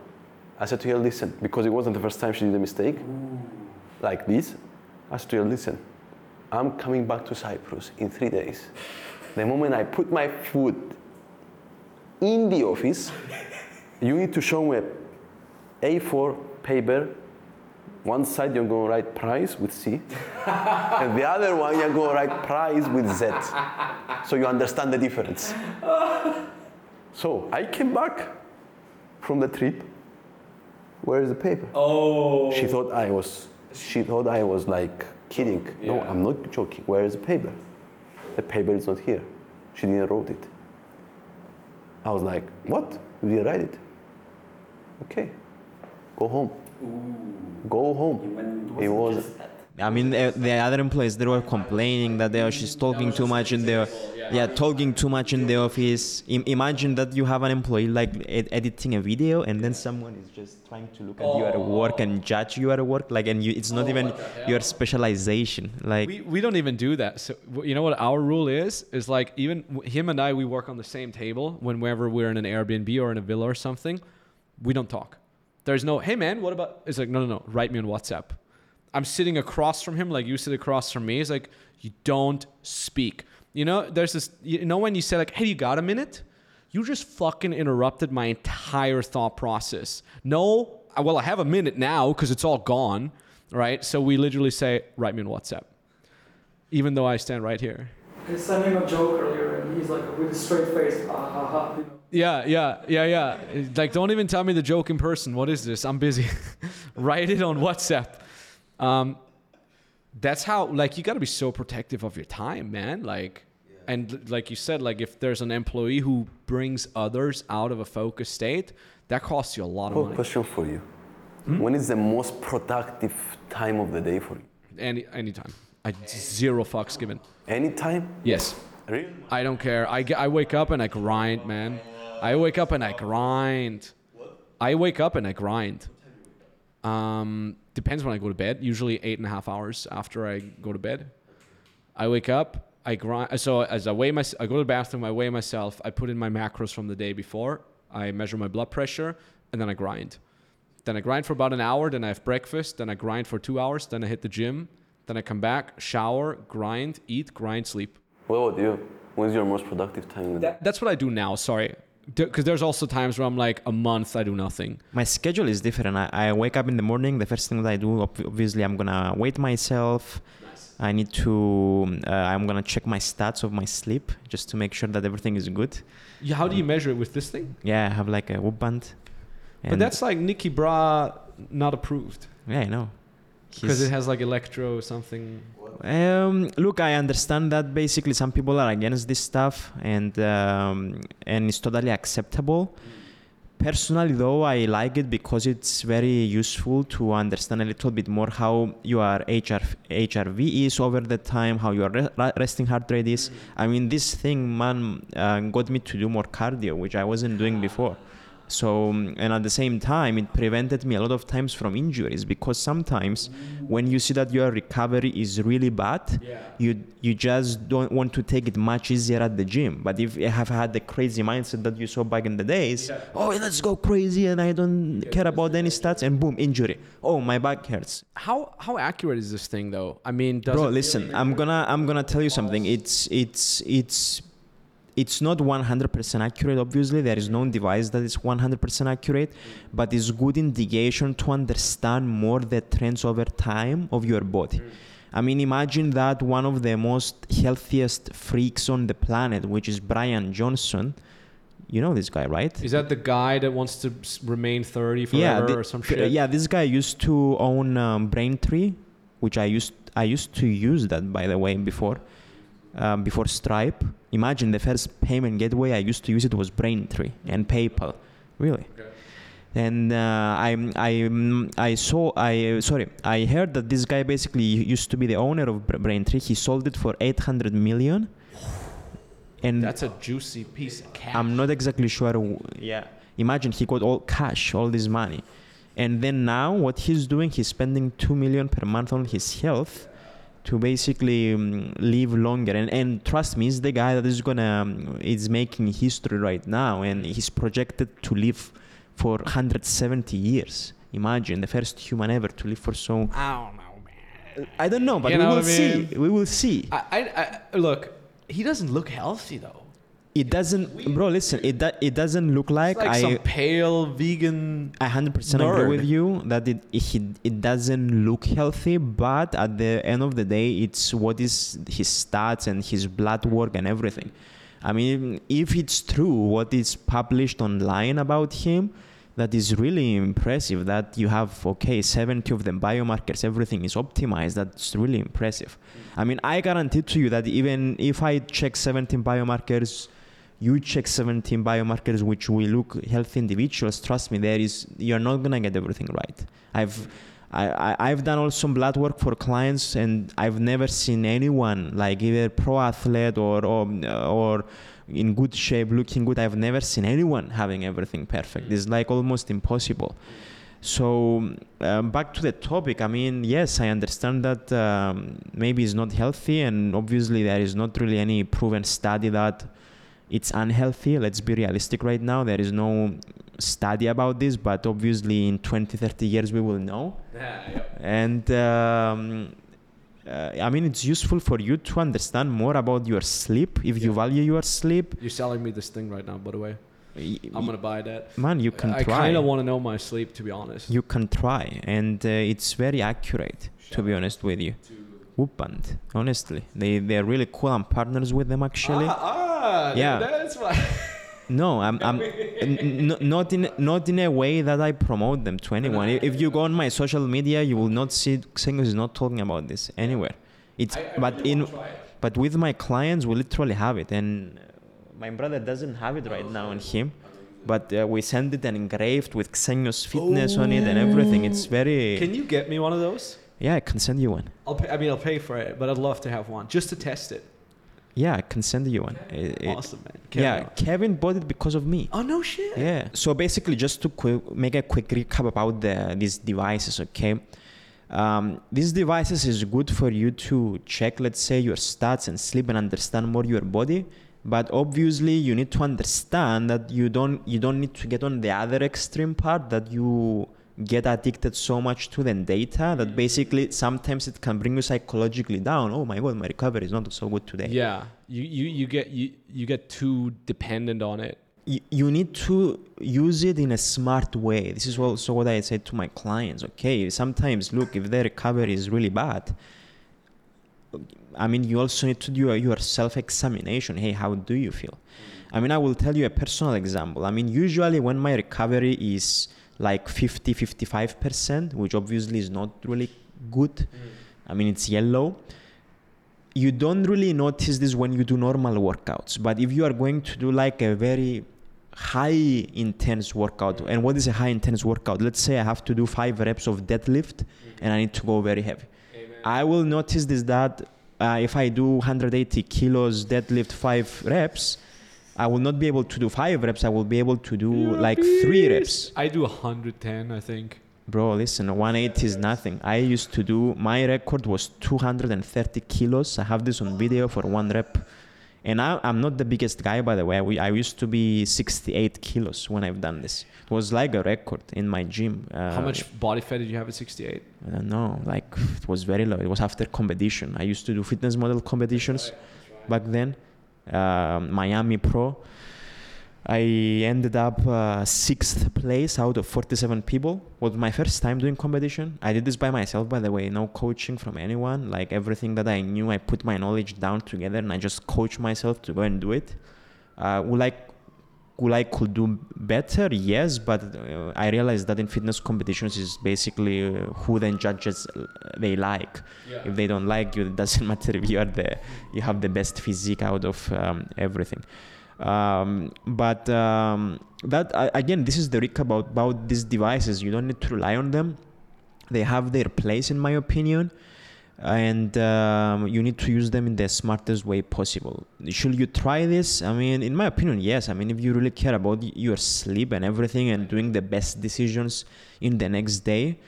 I said to her, listen, because it wasn't the first time she did a mistake like this. I said to her, listen, I'm coming back to Cyprus in three days. The moment I put my foot in the office, you need to show me a A4 paper One side you're going to write price with C, and the other one you're going to write price with Z. So you understand the difference. So I came back from the trip. Where is the paper?
Oh.
She thought I was. She thought I was like kidding. No, I'm not joking. Where is the paper? The paper is not here. She didn't wrote it. I was like, what? You didn't write it? Okay. Go home. Go home. It was.
I mean, the other employees they were complaining that they are, she's talking too much in the yeah talking too much in the office. Im- imagine that you have an employee like ed- editing a video and then someone is just trying to look at you at oh. work and judge you at work like and you it's not oh even your specialization like
We, we don't even do that. So you know what our rule is? Is like even him and I, we work on the same table whenever we're in an Airbnb or in a villa or something. We don't talk. There's no, hey man, what about? It's like no, no, no. Write me on WhatsApp. I'm sitting across from him, like you sit across from me. It's like you don't speak. You know, there's this. You know when you say like, hey, you got a minute? You just fucking interrupted my entire thought process. No, well, I have a minute now because it's all gone, right? So we literally say, write me on WhatsApp even though I stand right here.
I sent him a joke earlier, and he's like, with a straight face, ah ha ha. You know.
Yeah, yeah, yeah, yeah. Like, don't even tell me the joke in person. What is this? I'm busy. Write it on WhatsApp. Um, that's how, like, you got to be so protective of your time, man. Like, and like you said, like, if there's an employee who brings others out of a focused state, that costs you a lot of money.
question for you. When is the most productive time of the day for you?
Any anytime. I zero fucks given.
Anytime?
Yes.
Really?
I don't care. I, get, I wake up and I grind, man. I wake up and I grind. I wake up and I grind. Um, depends when I go to bed. Usually eight and a half hours after I go to bed. I wake up. I grind. So as I weigh my, I go to the bathroom. I weigh myself. I put in my macros from the day before. I measure my blood pressure, and then I grind. Then I grind for about an hour. Then I have breakfast. Then I grind for two hours. Then I hit the gym. Then I come back, shower, grind, eat, grind, sleep.
What about you? When's your most productive time of the day?
That, that's what I do now. Sorry, because there's also times where I'm like a month I do nothing.
my schedule is different. I, I wake up in the morning. The first thing that I do, obviously, I'm gonna weight myself. I need to. Uh, I'm gonna check my stats of my sleep just to make sure that everything is good.
Yeah, how do you measure it with this thing?
Yeah, I have like a whoop band.
but that's like Nicky Bra not approved
yeah, I know.
because it has like electro something.
Um, look, I understand that basically some people are against this stuff, and um, and it's totally acceptable. Personally, though, I like it because it's very useful to understand a little bit more how your HR, HRV is over the time, how your re- resting heart rate is. I mean, this thing, man, uh, got me to do more cardio, which I wasn't doing before. So, um, and at the same time, it prevented me a lot of times from injuries because sometimes when you see that your recovery is really bad, you you just don't want to take it much easier at the gym. But if you have had the crazy mindset that you saw back in the days, oh, let's go crazy and I don't care about any stats, and boom, injury. Oh, my back hurts.
How how accurate is this thing though? I mean, does
Bro, listen, I'm gonna I'm gonna tell you something. It's it's it's it's not 100% accurate. Obviously, there is no device that is 100% accurate, but it's good indication to understand more the trends over time of your body. I mean, imagine that one of the most healthiest freaks on the planet, which is Bryan Johnson. You know this guy, right?
Is that the guy that wants to remain 30 forever
yeah, thi-
or some shit?
Yeah, this guy used to own um, Braintree, which I used I used to use that by the way before, um, before Stripe. Imagine the first payment gateway I used to use it was Braintree and PayPal, really. And uh, I I I saw I sorry I heard that this guy basically used to be the owner of Braintree. He sold it for 800 million. And
That's a juicy piece of cash.
I'm not exactly sure. Yeah. Imagine he got all cash, all this money. And then now what he's doing, he's spending 2 million per month on his health to basically um, live longer. And, and trust me, he's the guy that is gonna, um, is making history right now. And he's projected to live for 170 years. Imagine the first human ever to live for so.
I don't know, man.
I don't know, but
You
we
know
will
I
see. We will see.
I, I, I look. He doesn't look healthy though.
It doesn't, bro. Listen, it do, it doesn't look like,
It's like
I.
some pale vegan.
I hundred percent
nerd.
agree with you that it, it it doesn't look healthy, but at the end of the day, it's what is his stats and his blood work and everything. I mean, if it's true what is published online about him, that is really impressive. That you have okay, seventy of the biomarkers, everything is optimized. That's really impressive. I mean, I guarantee to you that even if I check seventeen biomarkers you check 17 biomarkers which will look healthy individuals trust me there is you're not gonna get everything right. I've I, I've done also blood work for clients and I've never seen anyone like either pro athlete or, or or in good shape looking good. I've never seen anyone having everything perfect. It's like almost impossible. So um, back to the topic I mean yes I understand that um, maybe it's not healthy and obviously there is not really any proven study that it's unhealthy let's be realistic right now there is no study about this but obviously in 20 30 years we will know. And um, uh, i mean it's useful for you to understand more about your sleep if you value your sleep.
You're selling me this thing right now, by the way. I'm gonna buy that.
man you can
I
try.
I kind of want to know my sleep, to be honest.
you can try and uh, it's very accurate to be honest with you Whoop band, honestly they they're really cool i'm partners with them actually
Ah, ah
Yeah.
That's why.
No, I'm, I'm n- not in not in a way that I promote them to anyone. If- you go on my social media, you will not see Xenios is not talking about this anywhere. It's but in but with my clients, we literally have it, and uh, my brother doesn't have it right now on him. But uh, we send it and engraved with Xenios fitness on it and everything. It's very
Can you get me one of those?
Yeah. I can send you one.
I'll pay, I mean, I'll pay for it, but I'd love to have one just to test it.
Yeah, I can send you one. It- it-
awesome, man.
yeah,
Kevin.
Kevin bought it because of me.
Oh no shit.
Yeah. So basically, just to qu- make a quick recap about the, these devices, okay? Um, these devices is good for you to check, let's say, your stats and sleep and understand more your body. But obviously, you need to understand that you don't you don't need to get on the other extreme part that you get addicted so much to the data that mm-hmm. basically sometimes it can bring you psychologically down. Oh my god, my recovery is not so good today.
Yeah. You, you you get you you get too dependent on it.
you, you need to use it in a smart way. This is also what I say to my clients. Okay, sometimes look, if the recovery is really bad, I mean, you also need to do your self examination. Hey, how do you feel? I mean, I will tell you a personal example. I mean, usually when my recovery is like 50, 55%, which obviously is not really good, I mean, it's yellow. You don't really notice this when you do normal workouts. But if you are going to do like a very high intense workout, and what is a high intense workout? Let's say I have to do five reps of deadlift and I need to go very heavy. I will notice this that uh, if I do 180 kilos deadlift five reps, I will not be able to do five reps. I will be able to do
You're a
like three reps.
I do 110, I think.
Bro, listen, 180 is nothing. I used to do, my record was 230 kilos. I have this on video for one rep. And I, I'm not the biggest guy, by the way. We, I used to be 68 kilos when I've done this. It was like a record in my gym. Uh,
How much body fat did you have at 68?
I don't know. Like, it was very low. It was after competition. I used to do fitness model competitions back then. Um Miami Pro. I ended up uh, sixth place out of 47 people. Was my first time doing competition. I did this by myself, by the way, no coaching from anyone. Like everything that I knew, I put my knowledge down together and I just coached myself to go and do it. Uh, will I, will I could do better? Yes, but uh, I realized that in fitness competitions is basically uh, who then judges uh, they like. If they don't like you, it doesn't matter if you are the, you have the best physique out of um, everything. Um, but um, that uh, again this is the recap about, about these devices. You don't need to rely on them. They have their place in my opinion and um, you need to use them in the smartest way possible. Should you try this? I mean in my opinion yes. I mean if you really care about your sleep and everything and doing the best decisions in the next day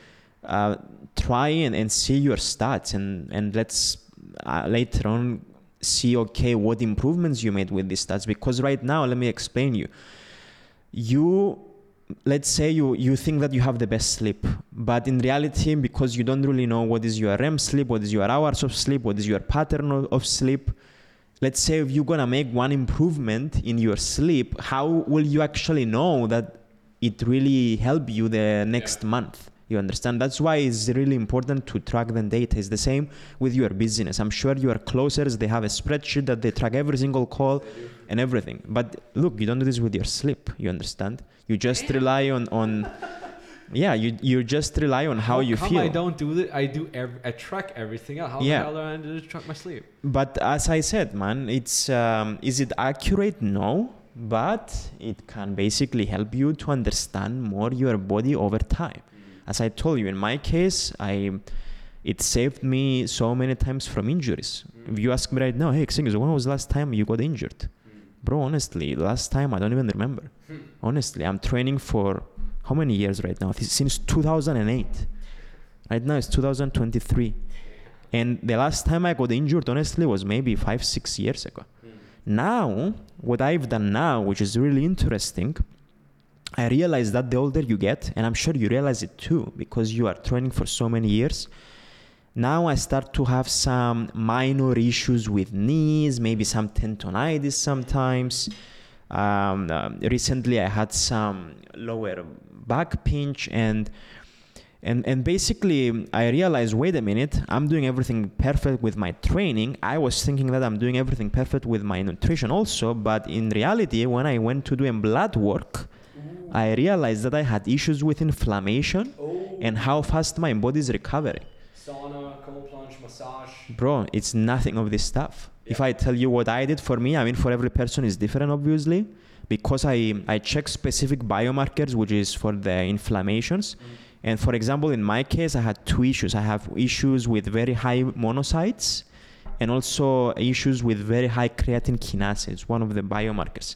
uh, try and, and see your stats and and let's uh, later on see okay what improvements you made with these stats. Because right now let me explain you. You let's say you you think that you have the best sleep but in reality because you don't really know what is your REM sleep what is your hours of sleep what is your pattern of, of sleep let's say if you're gonna make one improvement in your sleep, how will you actually know that it really helped you the next month? You understand? That's why it's really important to track the data. It's the same with your business. I'm sure your closers they have a spreadsheet that they track every single call and everything. But look, you don't do this with your sleep. You understand? You just rely on on yeah. You you just rely on how, you
come
feel.
I don't do it. I do. Ev- I track everything else. How
Yeah.
the hell do I do to track my sleep?
But as I said, man, it's um, is it accurate? No, but it can basically help you to understand more your body over time. As I told you, in my case, I it saved me so many times from injuries. If you ask me right now, hey, Xenios, when was the last time you got injured? Bro, honestly, last time I don't even remember. Hmm. Honestly, I'm training for how many years right now? Since 2008. Right now it's 2023. And the last time I got injured, honestly, was maybe five, six years ago. Hmm. Now, what I've done now, which is really interesting, I realize that the older you get, and I'm sure you realize it too, because you are training for so many years. Now I start to have some minor issues with knees, maybe some tendonitis sometimes. Um, um, recently, I had some lower back pinch, and and and basically, I realized, wait a minute, I'm doing everything perfect with my training. I was thinking that I'm doing everything perfect with my nutrition also, but in reality, when I went to doing blood work, I realized that I had issues with inflammation oh. and how fast my body is recovering.
Sauna, cold plunge, massage.
Bro, it's nothing of this stuff. If I tell you what I did for me, I mean, for every person is different, obviously, because I, I check specific biomarkers, which is for the inflammations. Mm. And for example, in my case, I had two issues. I have issues with very high monocytes and also issues with very high creatine kinase, one of the biomarkers.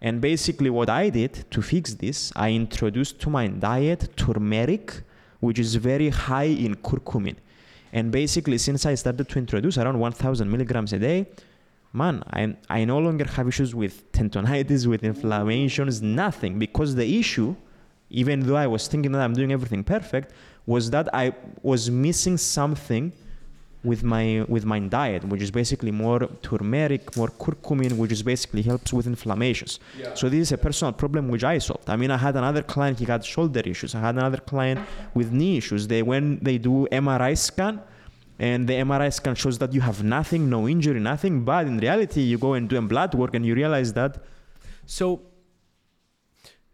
And basically, what I did to fix this, I introduced to my diet turmeric, which is very high in curcumin. And basically, since I started to introduce around 1000 milligrams a day, man, I, I no longer have issues with tendonitis, with inflammations, nothing. Because the issue, even though I was thinking that I'm doing everything perfect, was that I was missing something with my with my diet, which is basically more turmeric, more curcumin, which is basically helps with inflammations.
Yeah.
So this is a personal problem which I solved. I mean, I had another client, he had shoulder issues. I had another client with knee issues. They when they do MRI scan, and the MRI scan shows that you have nothing, no injury, nothing. But in reality, you go and do a blood work, and you realize that
So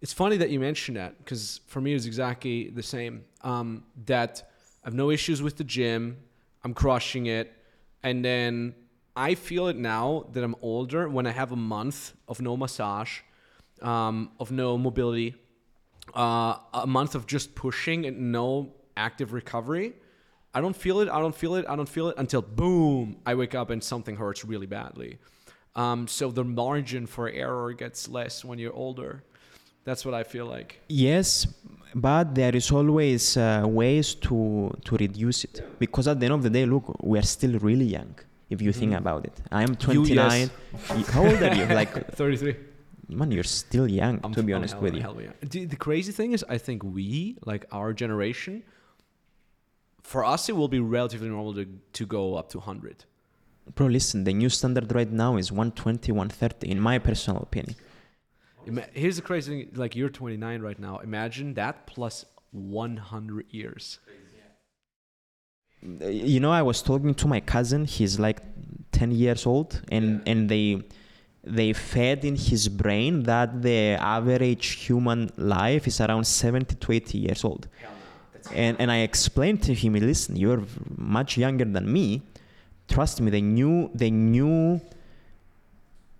it's funny that you mentioned that because for me it's exactly the same. Um, that I have no issues with the gym, I'm crushing it, and then I feel it now that I'm older when I have a month of no massage, um, of no mobility, uh, a month of just pushing and no active recovery. I don't feel it. I don't feel it. I don't feel it until boom, I wake up and something hurts really badly. Um, so the margin for error gets less when you're older. That's what I feel like.
Yes, but there is always uh, ways to to reduce it because at the end of the day, look, we are still really young. If you think about it, I am 29. You- How old are you? Like,
33.
man, you're still young.
I'm,
to be
I'm
honest
hell-
with you.
hell yeah. The, the crazy thing is, I think we, like our generation, for us, it will be relatively normal to, to go up to 100.
Bro, listen, the new standard right now is 120, 130, in my personal opinion.
Ima- Here's the crazy thing like, you're 29 right now. Imagine that plus 100 years.
You know, I was talking to my cousin. He's like 10 years old, and and they they fed in his brain that the average human life is around 70 to 80 years old. And and I explained to him, listen, you're much younger than me. Trust me, the new the new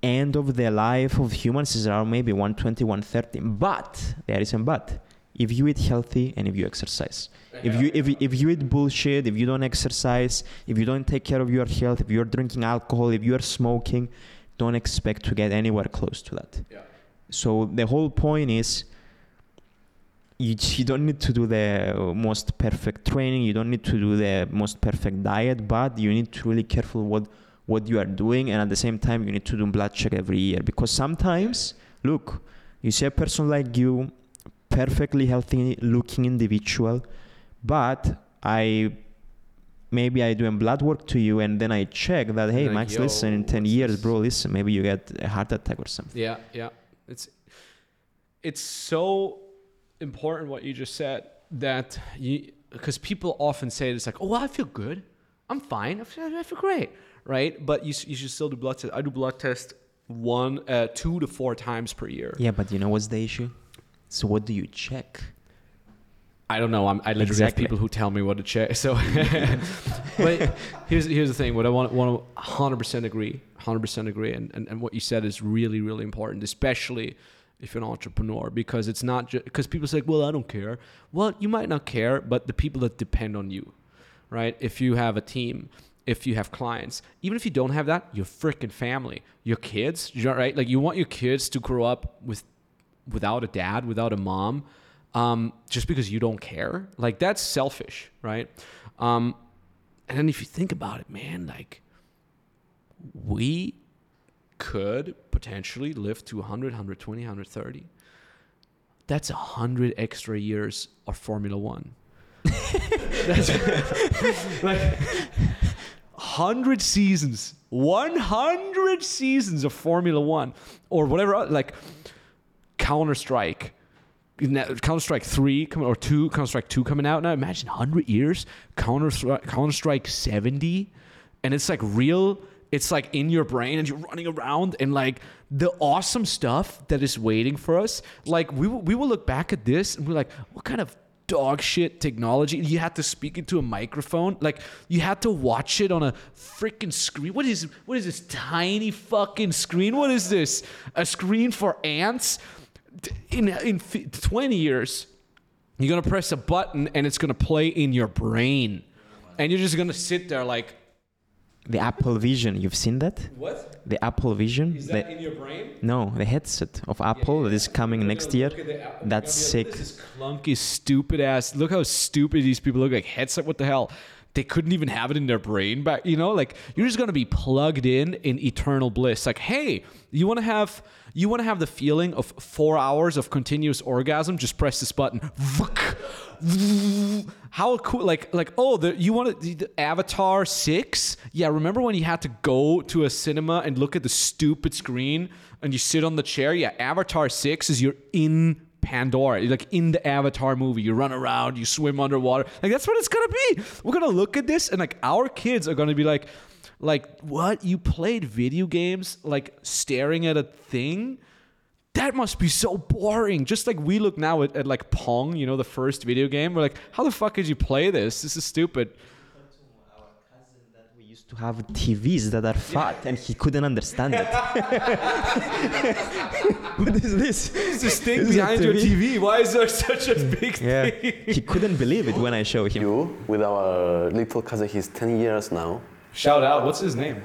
end of the life of humans is around maybe 120, 130. But there is a but. If you eat healthy and if you exercise. If you if, if you eat bullshit, if you don't exercise, if you don't take care of your health, if you're drinking alcohol, if you're smoking, don't expect to get anywhere close to that.
Yeah.
So the whole point is you, you don't need to do the most perfect training, you don't need to do the most perfect diet, but you need to really careful what what you are doing and at the same time you need to do blood check every year. Because sometimes look, you see a person like you perfectly healthy looking individual but I maybe I doing blood work to you, and then I check that hey,
Like,
Max, listen, in ten years, bro, listen, maybe you get a heart attack or something.
Yeah, yeah. It's it's so important what you just said that you because people often say it's like, oh, well, I feel good, I'm fine, I feel, I feel great, right? But you you should still do blood test. I do blood test one, uh, two to four times per year.
Yeah, but you know what's the issue? So what do you check?
I don't know. I'm, I literally
Exactly.
have people who tell me what to check. So, but here's here's the thing. What I want want to 100 percent agree, 100 percent agree, and, and and what you said is really really important, especially if you're an entrepreneur, because it's not just because people say, well, I don't care. Well, you might not care, but the people that depend on you, right? If you have a team. If you have clients, even if you don't have that, your freaking family, your kids, you right? Like you want your kids to grow up with without a dad, without a mom, um, just because you don't care. Like that's selfish, right? Um, and then if you think about it, man, like we could potentially live to 100, 120, 130. That's 100 extra years of Formula One. That's like 100 seasons, 100 seasons of Formula One or whatever, uh, like Counter Strike. Counter Strike 3 coming or 2, Counter Strike 2 coming out now. Imagine 100 years, Counter Counter Strike 70 and it's like real it's like in your brain and you're running around and like the awesome stuff that is waiting for us. Like we we will look back at this and we're like, what kind of dog shit technology? You had to speak into a microphone. Like you had to watch it on a freaking screen. What is what is this tiny fucking screen? What is this? A screen for ants? In in fi- 20 years, you're gonna press a button and it's gonna play in your brain, and you're just gonna sit there like,
The Apple Vision, you've seen that?
what?
The Apple Vision?
Is
The-
that in your brain?
no, the headset of Apple that is coming next year. That's sick.
This is clunky, stupid ass. Look how stupid these people look like. Headset, what the hell? They couldn't even have it in their brain but You know, like you're just gonna be plugged in in eternal bliss. Like, hey, you want to have you want to have the feeling of four hours of continuous orgasm? Just press this button. How cool! Like, like, oh, the, you want the Avatar six? Yeah, remember when you had to go to a cinema and look at the stupid screen and you sit on the chair? Yeah, Avatar six is you're in Pandora. You're like in the Avatar movie. You run around, you swim underwater. Like that's what it's gonna be. We're gonna look at this and like our kids are gonna be like, like what? You played video games like staring at a thing? That must be so boring. Just like we look now at, at like Pong, you know, the first video game. We're like, how the fuck did you play this? This is stupid.
Our cousin that we used to have TVs that are fat and he couldn't understand it. what is this?
This thing
Is
behind your
TV?
TV. Why is there such a big
Yeah.
thing?
he couldn't believe it when I showed him.
You, with our little cousin, he's 10 years now,
Shout out. What's his name?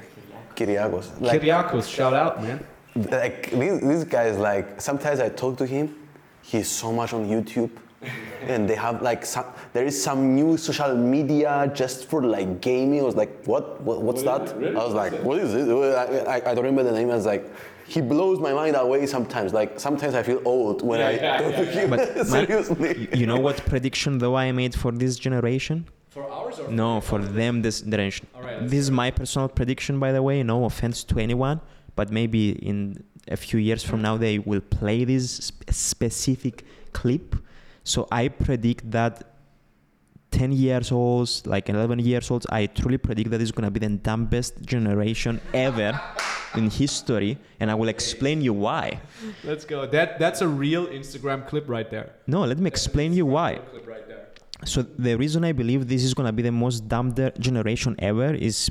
Kyriakos. Like,
Kyriakos. Shout out, man.
Like this, this guy is like, sometimes I talk to him, he's so much on YouTube. and they have like some, there is some new social media just for like gaming. I was like, what? what what's
What is
that?
Really?
I was like, what is it? I, I, I don't remember the name. I was like, he blows my mind away sometimes. Like sometimes I feel old when I
Yeah,
talk
yeah,
to him.
But
Seriously.
you- you know what prediction though I made for this generation?
For ours or
No, for them this generation.
All right, let's
this is my personal prediction, by the way. No offense to anyone, but maybe in a few years from now they will play this sp- specific clip. So I predict that 10 years olds, like 11 years olds, I truly predict that it's gonna be the dumbest generation ever in history, and I will explain you why.
Let's go. That that's a real Instagram clip right there.
No, let me explain you why.
Clip right there.
So the reason I believe this is gonna be the most dumb generation ever is,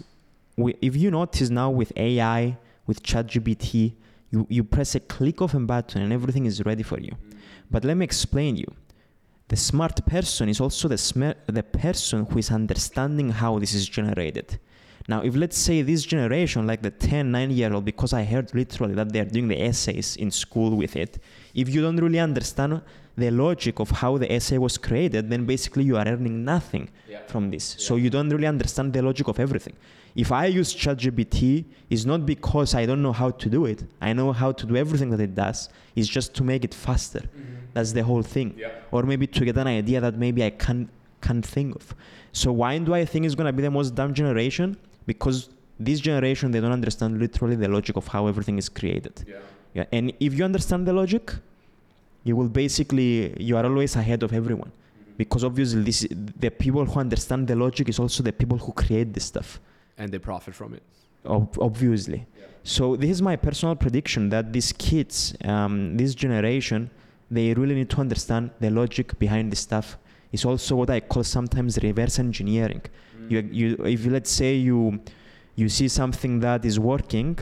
we, if you notice now with AI, with ChatGPT, you, you press a click of a button and everything is ready for you. Mm. But let me explain you. The smart person is also the smer- the person who is understanding how this is generated. Now, if let's say this generation, like the 10, 9 year old, because I heard literally that they're doing the essays in school with it, if you don't really understand the logic of how the essay was created, then basically you are earning nothing
Yeah.
from this. So you don't really understand the logic of everything. If I use ChatGPT, it's not because I don't know how to do it. I know how to do everything that it does. It's just to make it faster. Mm-hmm. That's the whole thing.
Yeah.
Or maybe to get an idea that maybe I can can think of. So why do I think it's gonna be the most dumb generation? Because this generation they don't understand literally the logic of how everything is created.
Yeah.
Yeah, and if you understand the logic, you will basically you are always ahead of everyone, because obviously this the people who understand the logic is also the people who create this stuff.
And they profit from it.
Ob- obviously. So this is my personal prediction that these kids, um, this generation, they really need to understand the logic behind this stuff. It's also what I call sometimes reverse engineering. You, you, if you, let's say you, you see something that is working,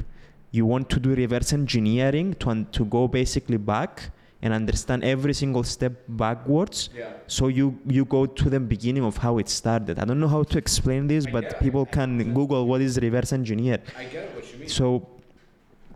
you want to do reverse engineering to, to go basically back and understand every single step backwards.
Yeah.
So you you go to the beginning of how it started. I don't know how to explain this,
I
but
get
people can Google what is reverse engineer.
I get what you mean.
So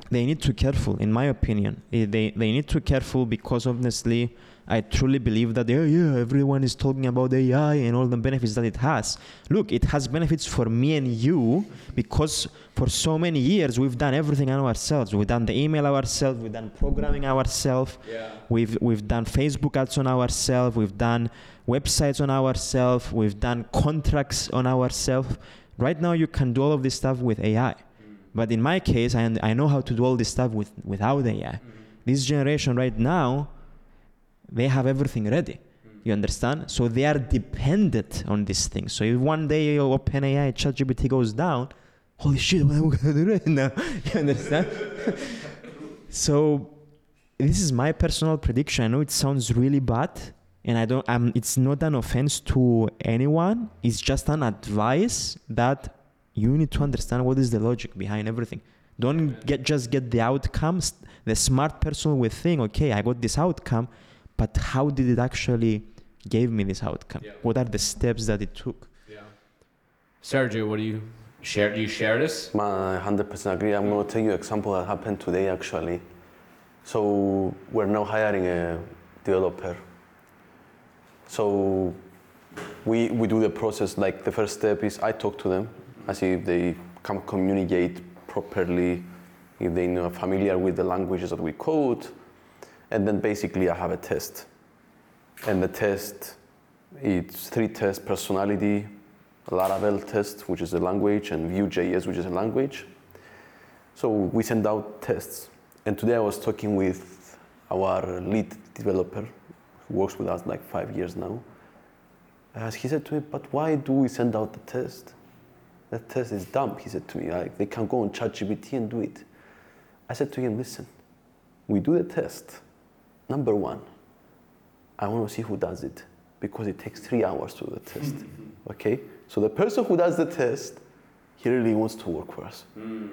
they need to careful, in my opinion. Eh, They they need to careful because honestly, I truly believe that yeah, yeah, everyone is talking about AI and all the benefits that it has. Look, it has benefits for me and you because for so many years we've done everything on ourselves. We've done the email ourselves, we've done programming ourselves,
yeah.
We've we've done Facebook ads on ourselves. We've done websites on ourselves. We've done contracts on ourselves. Right now, you can do all of this stuff with AI. Mm. But in my case, I, I know how to do all this stuff with without AI. Mm-hmm. This generation right now, they have everything ready. You understand? So they are dependent on these things. So if one day OpenAI, ChatGPT goes down, holy shit, what am I gonna do right now? You understand? so this is my personal prediction. I know it sounds really bad, and I don't. Um, it's not an offense to anyone. It's just an advice that you need to understand what is the logic behind everything. Don't get just get the outcomes. The smart person will think, okay, I got this outcome, but how did it actually give me this outcome?
Yeah.
What are the steps that it took?
Yeah. Sergio, what do you share? Do you share this?
I 100% agree. I'm going to tell you an example that happened today actually. So we're now hiring a developer. So we, we do the process like the first step is I talk to them, I see if they can communicate properly, if they are familiar with the languages that we code, and then basically I have a test. And the test, it's three tests, personality, Laravel test, which is a language, and Vue.js, which is a language. So we send out tests. And today I was talking with our lead developer, who works with us like five years now. As he said to me, but why do we send out the test? That test is dumb, he said to me. Like, they can go on ChatGPT and do it. I said to him, listen, we do the test. Number one, I want to see who does it because it takes three hours to do the test. Mm. okay? So the person who does the test, he really wants to work for us. Mm.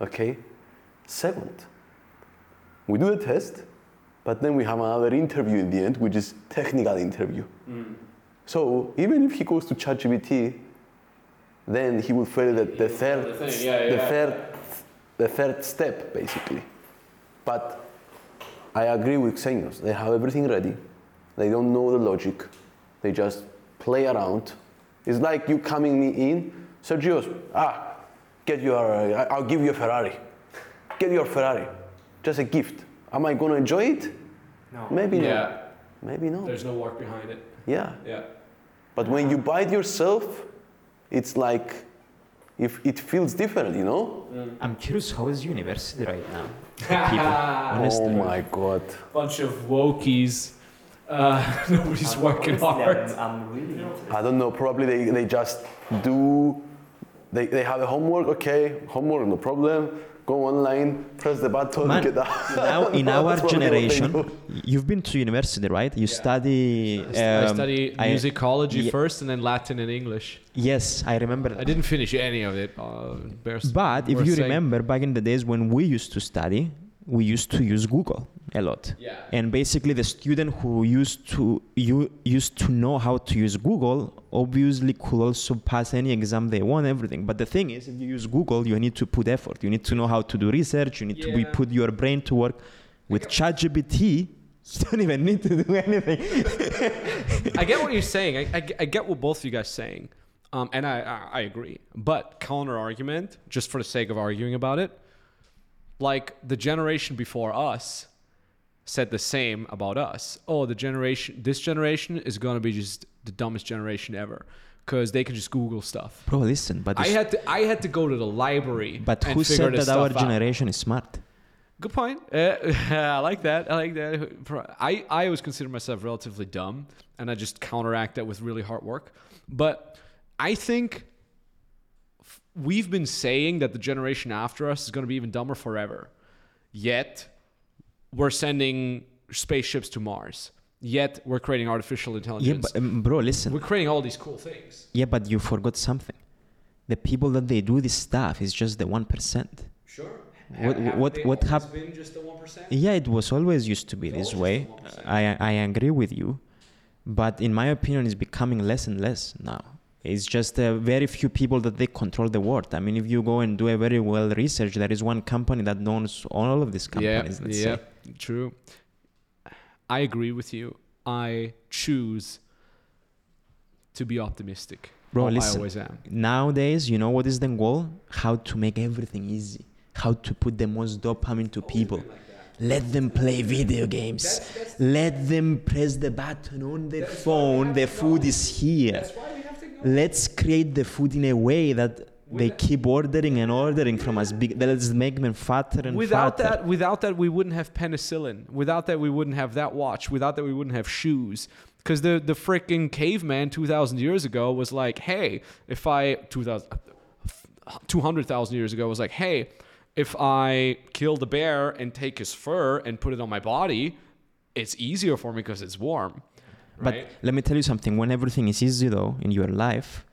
Okay? Second, we do the test, but then we have another interview in the end, which is technical interview. Mm. So even if he goes to ChatGPT, then he will fail the, the third,
the thing, yeah,
the
yeah.
third, the third step basically. But I agree with Xenios. They have everything ready. They don't know the logic. They just play around. It's like you coming me in, Sergio, ah, get your, I- I'll give you a Ferrari. Get your Ferrari. Just a gift. Am I going to enjoy it?
No.
Maybe
Yeah.
not. Maybe not.
There's no work behind it.
Yeah.
Yeah.
But when you buy it yourself, it's like, if it feels different, you know?
I'm curious, how is university right now? Honestly.
Oh my God.
Bunch of wokies. Uh, nobody's working hard.
I'm really
I don't know, probably they, they just do, they, they have a homework, okay, homework, no problem. Go online, press the button,
Man,
get that.
now in our
That's probably what they
generation, you've been to university, right? You study.
I
um,
study musicology
Ye-
first and then Latin and English.
Yes, I remember.
I didn't finish any of it. Uh, bears-
But if you
saying.
remember back in the days when we used to study, we used to use Google a lot.
Yeah.
And basically, the student who used to you used to know how to use Google obviously could also pass any exam they want, everything. But the thing is, if you use Google, you need to put effort. You need to know how to do research. You need to be put your brain to work. With ChatGPT, you don't even need to do anything.
I get what you're saying. I, I, I get what both of you guys saying, um, and I, I I agree. But counter argument, just for the sake of arguing about it, like the generation before us said the same about us. Oh, the generation, this generation is gonna be just the dumbest generation ever because they can just Google stuff.
Bro, listen, but
I had to I had to go to the library.
but who said that our
stuff out.
generation is smart?
Good point. Uh, I like that. I like that. I, I always consider myself relatively dumb, and I just counteract that with really hard work. But I think we've been saying that the generation after us is going to be even dumber forever. Yet, we're sending spaceships to Mars. Yet, we're creating artificial
Yeah,
intelligence.
but um, bro, listen.
we're creating all these cool things.
Yeah, but you forgot something. The people that they do this stuff is just the one percent.
Sure.
What- what- what hap-
been just the 1%?
Yeah, it was always used to be this way. I I agree with you, but in my opinion, it's becoming less and less now. It's just uh, very few people that they control the world. I mean, if you go and do a very well research, there is one company that owns all of these companies.
yeah, yeah,
say.
true. I agree with you. I choose to be optimistic.
Bro,
Oh, I
listen.
always am.
Nowadays, you know what is the goal? How to make everything easy. How to put the most dopamine to people. Let them play video games. Let them press the button on their phone. The food is here. Let's create the food in a way that they keep ordering and ordering from us. Big, let's make them fatter and
Without
fatter.
that, without that, we wouldn't have penicillin. Without that, we wouldn't have that watch. Without that, we wouldn't have shoes. Because the the freaking caveman two thousand years ago was like, hey, if I 2000, 200,000 years ago was like, hey, if I kill the bear and take his fur and put it on my body, it's easier for me because it's warm.
But
right?
let me tell you something. When everything is easy, though, in your life,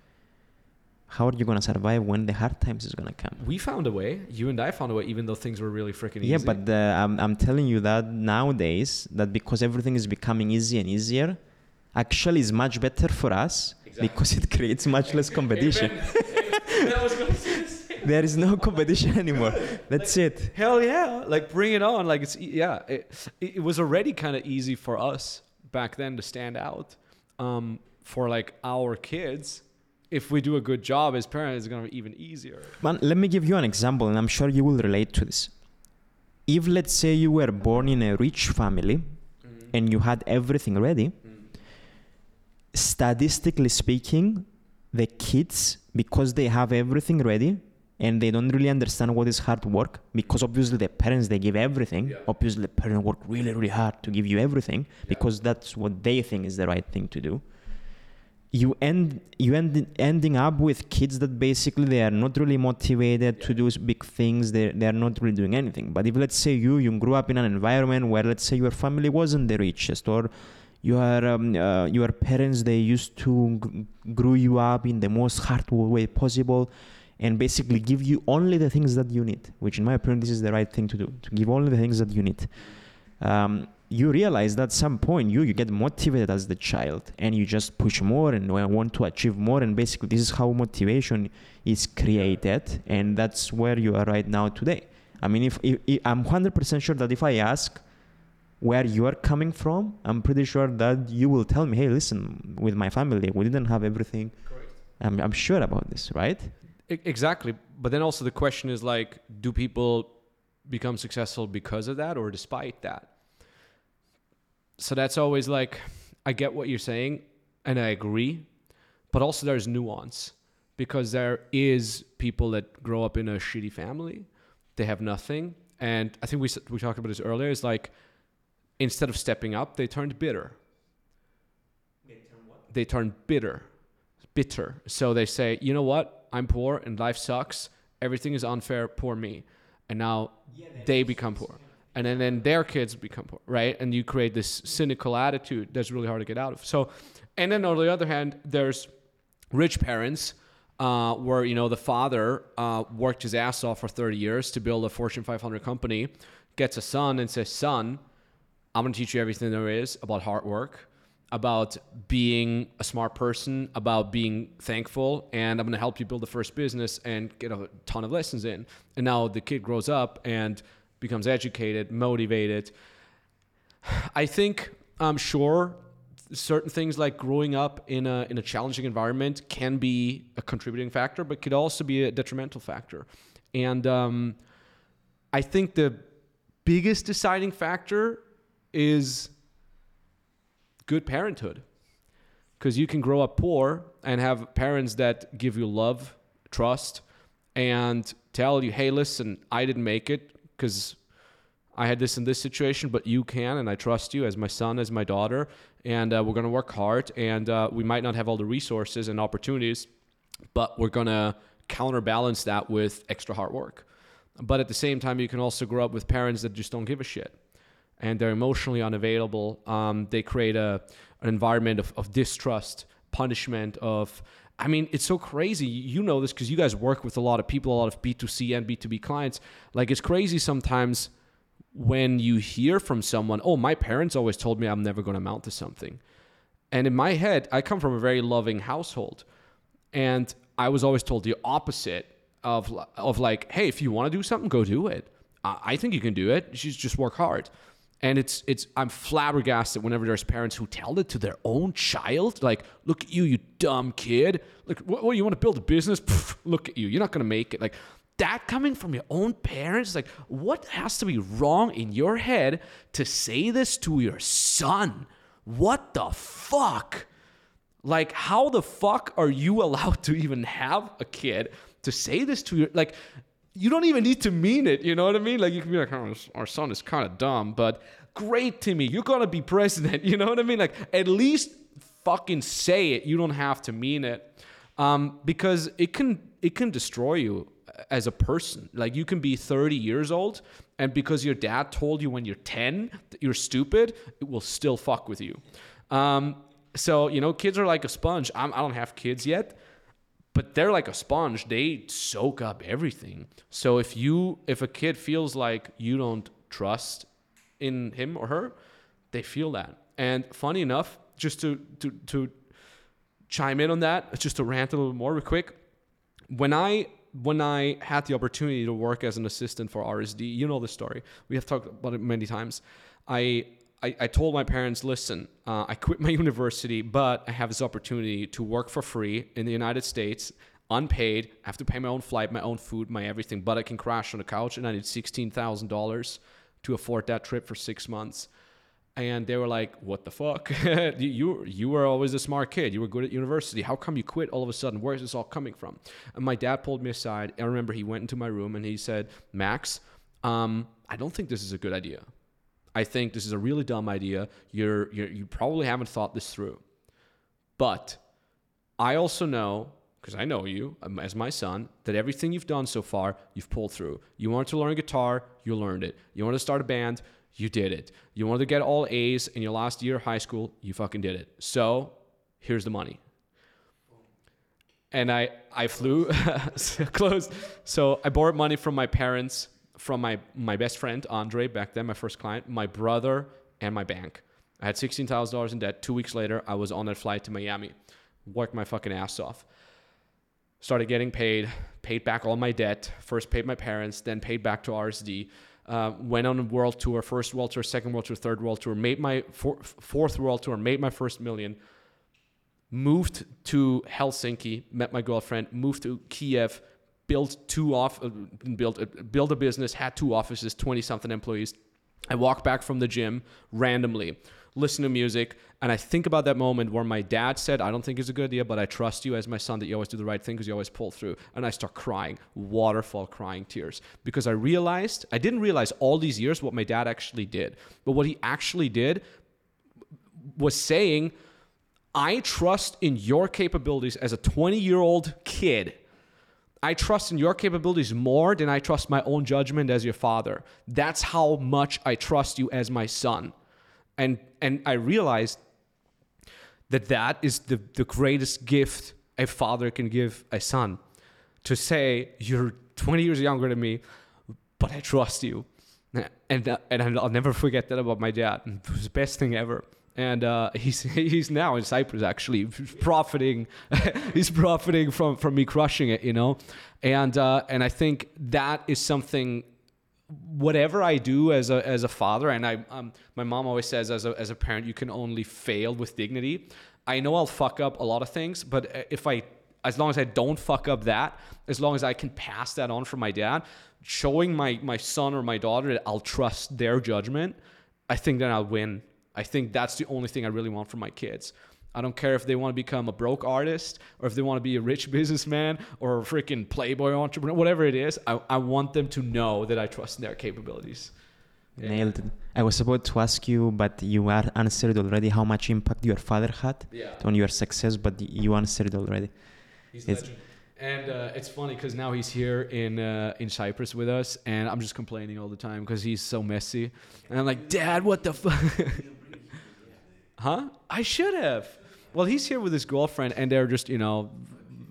how are you gonna survive when the hard times is gonna come?
We found a way. You and I found a way, even though things were really freaking easy.
Yeah, but uh, I'm, I'm telling you that nowadays, that because everything is becoming easy and easier, actually is much better for us because it creates much less competition. there is no competition anymore. That's it.
Hell yeah! Like bring it on. Like it's yeah. It, it was already kind of easy for us back then to stand out. Um, for like our kids, if we do a good job as parents, it's gonna be even easier.
Man, let me give you an example, and I'm sure you will relate to this. If, let's say, you were born in a rich family and you had everything ready, statistically speaking, the kids, because they have everything ready and they don't really understand what is hard work, because obviously the parents they give everything.
Yeah.
Obviously, the parents work really, really hard to give you everything because that's what they think is the right thing to do. You end you end ending up with kids that basically they are not really motivated to do big things. They they are not really doing anything. But if let's say you you grew up in an environment where let's say your family wasn't the richest or your um, uh, your parents they used to g- grew you up in the most hard way possible and basically give you only the things that you need which in my opinion this is the right thing to do to give only the things that you need. Um, you realize that at some point you you get motivated as the child and you just push more and wa- want to achieve more. And basically this is how motivation is created. And that's where you are right now today. I mean if, if, if i'm 100% sure that if i ask where you are coming from i'm pretty sure that you will tell me hey listen with my family we didn't have everything. I'm, I'm sure about this right
Exactly. But then also the question is like, do people become successful because of that or despite that? So that's always like, I get what you're saying and I agree, but also there's nuance because there is people that grow up in a shitty family, they have nothing, and I think we we talked about this earlier. Is like instead of stepping up, they turned bitter. They turn bitter, bitter. So they say, you know what? I'm poor and life sucks. Everything is unfair. Poor me. And now they become poor. And then, then their kids become poor, right? And you create this cynical attitude that's really hard to get out of. So, and then on the other hand, there's rich parents uh, where you know the father uh, worked his ass off for 30 years to build a Fortune 500 company, gets a son and says, "Son, I'm gonna teach you everything there is about hard work, about being a smart person, about being thankful, and I'm gonna help you build the first business and get a ton of lessons in." And now the kid grows up and becomes educated, motivated. I think I'm sure certain things like growing up in a in a challenging environment can be a contributing factor, but could also be a detrimental factor. And um, I think the biggest deciding factor is good parenthood. because you can grow up poor and have parents that give you love, trust, and tell you, hey, listen, I didn't make it because I had this in this situation, but you can, and I trust you as my son, as my daughter, and uh, we're gonna work hard. And uh, we might not have all the resources and opportunities, but we're gonna counterbalance that with extra hard work. But at the same time, you can also grow up with parents that just don't give a shit, and they're emotionally unavailable. Um, they create a an environment of, of distrust, punishment, of I mean, it's so crazy. You know this because you guys work with a lot of people, a lot of B2C and B2B clients. Like, it's crazy sometimes when you hear from someone, oh, my parents always told me I'm never going to amount to something. And in my head, I come from a very loving household. And I was always told the opposite of, of like, hey, if you want to do something, go do it. I think you can do it. You just work hard. And it's it's I'm flabbergasted whenever there's parents who tell it to their own child, like, look at you, you dumb kid. like what, what you want to build a business? Pff, look at you, you're not gonna make it. Like that coming from your own parents, like what has to be wrong in your head to say this to your son? What the fuck? Like, how the fuck are you allowed to even have a kid to say this to your like? You don't even need to mean it. You know what I mean? Like, you can be like, oh, our son is kind of dumb, but great, Timmy, you're gonna be president. You know what I mean? Like, at least fucking say it. You don't have to mean it, um, because it can it can destroy you as a person. Like, you can be 30 years old, and because your dad told you when you're 10 that you're stupid, it will still fuck with you. Um, so you know, kids are like a sponge. I'm, I don't have kids yet, but they're like a sponge. They soak up everything. So if you if a kid feels like you don't trust in him or her, they feel that. And funny enough, just to to to chime in on that, just to rant a little more real quick. When I when I had the opportunity to work as an assistant for RSD, you know the story. We have talked about it many times. I I, I told my parents, listen, uh, I quit my university, but I have this opportunity to work for free in the United States, unpaid. I have to pay my own flight, my own food, my everything, but I can crash on the couch, and I need sixteen thousand dollars to afford that trip for six months. And they were like, "What the fuck? you you were always a smart kid. You were good at university. How come you quit all of a sudden? Where is this all coming from?" And my dad pulled me aside. I remember he went into my room and he said, "Max, um, I don't think this is a good idea. I think this is a really dumb idea. You're, you're you probably haven't thought this through. But I also know because I know you um, as my son, that everything you've done so far, you've pulled through. You wanted to learn guitar, you learned it. You wanted to start a band, you did it. You wanted to get all A's in your last year of high school, you fucking did it. So here's the money. And I, I flew close. So I borrowed money from my parents, from my, my best friend, Andre, back then, my first client, my brother, and my bank. I had $16,000 in debt. Two weeks later, I was on that flight to Miami. Worked my fucking ass off started getting paid, paid back all my debt, first paid my parents, then paid back to RSD. Uh, went on a world tour, first world tour, second world tour, third world tour, made my four, fourth world tour, made my first million, moved to Helsinki, met my girlfriend, moved to Kiev, built two off, uh, built uh, built a business, had two offices, twenty something employees. I walk back from the gym randomly, listen to music, and I think about that moment where my dad said, I don't think it's a good idea, but I trust you as my son that you always do the right thing because you always pull through. And I start crying, waterfall crying tears, because I realized, I didn't realize all these years what my dad actually did. But what he actually did was saying, I trust in your capabilities as a 20 year old kid. I trust in your capabilities more than I trust my own judgment as your father. That's how much I trust you as my son. And and I realized that that is the, the greatest gift a father can give a son to say you're 20 years younger than me but i trust you and and i'll never forget that about my dad it was the best thing ever and uh, he's he's now in Cyprus actually profiting he's profiting from from me crushing it you know and uh, and I think that is something whatever I do as a as a father, and I um, my mom always says as a as a parent, you can only fail with dignity. I know I'll fuck up a lot of things, but if I as long as I don't fuck up that, as long as I can pass that on from my dad, showing my my son or my daughter that I'll trust their judgment, I think then I'll win. I think that's the only thing I really want for my kids. I don't care if they want to become a broke artist or if they want to be a rich businessman or a freaking playboy entrepreneur, whatever it is. I, I want them to know that I trust in their capabilities. Yeah.
Nailed it. I was about to ask you, but you are answered already how much impact your father had
Yeah.
on your success, but you answered already.
He's
It's-
legend. And uh, it's funny because now he's here in uh, in Cyprus with us, and I'm just complaining all the time because he's so messy. And I'm like, Dad, what the fuck? huh? I should have. Well, he's here with his girlfriend, and they're just you know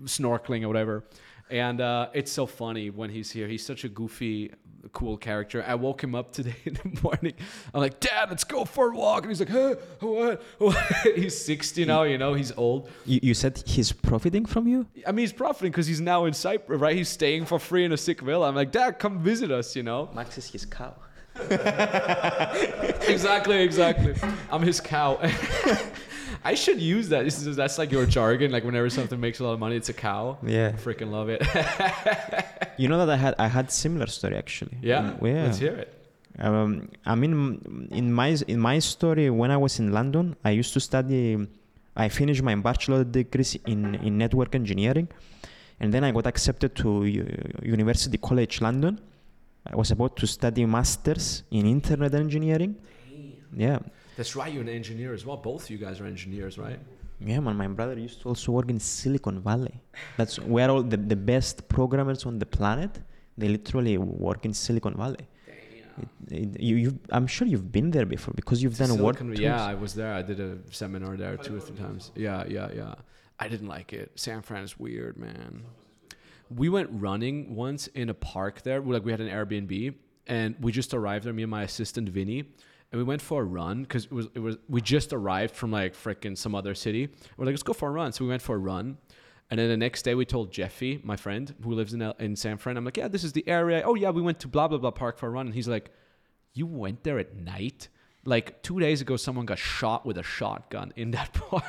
snorkeling or whatever. And uh, it's so funny when he's here. He's such a goofy, cool character. I woke him up today in the morning. I'm like, Dad, let's go for a walk. And he's like, huh? What? what? he's 60 now, you know, he's old.
You, you said he's profiting from you?
I mean, he's profiting because he's now in Cyprus, right? He's staying for free in a sick villa. I'm like, Dad, come visit us, you know?
Max is his cow.
exactly, exactly. I'm his cow. I should use that. This is, that's like your jargon. Like whenever something makes a lot of money, it's a cow.
Yeah.
Freaking love it.
You know that I had I had similar story actually.
yeah.
Mm, yeah.
Let's hear it.
Um, I mean, in my in my story, when I was in London, I used to study. I finished my bachelor degree in in network engineering, and then I got accepted to U- University College London. I was about to study masters in internet engineering. Yeah,
That's right. You're an engineer as well. Both of you guys are engineers, right?
yeah, man. My brother used to also work in Silicon Valley. That's where all the, the best programmers on the planet. They literally work in Silicon Valley. It, it, you, I'm sure you've been there before because you've done a work.
Silicon- yeah, I was there. I did a seminar there two or three times. Yeah, yeah, yeah. I didn't like it. San Fran is weird, man. We went running once in a park there. Like we had an Airbnb, and we just arrived there. Me and my assistant Vinny, and we went for a run because it was it was we just arrived from like frickin' some other city. We're like, let's go for a run. So we went for a run. And then the next day, we told Jeffy, my friend who lives in in San Fran. I'm like, yeah, this is the area. Oh yeah, we went to blah blah blah park for a run. And he's like, you went there at night? Like two days ago, someone got shot with a shotgun in that park.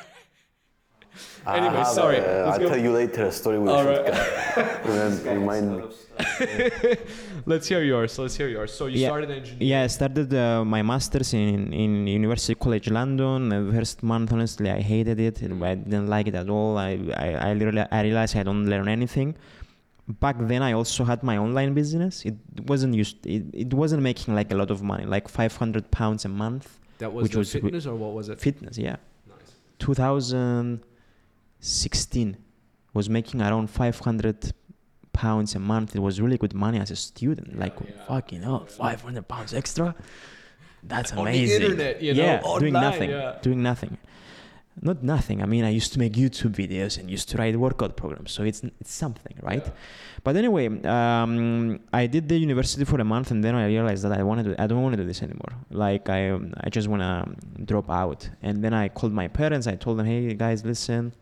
I
Anyway,
have,
sorry.
uh,
Let's
I'll
go.
tell you later a story with
All
a
right.
Remind me.
Let's hear yours. Let's hear yours. So you
Yeah.
started engineering.
Yeah, I started uh, my masters in in University College London. The first month, honestly, I hated it. I didn't like it at all. I I, I, literally, I realized I don't learn anything. Back then, I also had my online business. It wasn't used. It, it wasn't making like a lot of money, like 500 pounds a month.
That was
Which
the
was wi-
fitness, or what was it?
Fitness, yeah.
Nice.
2016 was making around 500 pounds a month. It was really good money as a student. like
yeah.
fucking hell, 500 pounds extra. That's
On the
amazing.
internet, you know,
yeah, doing nothing,
yeah.
doing nothing. Not nothing. I mean, I used to make YouTube videos and used to write workout programs, so it's it's something, right? But anyway, um, I did the university for a month, and then I realized that I wanted to. I don't want to do this anymore. Like I, um, I just want to drop out. And then I called my parents. I told them, "Hey guys, listen,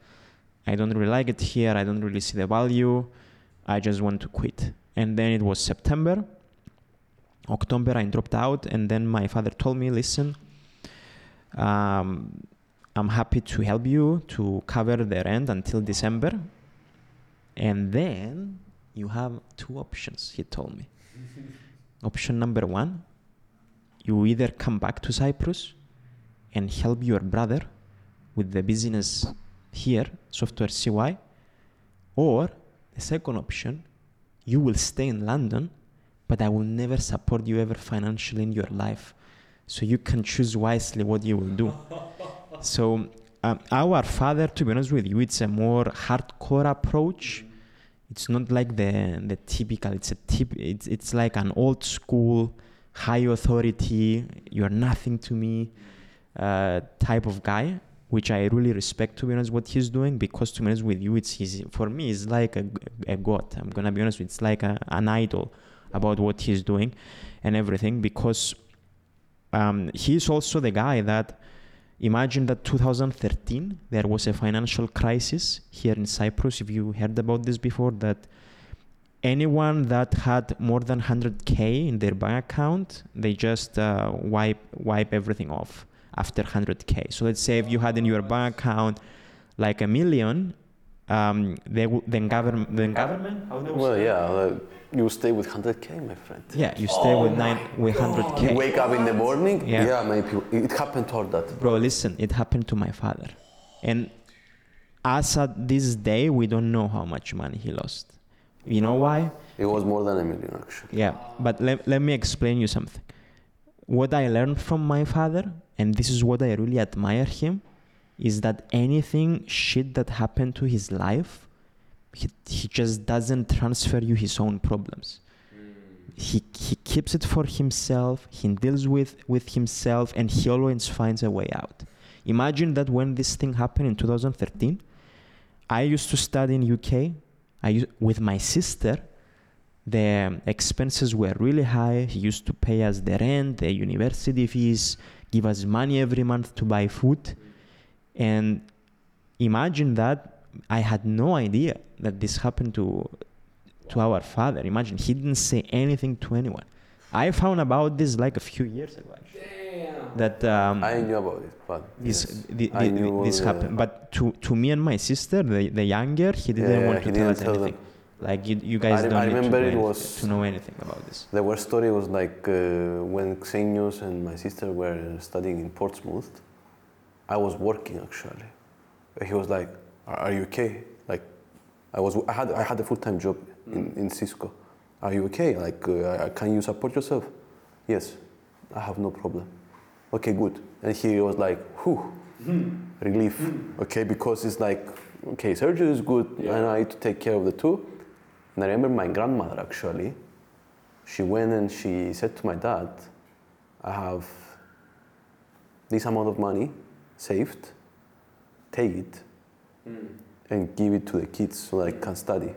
I don't really like it here. I don't really see the value. I just want to quit." And then it was September. October, I dropped out, and then my father told me, "Listen, um, I'm happy to help you to cover the rent until December, and then you have two options." He told me. Option number one, you either come back to Cyprus and help your brother with the business here, software CY, or the second option, you will stay in London, but I will never support you ever financially in your life. So you can choose wisely what you will do. so um, our father, to be honest with you, it's a more hardcore approach. It's not like the the typical. It's a tip. It's it's like an old school, high authority. You're nothing to me, uh, type of guy, which I really respect. To be honest, what he's doing because to be honest with you, it's his, for me. It's like a, a god. I'm gonna be honest. It's like a, an idol about what he's doing and everything because um, he's also the guy that imagine that 2013 there was a financial crisis here in cyprus if you heard about this before that anyone that had more than 100k in their bank account they just uh, wipe wipe everything off after 100k so let's say if you had in your bank account like a million um, they w- then government then government how they will
Well,
say?
yeah, like, you stay with 100k, my friend.
yeah you stay with nine with 100k
You wake up in the morning.
Yeah.
Yeah, maybe it happened to all that.
Bro, listen, it happened to my father. And as at this day, we don't know how much money he lost. You know why?
It was more than a million actually.
Yeah, but let, let me explain you something. What I learned from my father, and this is what I really admire him, is that anything shit that happened to his life, he, he just doesn't transfer you his own problems. Hmm. He, he keeps it for himself, he deals with, with himself, and he always finds a way out. Imagine that when this thing happened in 2013, I used to study in UK I used, with my sister the expenses were really high. He used to pay us the rent, the university fees, give us money every month to buy food. And imagine that I had no idea that this happened to to our father. Imagine he didn't say anything to anyone. I found about this like a few years ago. Actually, that um,
I knew about it, but
this
yes,
the, the-
knew
this
the-
happened. But to to me and my sister, the the younger, he didn't
Yeah,
want to tell us
anything. them.
Like you, you guys
I-
don't
I
need to,
remember it was-
to know anything about this.
The worst story was like uh, when Xenios and my sister were studying in Portsmouth. I was working actually. He was like, "Are, are you okay?" Like, I was. I had. I had a full-time job in, in Cisco. Are you okay? Like, uh, can you support yourself? Yes, I have no problem. Okay, good. And he was like, "Whew, relief." Okay, because it's like, okay, Sergio is good, and I need to take care of the two. And I remember my grandmother actually she went and she said to my dad, I have this amount of money saved, take it hmm. and give it to the kids so they can study.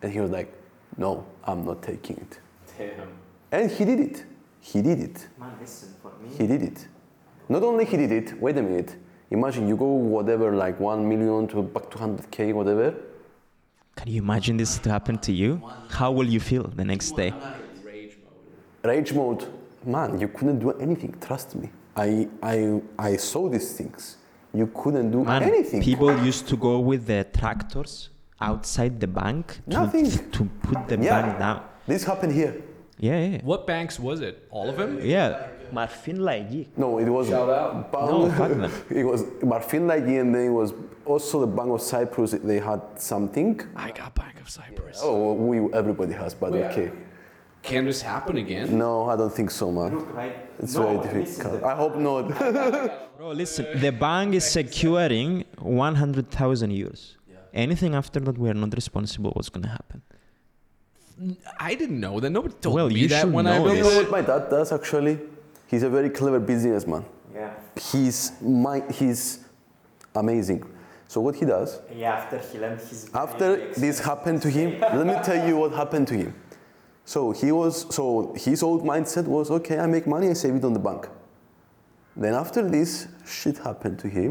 And he was like, No, I'm not taking it. And he did it. He did it.
Man, listen, for me.
He did it. Not only he did it, wait a minute. Imagine you go whatever, like 1 million to back to 100k, whatever.
Can you imagine this to happen to you? How will you feel the next day?
rage mode man you couldn't do anything trust me i i i saw these things you couldn't do
Man,
anything
people used to go with the tractors outside the bank to,
Nothing.
to put the
Yeah.
bank down.
this happened here
Yeah, yeah,
What banks was it? All of them?
yeah. Marfin Laiki.
no it was
Shout out.
Bank-
No, fuck them.
it was Marfin Laiki and then it was also the Bank of Cyprus they had something
I got Bank of Cyprus.
oh we everybody has but
Yeah.
okay
Can this happen again?
no I don't think so man it's very difficult I hope not
Bro, listen, the bank is securing 100,000 euros. Anything after that, we are not responsible what's going to happen.
I didn't know that. Nobody told
Well,
me
you
that
should
when I
know
you
built
know
it.
what my dad does actually he's a very clever businessman.
Yeah.
he's my he's amazing. So what he does?
Yeah, after he learned his.
after this happened to him let me tell you what happened to him. So he was so his old mindset was okay i make money i save it on the bank. Then after this shit happened to him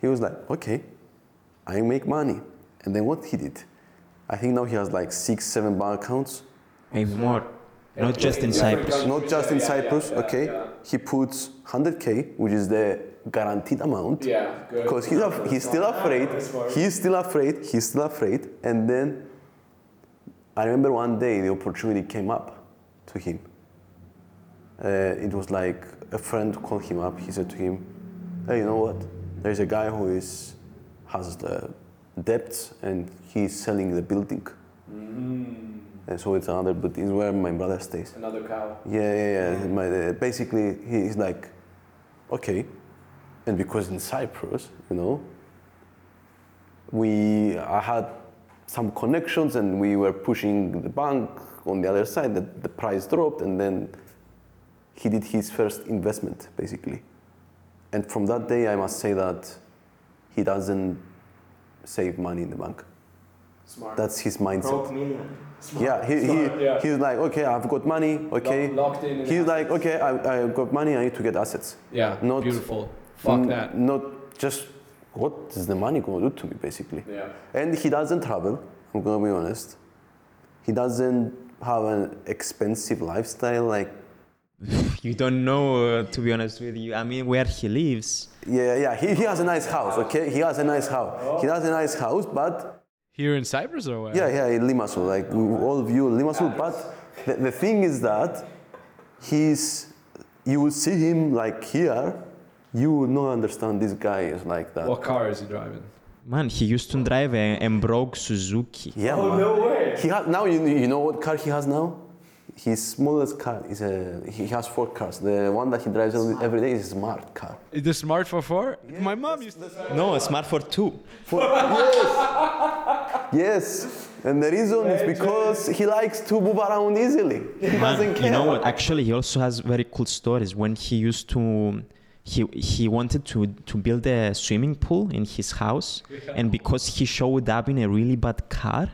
he was like okay i make money. And then what he did? I think now he has like six seven bank accounts.
Maybe more. Not just in Cyprus.
not just in cyprus okay. He puts 100k which is the guaranteed amount
Yeah, good.
because he's, af- he's still afraid. He's still afraid he's still afraid. And then i remember one day the opportunity came up to him. Uh, it was like a friend called him up. He said to him hey you know what? There's a guy who is has the debts and he's selling the building and so it's another but it's where my brother stays
Another cow.
yeah, yeah, yeah. My, uh, basically, he's like, okay. And because in Cyprus, you know, we I had some connections and we were pushing the bank on the other side that the price dropped and then he did his first investment basically. And from that day I must say that he doesn't save money in the bank.
Smart.
That's his mindset.
million.
Yeah, he,
Smart,
he,
yeah.
he's like, okay, I've got money, okay.
Locked in. in
He's like,
assets.
okay, I, I've got money, I need to get assets.
Yeah.
not-
beautiful. Fuck
N-
that.
Not just, what is the money going to do to me, basically?
Yeah.
And he doesn't travel, I'm going to be honest. He doesn't have an expensive lifestyle, like,
You don't know, uh, to be honest with you. I mean, where he lives.
yeah, yeah, he, he has a nice house, okay? He has a nice house. He has a nice house, but
Here in Cyprus or what?
Yeah, yeah, in Limassol, like we all view Limassol, but the, the thing is that he's, you will see him like here, you would not understand this guy is like that.
What car is he driving?
Man, he used to drive a, a broke Suzuki.
Yeah,
Oh,
man.
way.
He has now. You, you know what car he has now? His smallest car is a. He has four cars. The one that he drives every- every day is a smart car.
Is the smart for four? My mom used to.
No, a smart for two.
For, yes, yes. And the reason is because he likes to move around easily. He doesn't care.
you know what? Actually, he also has very cool stories. When he used to, he he wanted to to build a swimming pool in his house, and because he showed up in a really bad car,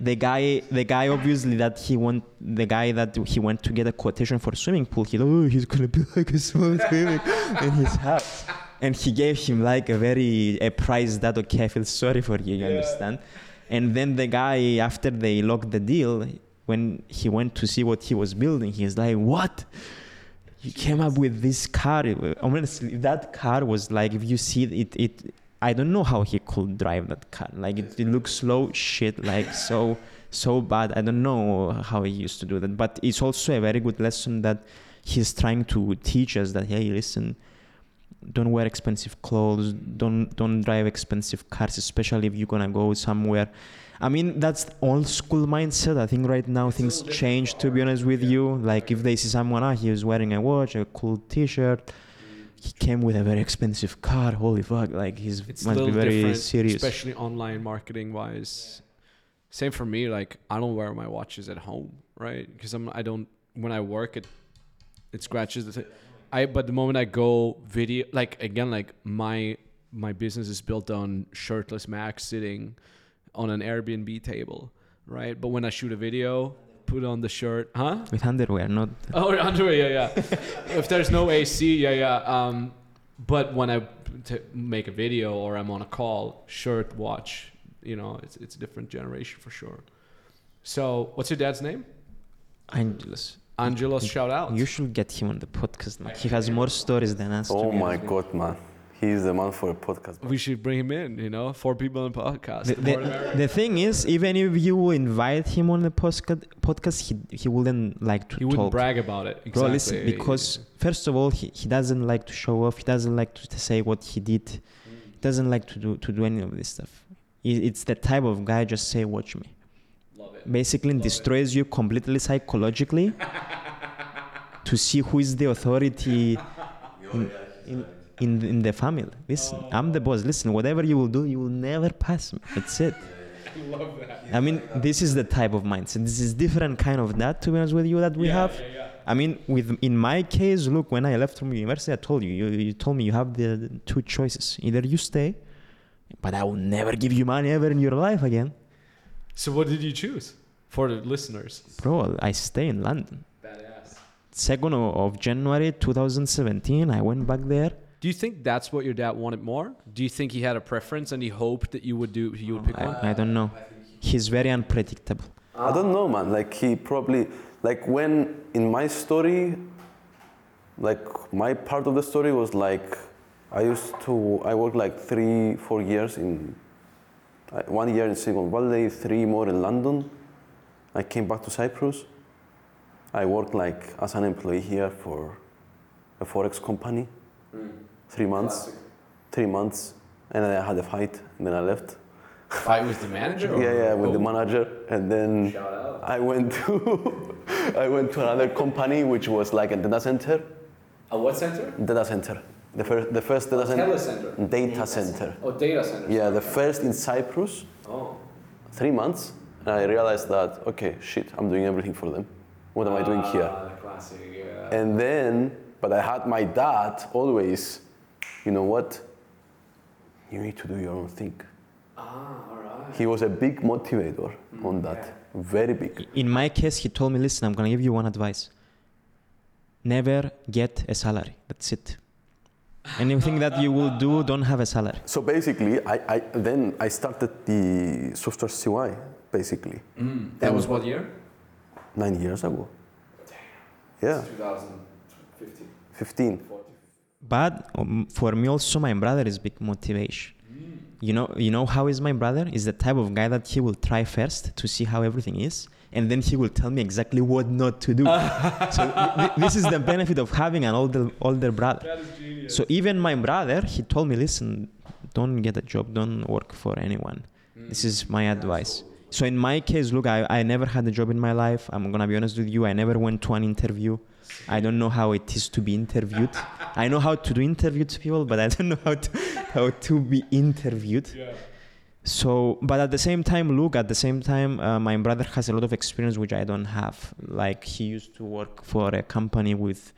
the guy the guy obviously that he want the guy that he went to get a quotation for swimming pool. He thought, oh, he's gonna be like a small swimming in his house, and he gave him like a very a price that okay, I feel sorry for you. You understand? And then the guy, after they locked the deal, when he went to see what he was building, he's like, "What? You came up with this car? Honestly, that car was like, if you see it, it. I don't know how he could drive that car. Like it, it looks slow shit, like so so bad. I don't know how he used to do that. But it's also a very good lesson that he's trying to teach us that hey, listen, don't wear expensive clothes don't don't drive expensive cars especially if you're gonna go somewhere i mean that's old school mindset i think right now things change to be honest with you like if they see someone ah he was wearing a watch a cool t-shirt he came with a very expensive car holy fuck like he's
It's
must be very serious
especially online marketing wise. Same for me. Like I don't wear my watches at home, right? Because I'm I don't when I work it it scratches the. Th- I but the moment I go video like again like my my business is built on shirtless Max sitting on an Airbnb table, right? But when I shoot a video, put on the shirt, huh?
with underwear not
Oh, underwear, yeah, yeah. if there's no AC, yeah, yeah. Um, but when I t- make a video or I'm on a call, shirt, watch, you know, it's it's a different generation for sure. So, what's your dad's name?
angelus
Angelos, shout out.
you should get him on the podcast man. he has more stories than us
Oh my
honest with you.
God, man. He's the man for a podcast.
we should bring him in. You know, four people in podcast.
The,
The the
the,
merrier.
the thing is, even if you invite him on the podcast, podcast he, he wouldn't like to
he wouldn't
talk.
brag about it. Exactly.
Bro, listen, because first of all, he, he doesn't like to show off. He doesn't like to, to say what he did. He doesn't like to do to do any of this stuff. He, it's the type of guy just say, "Watch me."
Love it.
Basically, destroys you completely psychologically to see who is the authority in, in, in, in the family. Listen, I'm the boss. Listen, whatever you will do, you will never pass me. That's it.
I Love that.
I mean, this is the type of mindset. This is different kind of that, to be honest with you, that we
Yeah,
have.
yeah, yeah.
I mean, with in my case, look, when I left from university, I told you, you, you told me you have the, the two choices. Either you stay, but I will never give you money ever in your life again.
So, what did you choose for the listeners?
Bro, I stay in London.
Badass.
2nd of of January 2017, I went back there.
Do you think that's what your dad wanted more? Do you think he had a preference and he hoped that you would do you would pick one?
I, I don't know. He's very unpredictable.
I don't know, man. Like he probably, like when in my story, like my part of the story was like, I used to, I worked like three, four years in, uh, one year in Silicon Valley, three more in London. I came back to Cyprus. I worked like as an employee here for a forex company, three months, three months, and then I had a fight, and then I left.
Fight with the manager?
Yeah, yeah, with the
Oh,
manager, and then. I went to I went to another company which was like a data center.
A what center?
Data center. The first the first data center.
Telecenter.
Data center.
Oh, data center.
Yeah, the first in Cyprus.
Oh.
Three months, and I realized that okay, shit, I'm doing everything for them. What am I doing here?
Ah, classic. Yeah.
And then, but I had my dad always, you know what? You need to do your own thing.
ah, all right.
He was a big motivator on that. Very big.
In my case, he told me, listen, I'm going to give you one advice. Never get a salary. That's it. Anything that you will do, don't have a salary.
So basically, I, I then I started the software CY basically
Mm. That was what year?
nine years ago. Damn. Yeah,
2015.
15.
But um, for me also, my brother is big motivation. You know, you know how is my brother? Is the type of guy that he will try first to see how everything is, and then he will tell me exactly what not to do. so th- this is the benefit of having an older older brother.
That is genius.
So even my brother, he told me, listen, don't get a job, don't work for anyone. This is my advice. So in my case, look, I, I never had a job in my life. I'm gonna be honest with you. I never went to an interview. I don't know how it is to be interviewed. I know how to do interviews people, but I don't know how to how to be interviewed.
Yeah.
So, but at the same time, look, at the same time, uh, my brother has a lot of experience which I don't have. Like he used to work for a company with,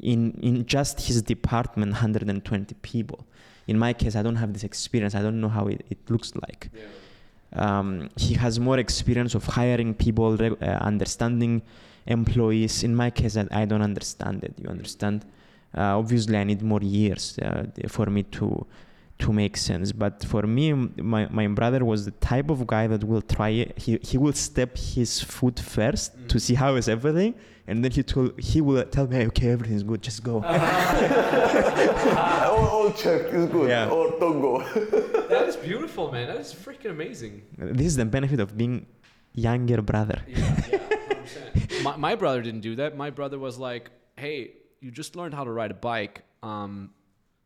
in in just his department, 120 people. In my case, I don't have this experience. I don't know how it, it looks like.
Yeah.
Um, he has more experience of hiring people, uh, understanding employees. In my case, I, I don't understand it. You understand? Uh, obviously, I need more years uh, for me to to make sense. But for me, my, my brother was the type of guy that will try it. He, he will step his foot first to see how is everything, and then he told he will tell me, okay, everything's good, just go.
all, all checked, it's good.
Yeah.
Or don't go.
That is beautiful, man. That is freaking amazing.
this is the benefit of being younger brother.
Yeah, yeah, 100%. my, my brother didn't do that. My brother was like, "Hey, you just learned how to ride a bike. Um,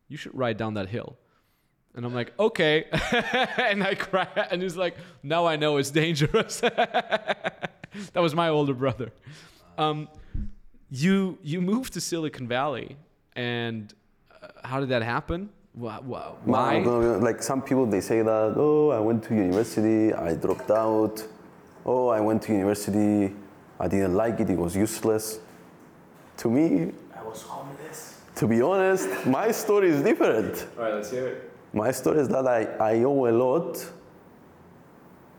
you should ride down that hill." And I'm like, "Okay," and I cry. And he's like, "Now I know it's dangerous." that was my older brother. Um, you you moved to Silicon Valley, and uh, how did that happen? Why?
Man,
why?
I'm gonna be- like some people, they say that, oh, I went to university, I dropped out. Oh, I went to university, I didn't like it, it was useless. To me,
I was homeless.
to be honest, my story is different.
All right, let's hear it.
My story is that I, I owe a lot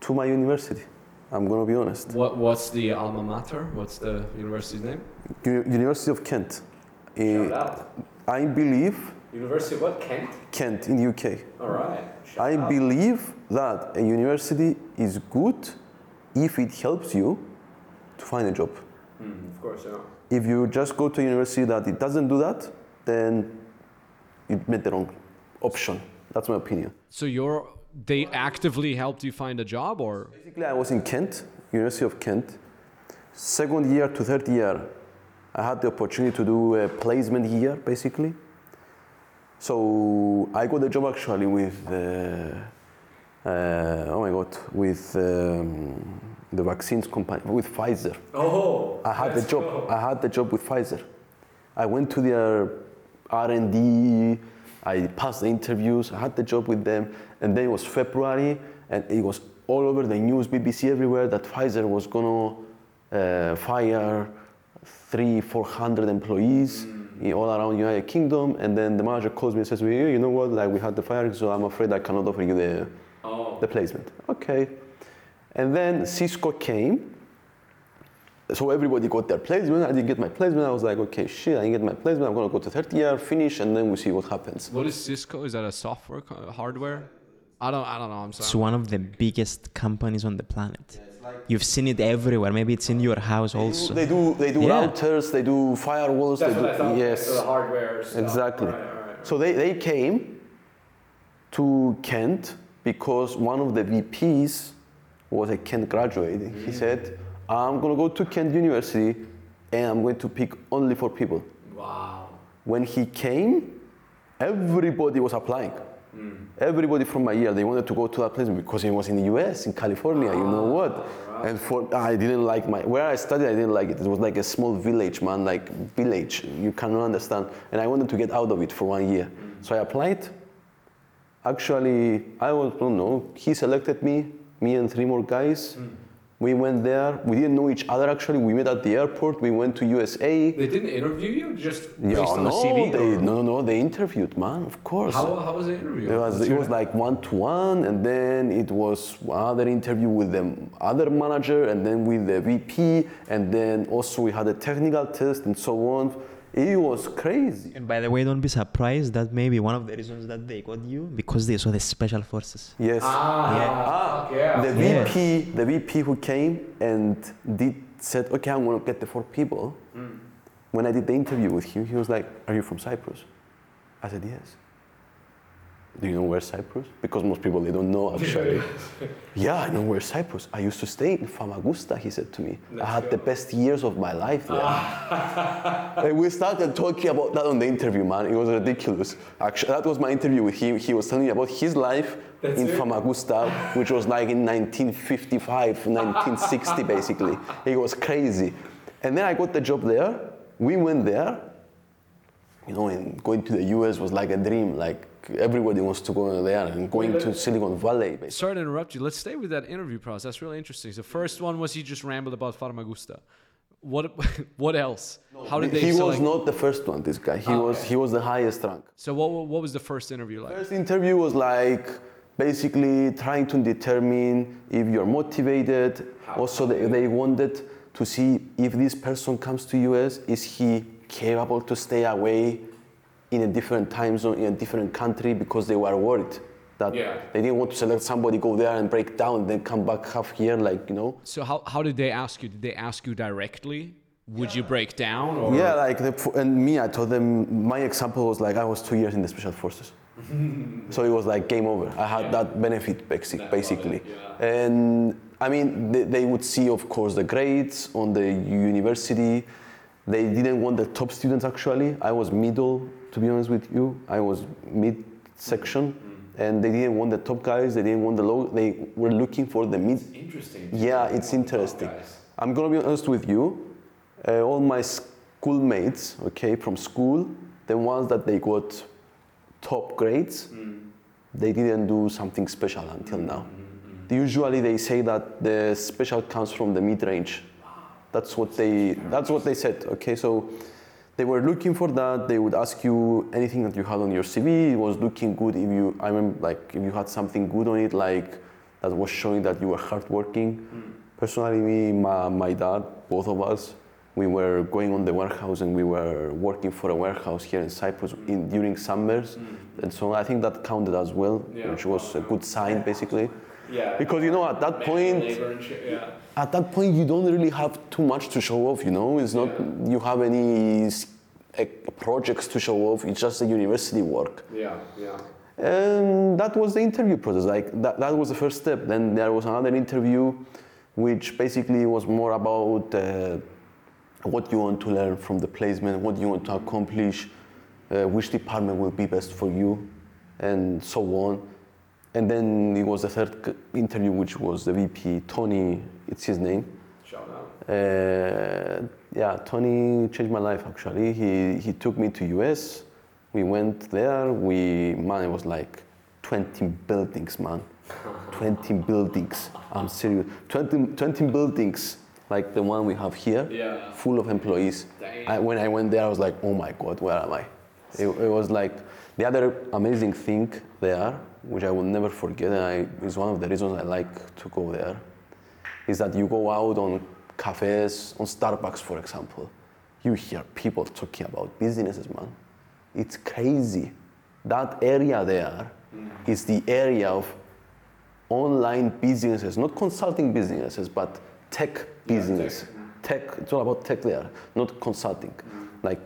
to my university. I'm gonna be honest.
What What's the alma mater? What's the university's name?
U- University of Kent. Eh,
out.
I believe
University of what? Kent.
Kent in the UK.
All right.
I believe that a university is good if it helps you to find a job.
of course, yeah.
If you just go to a university that it doesn't do that, then you made the wrong option. That's my opinion.
So you're they actively helped you find a job, or
Basically, I was in Kent, University of Kent. Second year to third year, I had the opportunity to do a placement year, basically. So I got a job actually with, uh, uh, oh my God, with um, the vaccines company, with Pfizer.
oh,
I had the job. I had the job with Pfizer. I went to their R&D. I passed the interviews. I had the job with them, and then it was February, and it was all over the news, BBC everywhere that Pfizer was gonna uh, fire three, four hundred employees in- all around the United Kingdom. And then the manager calls me and says, "Well, you know what? Like we had the fire, so I'm afraid I cannot offer you the
oh,
the placement." Okay. And then Cisco came. So everybody got their placement. I didn't get my placement. I was like, okay, shit, I didn't get my placement. I'm gonna go to third year, finish, and then we see what happens.
What is Cisco? Is that a software co- hardware? I don't. I don't know. I'm
It's one of the biggest companies on the planet. You've seen it everywhere. Maybe it's in your house also.
They do they do
Yeah.
routers, they do firewalls, they do yes.
hardware.
Exactly. So they, they came to Kent because one of the VPs was a Kent graduate. He said, I'm going to go to Kent University and I'm going to pick only four people.
Wow.
When he came, everybody was applying. Hmm. Everybody from my year, they wanted to go to that place because it was in the US, in California, you know ah, what? And for I didn't like my where I studied, I didn't like it. It was like a small village, man, like village. You cannot understand. And I wanted to get out of it for one year. Hmm. So I applied. Actually, I was, don't know, he selected me, me and three more guys. Mm. We went there. We didn't know each other actually. We met at the airport. We went to USA.
They didn't interview you, just
Yeah,
based on
no,
the CV.
they,
or-
no, no, they interviewed, man, of course.
How, how was the interview?
It was, it was like one to one, and then it was another interview with the other manager, and then with the VP, and then also we had a technical test and so on. It was crazy.
And by the way, don't be surprised that maybe one of the reasons that they got you because they saw the special forces.
Yes.
Ah, fuck yeah.
The
Yeah.
VP, the VP who came and did said, okay, I'm gonna get the four people. When I did the interview with him, he was like, "Are you from Cyprus?" I said, "Yes." Do you know where Cyprus? Because most people they don't know actually. yeah, I know where Cyprus. I used to stay in Famagusta. He said to me. I had the best years of my life there. Ah. And we started talking about that on the interview, man. It was ridiculous. Actually, that was my interview with him. He was telling me about his life
That's
in
it?
Famagusta, which was like in 1955, 1960, basically. It was crazy. And then I got the job there. We went there. You know, and going to the US was like a dream. Like everybody wants to go there and going to uh, Silicon Valley. Basically.
Sorry to interrupt you. Let's stay with that interview process. That's really interesting. The first one was he just rambled about Famagusta. What what else? How did they
he was
select-
not the first one. This guy. He ah, was he was the highest rank.
So what what was the first interview like?
First interview was like basically trying to determine if you're motivated. Also, they, they wanted to see if this person comes to US, is he capable to stay away in a different time zone in a different country because they were worried that
Yeah.
they didn't want to select somebody go there and break down, then come back half year, like you know.
So how how did they ask you? Did they ask you directly? Would you break down or
Yeah, like the, and me, I told them my example was like I was two years in the special forces, so it was like game over. I had that benefit basic, basically, and I mean they, they would see, of course, the grades on the university. They didn't want the top students actually. I was middle, to be honest with you. I was mid section, mm-hmm. and they didn't want the top guys. They didn't want the low. They were looking for the mid It's
interesting?
yeah, it's interesting. I'm gonna be honest with you. Uh, all my schoolmates, okay, from school, the ones that they got top grades, mm. they didn't do something special until now. Mm-hmm, mm-hmm. Usually they say that the special comes from the mid-range. That's what they. That's what they said. Okay, so they were looking for that. They would ask you anything that you had on your CV. It was looking good if you. I remember like if you had something good on it, like that was showing that you were hardworking. Personally, me, my, my dad, both of us, we were going on the warehouse and we were working for a warehouse here in Cyprus in, during summers, and so I think that counted as well,
Yeah.
which was a good sign basically.
Yeah.
Because you know at that point
yeah.
At that point you don't really have too much to show off you know it's not you have any eh, projects to show off it's just the university work
Yeah. Yeah.
and that was the interview process like that, that was the first step then there was another interview which basically was more about uh, what you want to learn from the placement what you want to accomplish uh, which department will be best for you and so on and then it was the third interview which was the vp tony it's his name
Shout out.
uh, yeah, Tony changed my life actually. He, he took me to US. We went there. We man, it was like 20 buildings, man. 20 buildings. I'm serious. 20, 20 buildings like the one we have here,
Yeah.
full of employees. I, when I went there, I was like, oh my God, where am I? It, it was like the other amazing thing there, which I will never forget, and I, is one of the reasons I like to go there is that you go out on cafes, on Starbucks, for example, you hear people talking about businesses, man. It's crazy. That area there mm. is the area of online businesses, not consulting businesses, but tech business. Tech. It's all about tech there, not consulting, mm. like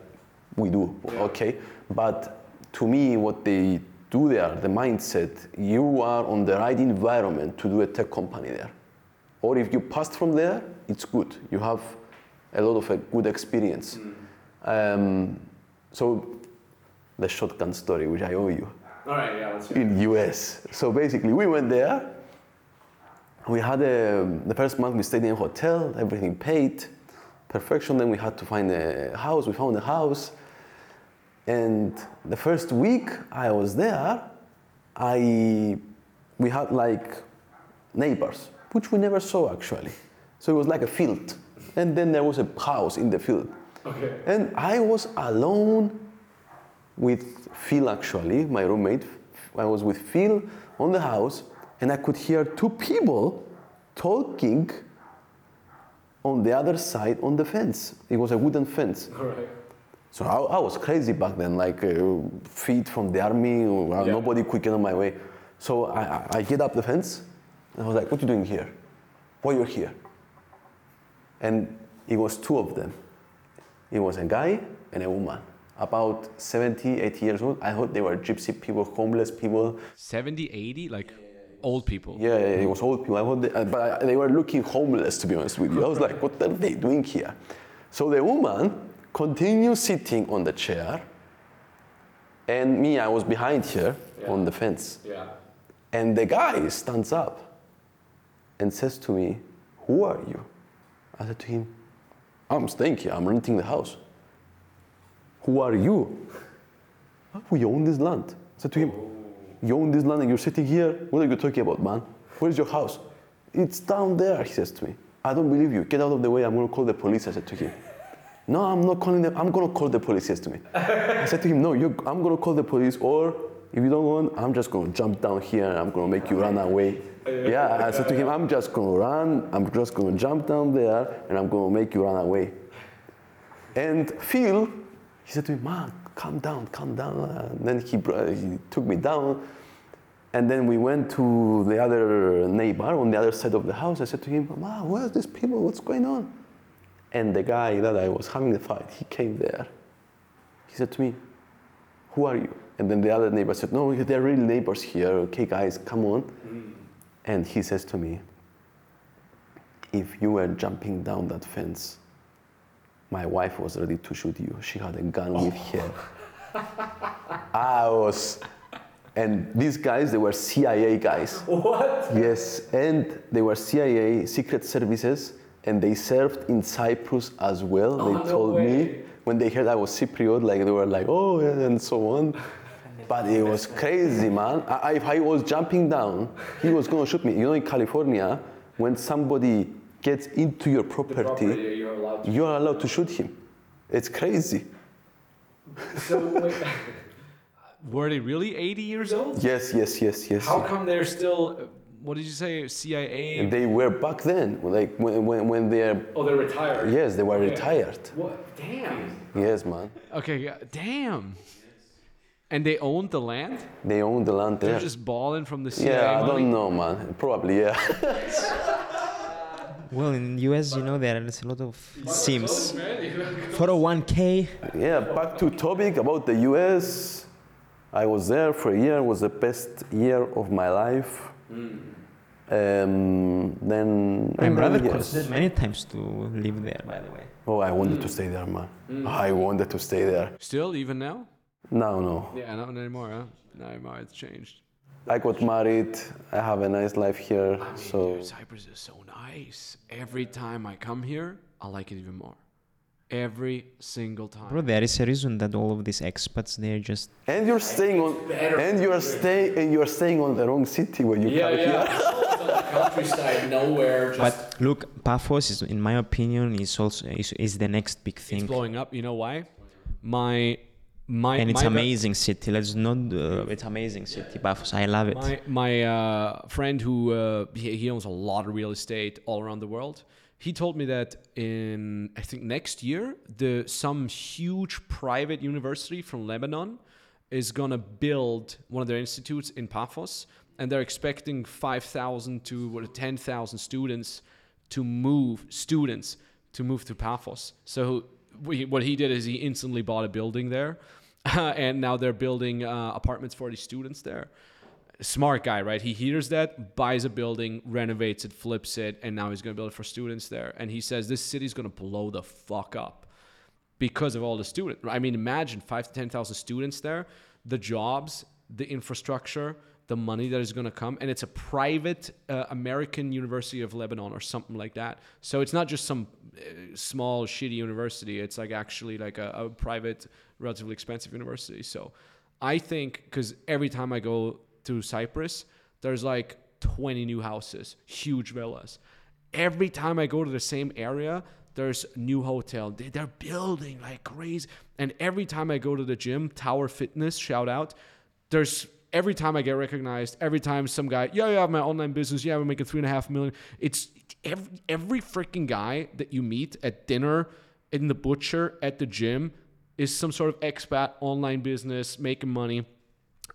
we do. Okay, but to me, what they do there, the mindset, you are on the right environment to do a tech company there. Or if you passed from there, it's good. You have a lot of a good experience. Um, so the shotgun story, which I owe you
All right. Yeah. Let's
in US. So basically, we went there. We had a, the first month we stayed in a hotel, everything paid, perfection. Then we had to find a house. We found a house, and the first week I was there, I we had like neighbors, which we never saw actually. So it was like a field, and then there was a house in the field,
Okay.
and I was alone with Phil actually, my roommate. I was with Phil on the house and I could hear two people talking on the other side on the fence. It was a wooden fence.
Right.
So I, I was crazy back then, like uh, feet from the army, or, uh,
Yeah.
nobody could get on my way. So I, I, I get up the fence and I was like, what are you doing here? Why you're here? And it was two of them. It was a guy and a woman. about 70, 80 years old. I thought they were gypsy people, homeless people.
70, 80? Like old people.
Yeah, it was old people. I thought they, uh, but I- they were looking homeless, to be honest with you. I was like, what are they doing here? So the woman continued sitting on the chair, and me, I was behind her on the fence.
Yeah.
And the guy stands up and says to me, Who are you? I said to him, I'm here, I'm renting the house. Who are you? Ah, "Oh, We own this land. I said to him, You own this land and you're sitting here? What are you talking about, man? Where's your house? It's down there, he says to me. I don't believe you. Get out of the way, I'm gonna call the police, I said to him. No, I'm not calling them. I'm gonna call the police. He says to me. I said to him, No, I'm gonna call the police, or if you don't want, I'm just gonna jump down here and I'm gonna make you run away. Yeah, I said to him, I'm just gonna run. I'm just gonna jump down there and I'm gonna make you run away. And Phil, he said to me, Man, calm down, calm down. And then he, he took me down. And then we went to the other neighbor on the other side of the house. I said to him, Ma, where's these people? What's going on? And the guy that I was having the fight, he came there. He said to me, Who are you? And then the other neighbor said, No, they're really neighbors here. Okay, guys, come on. And he says to me, If you were jumping down that fence, my wife was ready to shoot you. She had a gun with oh. her. I was. And these guys, they were CIA guys.
What?
Yes, and they were CIA Secret Services, and they served in Cyprus as well.
Oh,
they
no
told me when they heard I was Cypriot, like they were like, oh, and so on. But it was crazy, man. I, I- if I was jumping down, he was gonna shoot me. You know, in California, when somebody gets into your property,
you're allowed
you're allowed to shoot him. It's crazy.
So wait,
Were they really 80 years old?
Yes, yes, yes, yes.
How come they're still, uh, what did you say, CIA?
And they were back then, like when, when, when they're,
oh, they're retired.
yes, they were retired.
What? Damn.
Yes, man.
Okay, yeah, damn. And they owned the land?
They own the land
They're
there.
just balling from the CIA
Yeah, I
money?
don't know, man. Probably, yeah.
Well, in the US, you know, there's a lot of sims. 401k.
yeah, back to topic about the US. I was there for a year. It was the best year of my life. Um, then
My
and
brother
then, yes.
considered many times to live there, by the way.
Oh, I wanted to stay there, man. I wanted to stay there.
Still, even now?
No, no.
Yeah, not anymore, huh? Not anymore, it's changed.
I got married. I have a nice life here. So
Dude, Cyprus is so nice. Every time I come here, I like it even more. Every single time.
Bro, there is a reason that all of these expats, they're just
and you're staying on and you are staying and you are staying on the wrong city when you come here.
countryside, nowhere.
But look, Paphos is, in my opinion, is also is, is the next big thing.
it's
thing,
blowing up. You know why? My my
and it's
my,
amazing city. Let's not. Uh, it's amazing city, Paphos. I love it.
My my uh, friend who uh, he, he owns a lot of real estate all around the world. He told me that in I think next year the some huge private university from Lebanon is gonna build one of their institutes in Paphos, and they're expecting five thousand to what, ten thousand students to move students to move to Paphos. So what he did is he instantly bought a building there, and now they're building uh, apartments for the students there. Smart guy, right? He hears that, buys a building, renovates it, flips it, and now he's gonna build it for students there. And he says this city's gonna blow the fuck up because of all the students. I mean, imagine five to ten thousand students there, the jobs, the infrastructure, the money that is going to come, and it's a private uh, American University of Lebanon or something like that. So it's not just some uh, small shitty university. It's like actually like a, a private, relatively expensive university. So I think because every time I go to Cyprus, there's like 20 new houses, huge villas every time I go to the same area, there's new hotel. They, they're building like crazy. And every time I go to the gym, Tower Fitness, shout out, there's every time I get recognized, every time some guy, yeah, yeah, I have my online business, yeah, we're making three and a half million. It's every every freaking guy that you meet at dinner, in the butcher, at the gym, is some sort of expat online business making money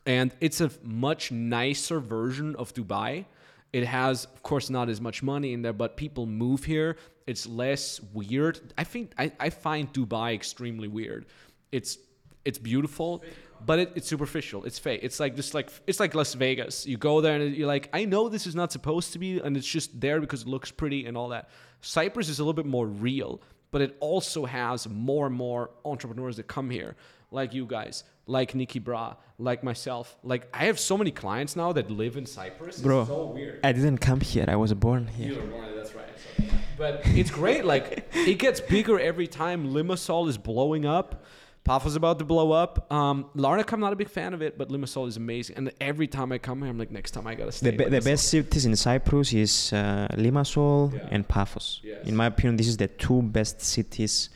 and it's a much nicer version of Dubai. It has, of course, not as much money in there, but people move here. It's less weird. I think I, I find Dubai extremely weird. It's It's beautiful, but it, it's superficial. It's fake. It's like just like it's like Las Vegas. You go there and you're like, I know this is not supposed to be, and it's just there because it looks pretty and all that. Cyprus is a little bit more real, but it also has more and more entrepreneurs that come here, like you guys, like Nikki Bra, like myself. Like I have so many clients now that live in Cyprus.
Bro.
it's so weird.
I didn't come here. I was born here.
You were born, that's right. So- But it's great. Like it gets bigger every time. Limassol is blowing up. Paphos about to blow up. Um, Larnaca, I'm not a big fan of it, but Limassol is amazing. And every time I come here, I'm like, next time I gotta stay.
The, be- the best cities in Cyprus is uh, Limassol
Yeah.
and Paphos.
Yes.
In my opinion, this is the two best cities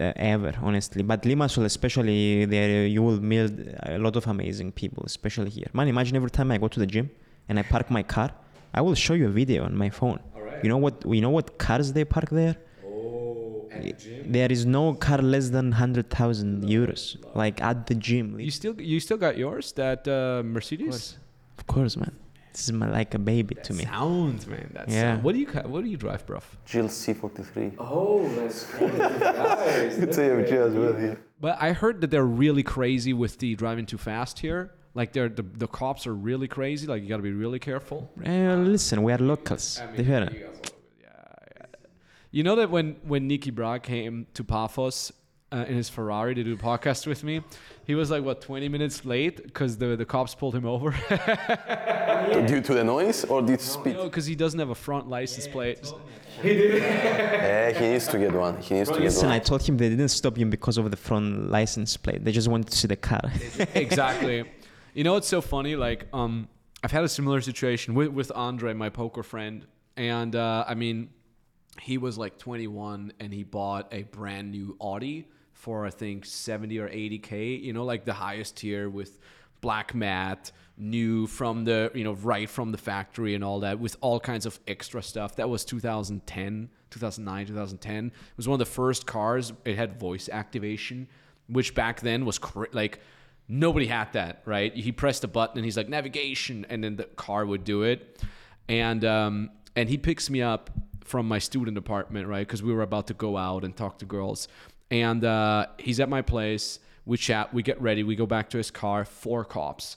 uh, ever, honestly. But Limassol, especially, there you will meet a lot of amazing people, especially here. Man, imagine every time I go to the gym and I park my car, I will show you a video on my phone.
All right.
You know what? You know what cars they park there?
Oh, at the gym.
There is no car less than hundred thousand euros, like at the gym.
You still, you still got yours? That uh, Mercedes?
course. Of course, man. This is my, like a baby to me.
Sounds, man. That's
Yeah.
What do you, ca- what do you drive, bruv?
Jill C43.
Oh, that's great, guys.
It's AMG as well, yeah.
But I heard that they're really crazy with the driving too fast here. Like they're the, the cops are really crazy. Like you got to be really careful.
Eh, listen, we are locals. Different.
You know that when when Nicky Bra came to Paphos uh, in his Ferrari to do a podcast with me, he was like what 20 minutes late because the the cops pulled him over.
Due to the noise or due to speed?
no, because he doesn't have a front license plate. He did.
yeah, he needs to get one. He needs to get
Listen, I told him they didn't stop him because of the front license plate. They just wanted to see the car.
exactly. You know what's so funny? Like, um, I've had a similar situation with with Andre, my poker friend, and uh, I mean, he was like 21 and he bought a brand new Audi for I think 70 or 80k. You know, like the highest tier with black matte, new from the you know right from the factory and all that, with all kinds of extra stuff. That was 2010, 2009, 2010. It was one of the first cars. It had voice activation, which back then was cra- like nobody had that, right? He pressed a button and he's like navigation, and then the car would do it. And um, and he picks me up from my student apartment, right? Because we were about to go out and talk to girls. And uh, he's at my place. We chat. We get ready. We go back to his car. Four cops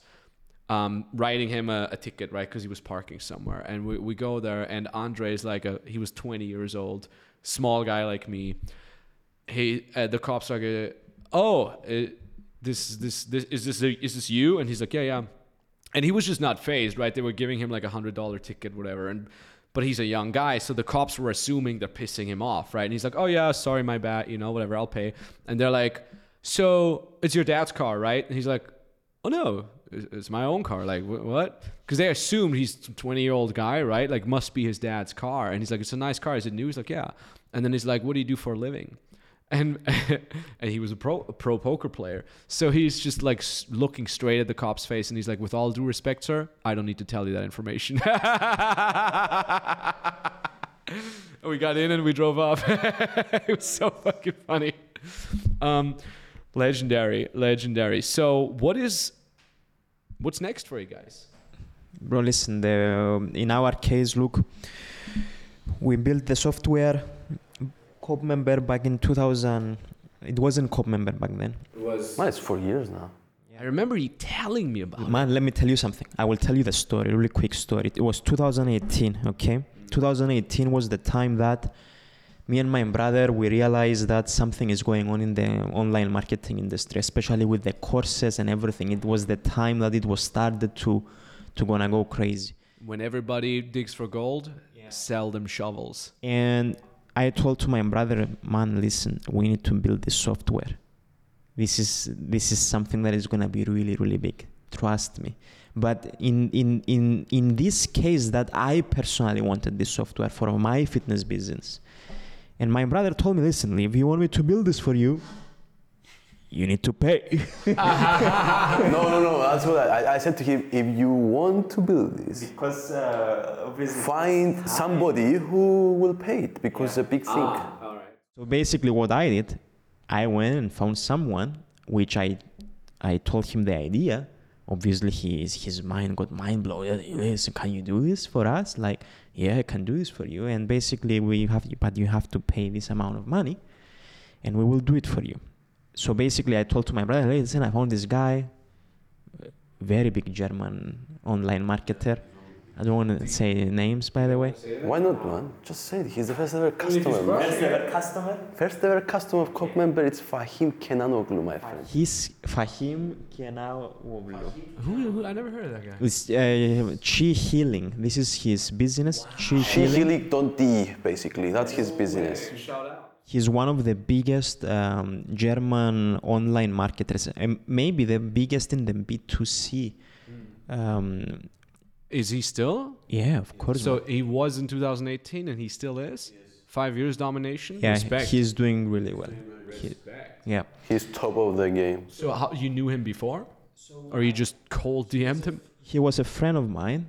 um, writing him a, a ticket, right? Because he was parking somewhere. And we, we go there, and Andre is like a he was 20 years old, small guy like me. He uh, the cops are like, oh, uh, this this this is this is this you? And he's like, yeah, yeah. And he was just not phased, right? They were giving him like a hundred dollar ticket, whatever. And but he's a young guy, so the cops were assuming they're pissing him off, right? And he's like, oh yeah, sorry, my bad, you know, whatever, I'll pay. And they're like, so it's your dad's car, right? And he's like, oh no, it's my own car. Like what? Because they assumed he's a 20 year old guy, right? Like must be his dad's car. And he's like, it's a nice car. Is it new? He's like, yeah. And then he's like, what do you do for a living? And and he was a pro a pro poker player. So he's just like looking straight at the cop's face, and he's like, with all due respect, sir, I don't need to tell you that information. We got in and we drove off. it was so fucking funny. Um, legendary, legendary. So, what is what's next for you guys?
Bro, listen, the, in our case, look, we built the software Cope member back in 2000. It wasn't Cope member back then.
It was.
Man, it's four years now.
I remember you telling me about. it.
Man, let me tell you something. I will tell you the story, really quick story. It was 2018, okay? 2018 was the time that me and my brother we realized that something is going on in the online marketing industry, especially with the courses and everything. It was the time that it was started to to gonna go crazy.
When everybody digs for gold, sell them shovels.
And I told to my brother, man, listen, we need to build this software. This is this is something that is gonna be really, really big. Trust me. But in in in in this case that I personally wanted this software for my fitness business. And my brother told me, listen, if you want me to build this for you, you need to pay.
no, no, no. That's what I, I said to him. If you want to build this,
because uh, obviously
find somebody who will pay it because it's a big thing.
all right.
So basically, what I did, I went and found someone, which I, I told him the idea. Obviously, his his mind got mind blown. Yes, can you do this for us? Like, yeah, I can do this for you. And basically, we have, but you have to pay this amount of money, and we will do it for you. So basically, I told to my brother, "Hey, listen, I found this guy, uh, very big German online marketer. I don't want to say names, by the way.
Why not, man? Just say it. He's the first ever customer. man.
ever customer?
First ever customer of Cope member. It's Fahim Kenanoglu, my friend.
He's Fahim Kenaoglu.
Who, who? I never heard of that guy.
It's uh, Chi Healing. This is his business. Chi Healing.
Shihili.de, basically. That's his business.
Shout out.
He's one of the biggest um, German online marketers, and maybe the biggest in the B2C. Um,
Is he still?
yeah, of course.
So he was in 2018 and he still is? Five years domination?
yeah,
Respect.
he's doing really well. He- yeah.
He's top of the game.
So how, you knew him before? Or you just cold DM'd him?
he was a friend of mine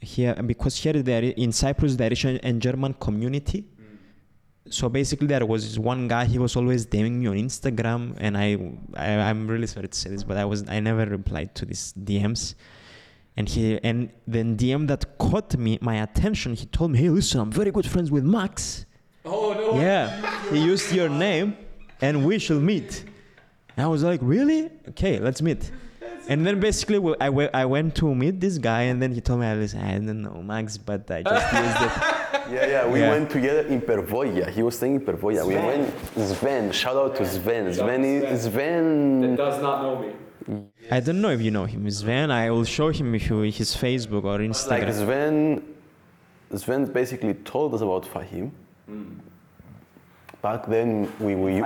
here because here there in Cyprus there is a a German community. So basically, there was this one guy. He was always DMing me on Instagram, and I, I, I'm really sorry to say this, but I was, I never replied to these DMs. And he, and then DM that caught me, my attention. He told me, "Hey, listen, I'm very good friends with Max.
Oh, no.
Yeah, he used your name, and we should meet." And I was like, "Really? Okay, let's meet." And then basically, I we- I went to meet this guy, and then he told me, I listen, I don't know Max, but I just used it.
Yeah, yeah. We
Yeah.
went together in Pervolia. He was staying in Pervolia. We went. Sven. Shout out to Sven. Sven. is- Sven.
does not know me.
I don't know if you know him, Sven. I will show him if you his Facebook or Instagram.
Like
Instagram.
Sven. Sven basically told us about Fahim. Hmm. Back then, we, we, we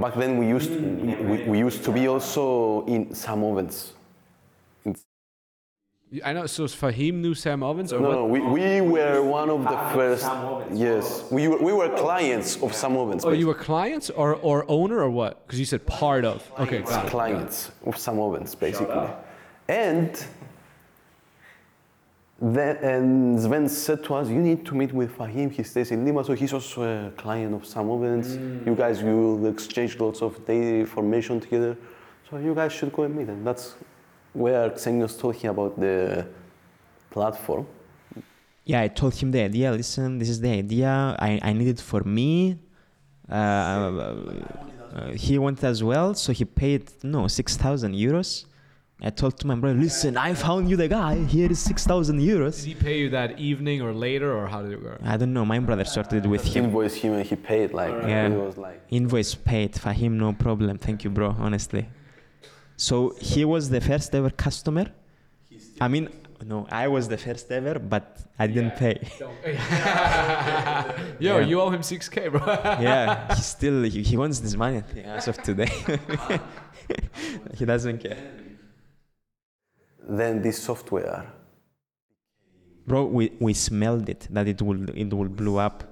back then we used hmm. we, we used to be also in Sam Ovens.
I know. So Fahim knew Sam Ovens? Or
No,
what?
no, we, we were one of the first. Yes, we were, we were clients of Sam Ovens.
Oh, you were clients or, or owner or what? Because you said part of. Okay, got it.
clients of Sam Ovens basically. And then and Sven said to us, you need to meet with Fahim. He stays in Lima, so he's also a client of Sam Ovens. You guys will exchange lots of data information together. So you guys should go and meet. And that's where Xenios told him about the platform.
yeah, I told him the idea. Listen, this is the idea. I, I need it for me. Uh, uh, he wanted as well, so he paid no six thousand euros. I told to my brother, listen, I found you the guy. Here is six thousand euros.
Did
euros.
he pay you that evening or later, or how did it work?
I don't know. My brother sorted it with him.
invoiced him and he paid like
Yeah.
it was like
Invoice paid for him, no problem. Thank you, bro. Honestly. So he was the first ever customer. I mean, no, I was the first ever, but I didn't pay.
Yo,
Yeah.
you owe him 6K, bro.
yeah, he still he, he wants this money as of today. he doesn't care.
then this software
Bro, we, we smelled it that it will it will blow up.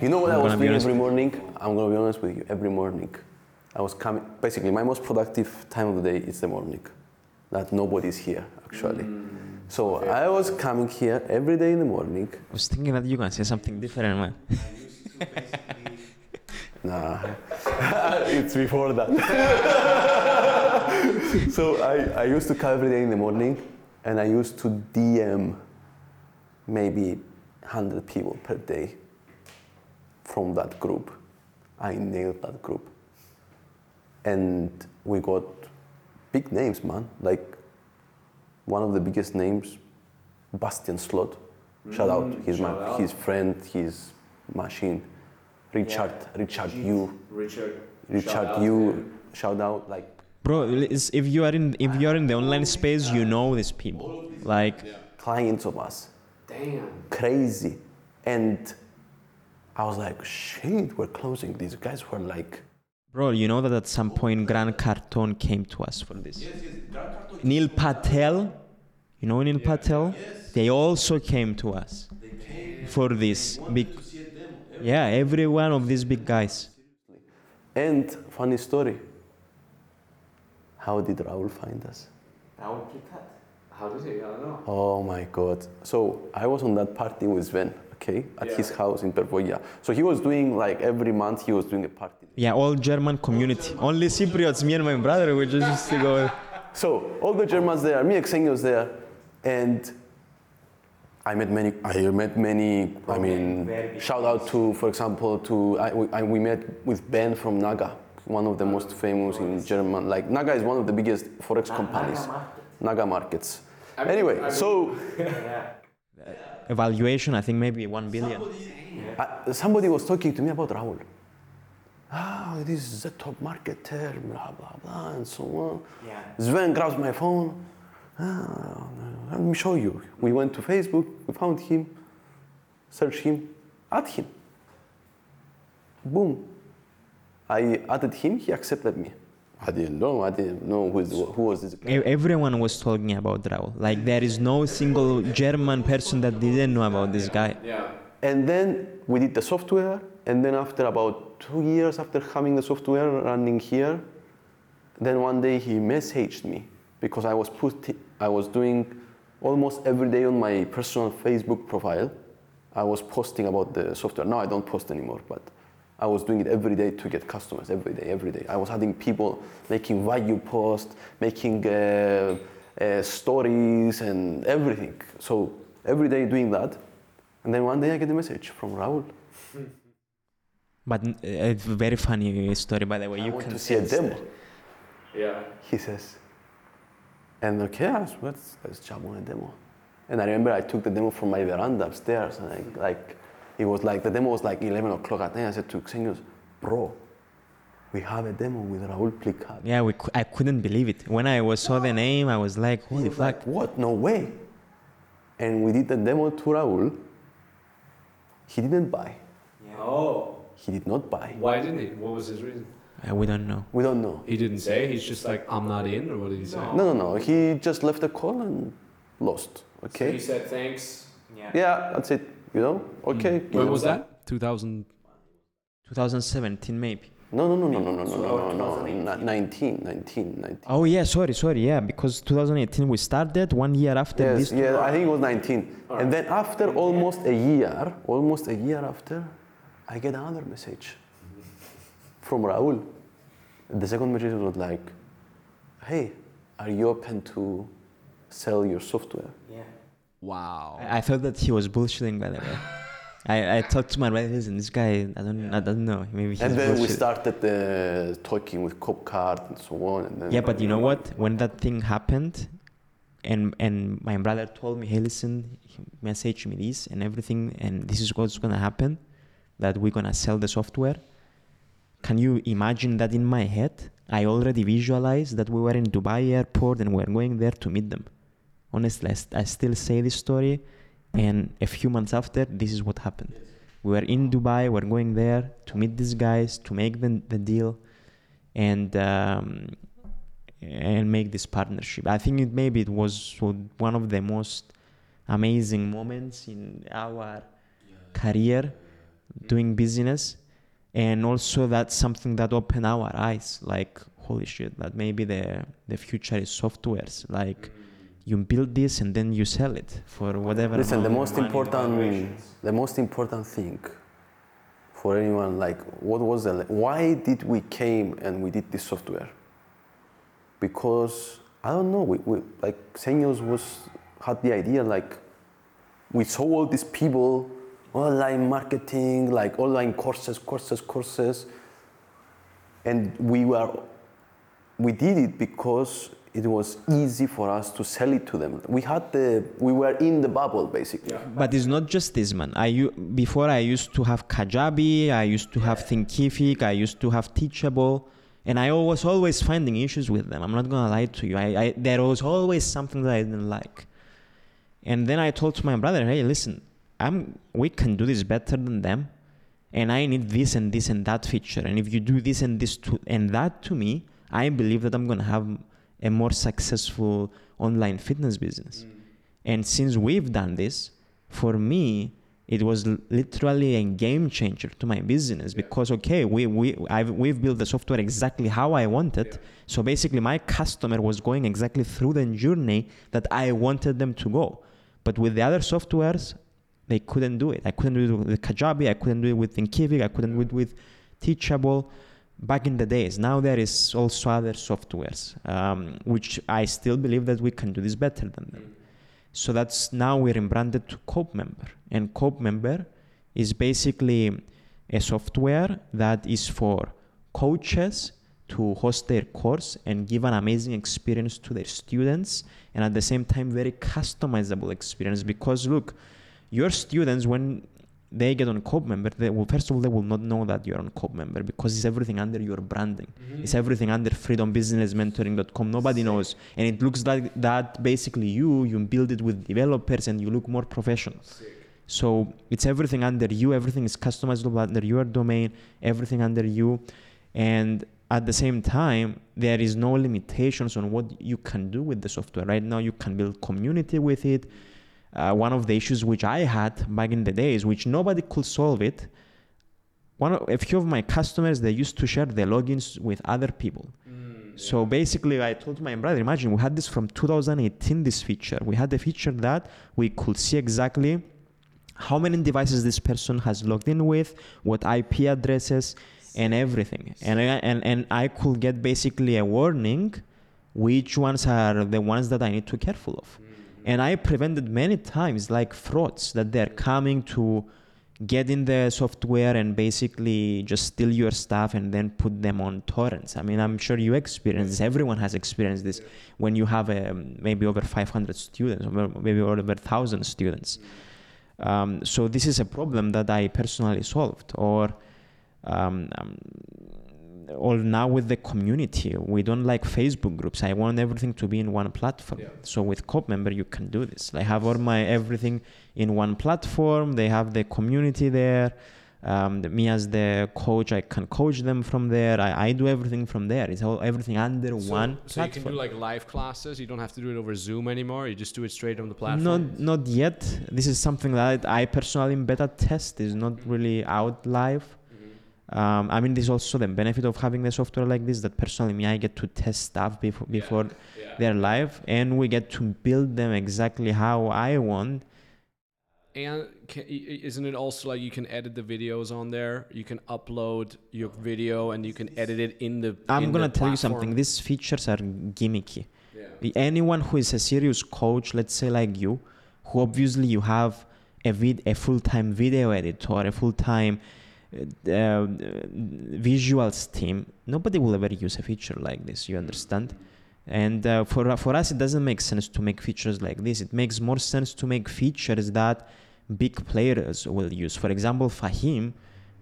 You know what
I'm
I was
gonna
doing every morning? I'm gonna be honest with you. Every morning, I was coming. Basically, my most productive time of the day is the morning. That nobody's here actually. So I was coming here every day in the morning.
I was thinking that you can say something different, man.
Nah, it's before that. so I, I used to come every day in the morning, and I used to DM maybe 100 people per day from that group. I nailed that group. And we got big names, man. Like one of the biggest names, Bastian Slot. Shout out, he's my his friend, his machine. Richard, Richard Yu,
Richard.
Richard Yu, shout out, like
Bro, if you are in if you are in the online space, you know these people. Like
clients of us.
Damn.
Crazy. And I was like, shit, we're closing. These guys were like,
Bro, you know that at some point Grant Cardone came to us for this. Neil Patel, you know Neil Patel? They also came to us for this big. Yeah, every one of these big guys.
and funny story. How did Raul find us?
Raul, how did he? I don't know.
Oh my God. So I was on that party with Sven, okay, at his house in Pervolia. So he was doing like every month he was doing a party.
Yeah, all German community. Only Cypriots, me and my brother, we just used to go.
So all the Germans there, me and Xenios was there, and I met many. I met many. I mean, shout out to, for example, to I, we, I, we met with Ben from Naga. one of the most famous in German. Like Naga is one of the biggest forex companies. Naga markets. Anyway, so
Evaluation, I think maybe one billion.
uh, somebody was talking to me about Raul. Ah, this is a top marketer, blah blah blah, and so on.
Yeah.
Sven grabs my phone. Ah, let me show you. We went to Facebook, we found him, searched him, add him. Boom. I added him, he accepted me. I didn't know, I didn't know who, is, who was this guy.
Everyone was talking about Raul. Like there is no single German person that didn't know about this guy.
Yeah.
And then we did the software, and then after about two years after having the software running here, then one day he messaged me because I was put, I was doing almost every day on my personal Facebook profile. I was posting about the software. Now I don't post anymore, but I was doing it every day to get customers. Every day, every day. I was having people making value posts, making uh, uh, stories, and everything. So every day doing that, and then one day I get a message from Raul.
But uh, it's a very funny story, by the way.
I
You
want
can
to see a demo.
that.
Yeah.
He says, and okay, let's, let's, let's jump on a demo. And I remember I took the demo from my veranda upstairs, and I, like, it was like, the demo was like 11 o'clock at night. I said to Xenios, bro, we have a demo with Raul Plikat.
Yeah, we I couldn't believe it. When I was saw the name, I was like, holy
was
fuck.
like, what? No way. And we did the demo to Raul. He didn't buy.
Oh.
He did not buy.
Why didn't he? What was his reason?
Uh, we don't know.
We don't know.
He didn't say. He's just like, I'm not in, or what did he say?
No, no, no. He just left the call and lost. Okay.
So he said thanks.
Yeah. Yeah, that's it. You know? Okay.
Mm. When was that? 2000.
2017 maybe.
No, no, no, no, no, no, no, no, no, no. Ni- 19, 19, 19.
Oh yeah, sorry, sorry, yeah, because 2018 we started. One year after
Yes,
this.
yeah, I think it was 19. And then after almost a year, almost a year after, I get another message from Raul. The second message was like, hey, are you open to sell your software?
Wow.
I, I thought that he was bullshitting, by the way. I, I talked to my brother, and this guy, I don't, I don't know, maybe he's
And then we started uh, talking with CopeCart and so on. And then
Yeah, but you know what? When that thing happened, and and my brother told me, hey, listen, he messaged me this and everything, and this is what's gonna happen, that we're gonna sell the software. Can you imagine that in my head? I already visualized that we were in Dubai airport and we're going there to meet them. Honestly, I, st- I still say this story, and a few months after, this is what happened. We were in Dubai, we're going there to meet these guys, to make the, the deal, and um, and make this partnership. I think it maybe it was one of the most amazing moments in our career doing business and also that's something that opened our eyes like holy shit that maybe the the future is softwares like you build this and then you sell it for whatever
Listen, the most important, the most important thing for anyone, like, what was the, why did we came and we did this software? Because I don't know, we, we like Xenios was had the idea like we saw all these people online marketing, like online courses, courses, courses, and we were we did it because it was easy for us to sell it to them. We had the we were in the bubble basically.
But it's not just this, man. I u- before I used to have Kajabi, I used to have Thinkific, I used to have Teachable, and I was always finding issues with them. I'm not gonna lie to you. I, I there was always something that I didn't like. And then I told to my brother, hey, listen, I'm we can do this better than them, and I need this and this and that feature. And if you do this and this to, and that to me, I believe that I'm gonna have a more successful online fitness business. Mm. And since we've done this, for me, it was literally a game changer to my business because okay, we we I've, we've built the software exactly how I wanted. So basically, my customer was going exactly through the journey that I wanted them to go. But with the other softwares, they couldn't do it. I couldn't do it with Kajabi. I couldn't do it with Thinkific. I couldn't do it with Teachable. Back in the days, now there is also other softwares, um, which I still believe that we can do this better than them. So that's now we're branded to Cope Member, and Cope Member is basically a software that is for coaches to host their course and give an amazing experience to their students and at the same time very customizable experience because look your students when they get on Cope member, they will first of all they will not know that you're on Cope member because it's everything under your branding. Mm-hmm. It's everything under freedombusinessmentoring.com. Nobody knows, and it looks like that. Basically, you you build it with developers, and you look more professional. So it's everything under you. Everything is customizable under your domain. Everything under you, and at the same time, there is no limitations on what you can do with the software. Right now, you can build community with it uh, one of the issues which I had back in the days, which nobody could solve it. One of, a few of my customers they used to share their logins with other people. So basically, I told my brother, imagine we had this from 2018. This feature, we had a feature that we could see exactly how many devices this person has logged in with, what IP addresses, and everything. And I, and and I could get basically a warning, which ones are the ones that I need to be careful of and I prevented many times like frauds that they're coming to get in the software and basically just steal your stuff and then put them on torrents. I mean, I'm sure you experience this. Everyone has experienced this when you have um, maybe over 500 students or maybe over 1,000 students. Um, so this is a problem that I personally solved. Or um, um or now with the community. We don't like facebook groups. I want everything to be in one platform.
Yeah.
so with cope member you can do this. I have all my everything in one platform. They have the community there. Um, me as the coach i can coach them from there. I, I do everything from there. It's all everything under
So-
one
So you can do like live classes. You don't have to do it over Zoom anymore. You just do it straight on the platform.
not not yet. This is something that i personally in beta test. Is not really out live um, I mean, there's also the benefit of having the software like this. That personally, me, I get to test stuff before before they're live, and we get to build them exactly how I want.
And can, isn't it also like you can edit the videos on there? You can upload your video and you can edit it in the.
I'm
in
gonna
the
tell you something. These features are gimmicky.
Yeah.
Anyone who is a serious coach, let's say like you, who obviously you have a vid- a full-time video editor, a full-time uh, uh, visuals team, nobody will ever use a feature like this. You understand? And uh, for for us, it doesn't make sense to make features like this. It makes more sense to make features that big players will use. For example, Fahim,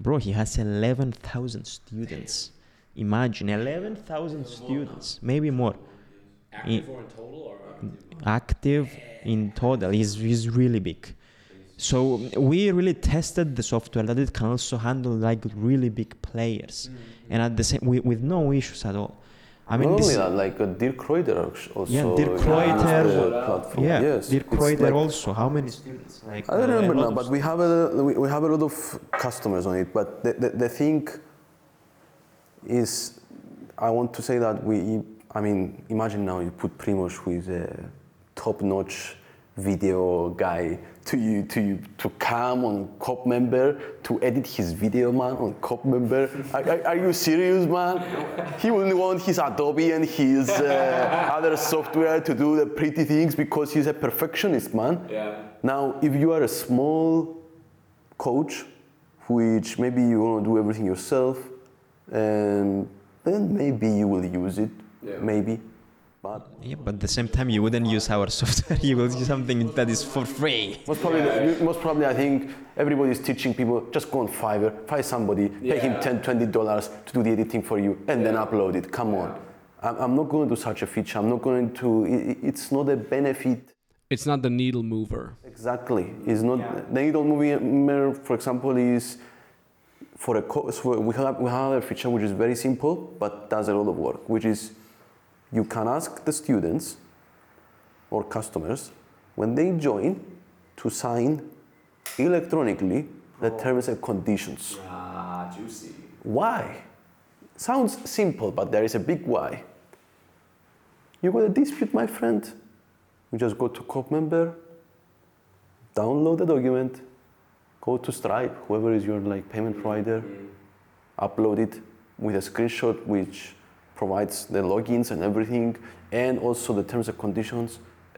bro, he has 11,000 students. Imagine 11,000 students, maybe more
Active or in total or?
active in total. He's, he's really big. So we really tested the software that it can also handle like really big players, and at the same with, with no issues at all. I mean,
Not
this,
only that, like uh, Dirk Kreuter also.
Yeah, Dirk
uses
Kreuter.
the
yeah,
yes,
Dirk
it's
Kreuter
like-
also. How many students? Like
I don't
uh,
remember now, but we have a we, we have a lot of customers on it. But the, the, the thing is, I want to say that we. I mean, imagine now you put Primoz, who is a top-notch video guy, to you to you to come on Cope Member to edit his video, man, on Cope Member. Are, are, are you serious, man? He will want his Adobe and his uh, other software to do the pretty things because he's a perfectionist, man.
Yeah.
Now, if you are a small coach, which maybe you want to do everything yourself, and then maybe you will use it,
Yeah.
maybe. But
Yeah, but at the same time, you wouldn't use our software. you will use something that is for free.
most probably, most probably, I think everybody's teaching people just go on Fiverr, find somebody, pay him
Yeah.
10, 20 dollars to do the editing for you, and then upload it. Come on. I'm, I'm not going to do such a feature. I'm not going to. i- i it's not a benefit.
It's not the needle mover.
Exactly. It's not the needle mover, for example, is for a course. We have we have a feature which is very simple but does a lot of work, which is you can ask the students or customers when they join to sign electronically the terms and conditions.
Ah, juicy.
Why? Sounds simple, but there is a big why. You got a dispute, my friend? You just go to Cope member, download the document, go to Stripe, whoever is your like payment provider, upload it with a screenshot which provides the logins and everything, and also the terms and conditions.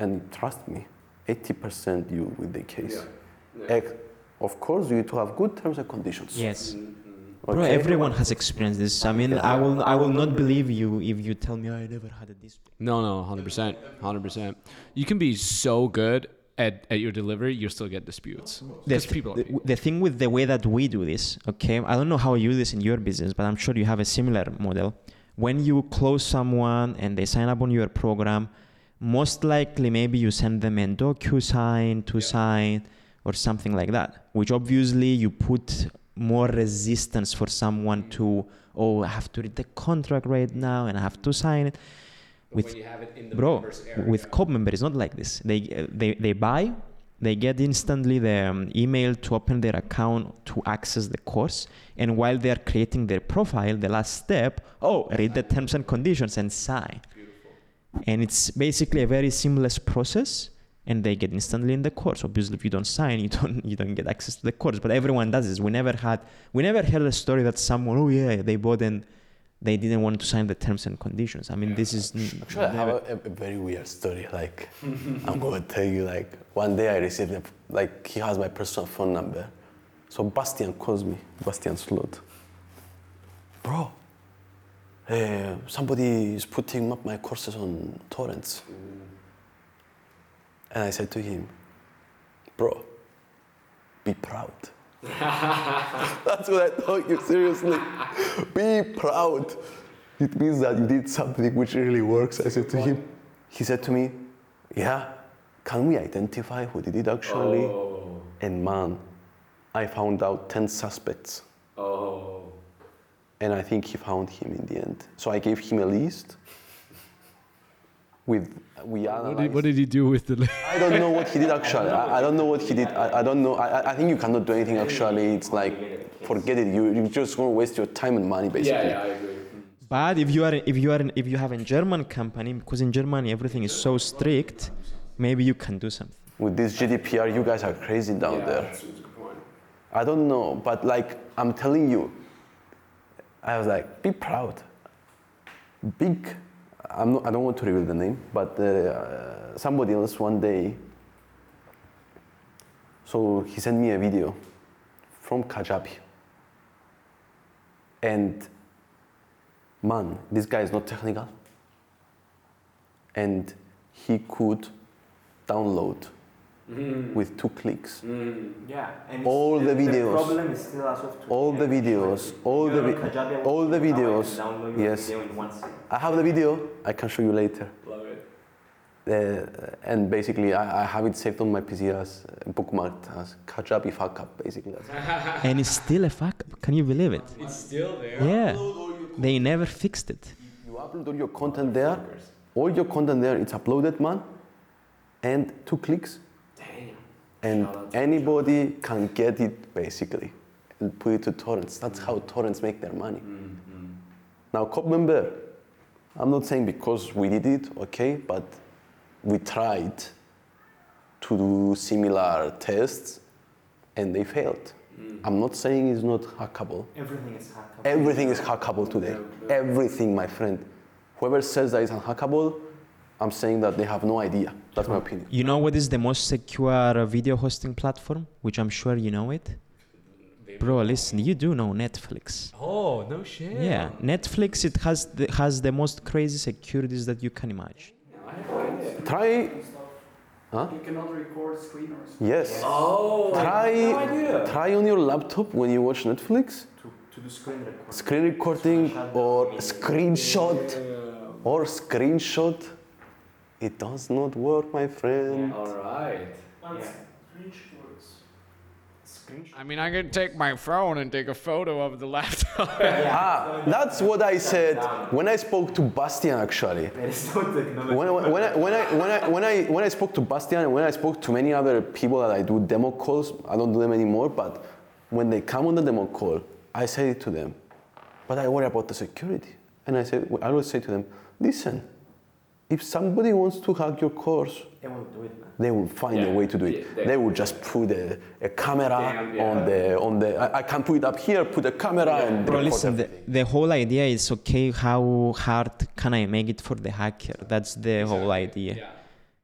And trust me, 80% you with the case. Ex- Of course, you need to have good terms and conditions.
Yes. Mm-hmm. Bro,
Okay?
everyone has experienced this. I mean, I will I will not believe you if you tell me I never had a display.
No, no, hundred percent, hundred percent. You can be so good at, at your delivery, you still get disputes.
The, th-
people.
the, the thing with the way that we do this, okay, I don't know how you do this in your business, but I'm sure you have a similar model. When you close someone and they sign up on your program, most likely maybe you send them a DocuSign to sign or something like that, which obviously you put more resistance for someone to, oh, I have to read the contract right now and I have to sign it. With bro, with Cope member, it's not like this. They uh, they they buy, they get instantly the um, email to open their account to access the course, and while they are creating their profile, the last step, oh, read the terms and conditions and sign. And it's basically a very seamless process, and they get instantly in the course. Obviously, if you don't sign, you don't you don't get access to the course. But everyone does this. We never had we never heard a story that someone, oh yeah, they bought and they didn't want to sign the terms and conditions. I mean, this is
Actually, I have a, a very weird story. Like, I'm going to tell you. Like, one day I received a, like he has my personal phone number, so Bastian calls me. Bastian Slot. Bro, uh, somebody is putting up my courses on torrents, and I said to him, Bro, be proud. That's what I told you. Seriously, be proud. It means that you did something which really works. I said to him, he said to me, Yeah, can we identify who did it actually? Oh. And man, I found out 10 suspects.
Oh.
And I think he found him in the end. So I gave him a list with, we
What did, what did he do with the?
I don't know what he did actually. I, I don't know what he did. I, I don't know. I, I- I think you cannot do anything actually. It's like, forget it. You, you're just going to waste your time and money basically.
Yeah, yeah, I agree.
But if you are if you are in, if you have a German company, because in Germany everything is so strict, maybe you can do something.
With this GDPR, you guys are crazy down there. I don't know, but like I'm telling you, I was like, be proud. Big, I'm not, I don't want to reveal the name, but uh, somebody else one day. So he sent me a video from Kajabi. And man, this guy is not technical. And he could download with two clicks
Yeah, and
All the videos.
problem is still as of
all the videos, all the vi- all the videos. Yes,
in one second.
I have the video. I can show you later.
Love it.
Uh, and basically, I, I have it saved on my PC as uh, bookmarked as Kajabi fuck up. Basically, that's
And it's still a fuck. up. Can you believe it?
It's still there.
Yeah, they never fixed it.
you upload all your content there. All your content there, it's uploaded, man. And two clicks, and anybody can get it basically and put it to torrents. That's how torrents make their money. Mm-hmm. Now, Cope member, I'm not saying because we did it, okay, but we tried to do similar tests and they failed. Mm-hmm. I'm not saying it's not hackable.
Everything is hackable.
Everything is hackable today. Everything, my friend. Whoever says that it's unhackable, I'm saying that they have no idea. That's my opinion.
You know what is the most secure uh, video hosting platform? Which I'm sure you know it. Bro, listen, you do know Netflix.
Oh no shit.
Yeah, Netflix it has the, has the most crazy securities that you can imagine.
Try, Huh?
You cannot record screen or something.
yes.
Oh.
Try, try on your laptop when you watch Netflix.
To do screen record.
Screen recording or screenshot or screenshot. It does not work, my friend.
All right.
That's
I mean, I can take my phone and take a photo of the laptop.
Ah, that's what I said when I spoke to Bastian actually. When, when, when, I, when, I, when, I, when, I, when I spoke to Bastian and when I spoke to many other people that I do demo calls, I don't do them anymore, but when they come on the demo call, I say it to them, but I worry about the security. And I say, I always say to them, listen, if somebody wants to hack your course,
They won't do it, man.
they will find a way to do it.
Yeah, they-
they will just put a, a camera
yeah.
on the on the. I, I can put it up here, put a camera and.
Bro, listen, the, the whole idea is okay, how hard can I make it for the hacker? That's the whole idea.
Yeah.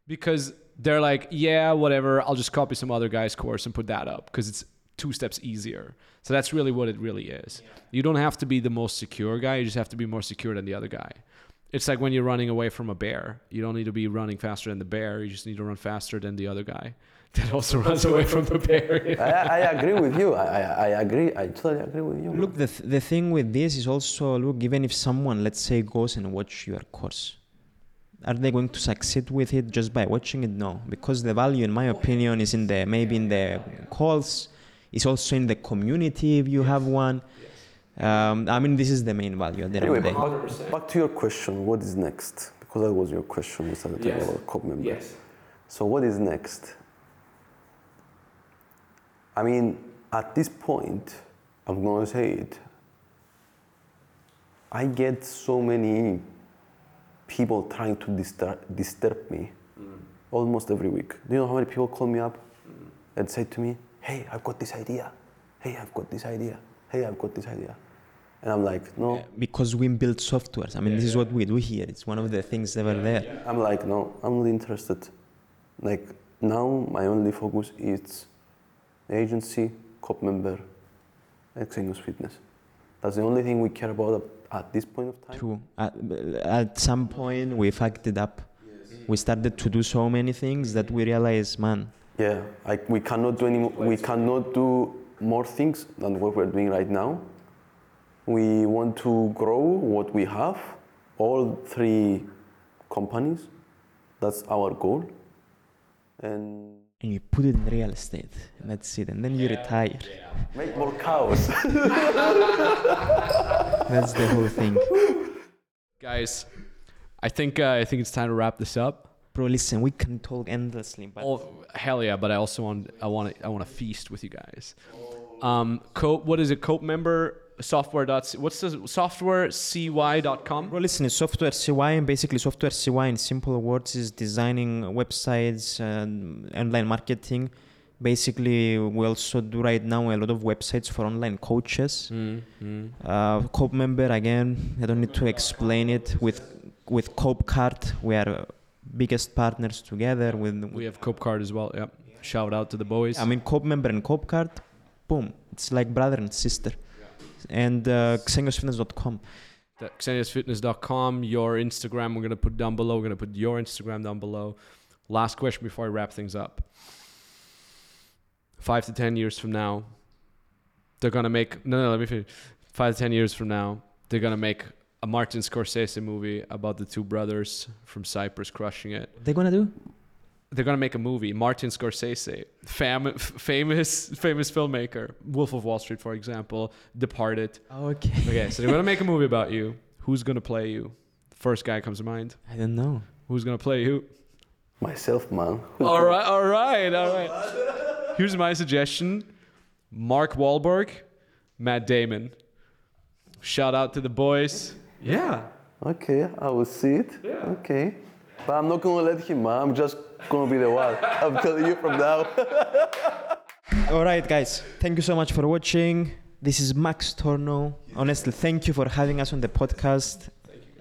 Because they're like, yeah, whatever. I'll just copy some other guy's course and put that up because it's two steps easier. So that's really what it really is. You don't have to be the most secure guy. You just have to be more secure than the other guy. It's like when you're running away from a bear. You don't need to be running faster than the bear. You just need to run faster than the other guy that also runs away from the bear.
I, I agree with you. I, I, I agree. I totally agree with you.
Look, the, th- the thing with this is also look, even if someone, let's say, goes and watch your course, are they going to succeed with it just by watching it? No, because the value, in my opinion, is in the maybe in the calls, it's also in the community if you have one. Um, I mean, this is the main value at the end
Anyway,
of the day.
back, back, back to your question. What is next? Because that was your question. We started talking
Yes.
about Cope member. So what is next? I mean, at this point, I'm gonna say it. I get so many people trying to disturb, disturb me almost every week. Do you know how many people call me up and say to me, "Hey, I've got this idea. Hey, I've got this idea. Hey, I've got this idea," and I'm like, "No."
Because we build softwares. I mean, this is what we do here. It's one of the things that are there.
I'm like, no, I'm not interested. Like now, my only focus is agency, Cope member, and Xenios Fitness. That's the only thing we care about at- at this point of time.
True. At, at some point, we fucked it up. Yes. Mm. We started to do so many things that we realized, man,
Yeah, like we cannot do any. mo- We cannot do more things than what we're doing right now. We want to grow what we have, all three companies. That's our goal. And
and you put it in real estate. And that's it. And then you retire.
make more cows.
That's the whole thing.
Guys, I think uh, I think it's time to wrap this up.
Bro, listen, we can talk endlessly, but
Oh hell yeah! But I also want I want to I want to feast with you guys. Um, Cope, what is it? Cope member software dot what's the software cy.com?
Bro, listen, it's software CY, and basically software CY in simple words is designing websites and online marketing. Basically, we also do right now a lot of websites for online coaches.
Mm-hmm.
Uh, Cope member again, I don't need to explain it. With with CopeCart, we are uh, biggest partners together. With,
We have CopeCart as well. Yep. Shout out to the boys.
I mean, Cope member and CopeCart, boom, it's like brother and sister. And uh, xeniosfitness.com.
Your Instagram, we're going to put down below. We're going to put your Instagram down below. Last question before I wrap things up. Five to 10 years from now, they're going to make, no, no, let me finish. Five to 10 years from now, they're going to make a Martin Scorsese movie about the two brothers from Cyprus crushing it.
They're gonna do?
They're going to make a movie, Martin Scorsese, fam- f- famous, famous filmmaker, Wolf of Wall Street, for example, Departed.
Oh, okay.
Okay, so they're gonna make a movie about you. Who's gonna play you? First guy comes to mind.
I don't know.
Who's gonna play you?
Myself, man.
All right, all right, all right. Here's my suggestion: Mark Wahlberg, Matt Damon. Shout out to the boys. Yeah.
Okay, I will see it. Okay. But I'm not gonna let him. I'm just gonna be the one. I'm telling you from now.
All right, guys. Thank you so much for watching. This is Max Tornow. Honestly, thank you for having us on the podcast.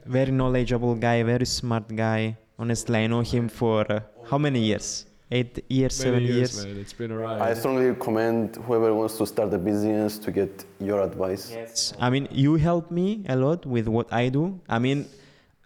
Very knowledgeable guy, very smart guy. Honestly, I know him for uh, how many years? Eight years, seven years.
man. It's been a
I
ride.
strongly recommend whoever wants to start a business to get your advice.
Yes. I mean, you helped me a lot with what I do. I mean,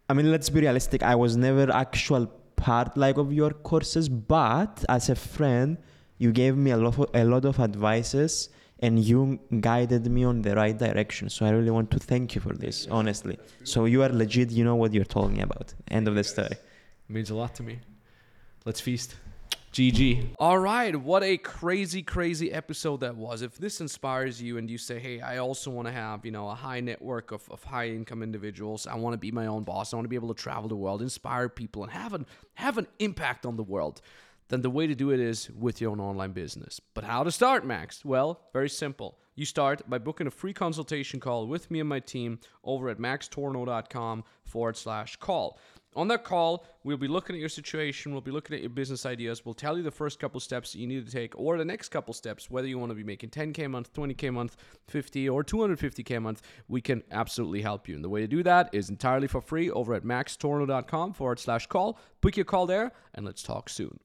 I mean, let's be realistic. I was never actual part like of your courses, but as a friend, you gave me a lot, of, a lot of advices, and you guided me on the right direction. So I really want to thank you for this, honestly. So you are legit. You know what you're talking about. End of the story.
It means a lot to me. Let's feast. GG. All right, what a crazy, crazy episode that was. If this inspires you and you say, hey, I also want to have, you know, a high network of, of high income individuals, I want to be my own boss, I want to be able to travel the world, inspire people, and have an have an impact on the world, then the way to do it is with your own online business. But how to start, Max? Well, very simple. You start by booking a free consultation call with me and my team over at maxtornow.com forward slash call. On that call, we'll be looking at your situation, we'll be looking at your business ideas, we'll tell you the first couple steps that you need to take, or the next couple steps, whether you want to be making 10K a month, 20K a month, 50 or 250K a month, we can absolutely help you. And the way to do that is entirely for free over at maxtornow.com forward slash call. Book your call there, and let's talk soon.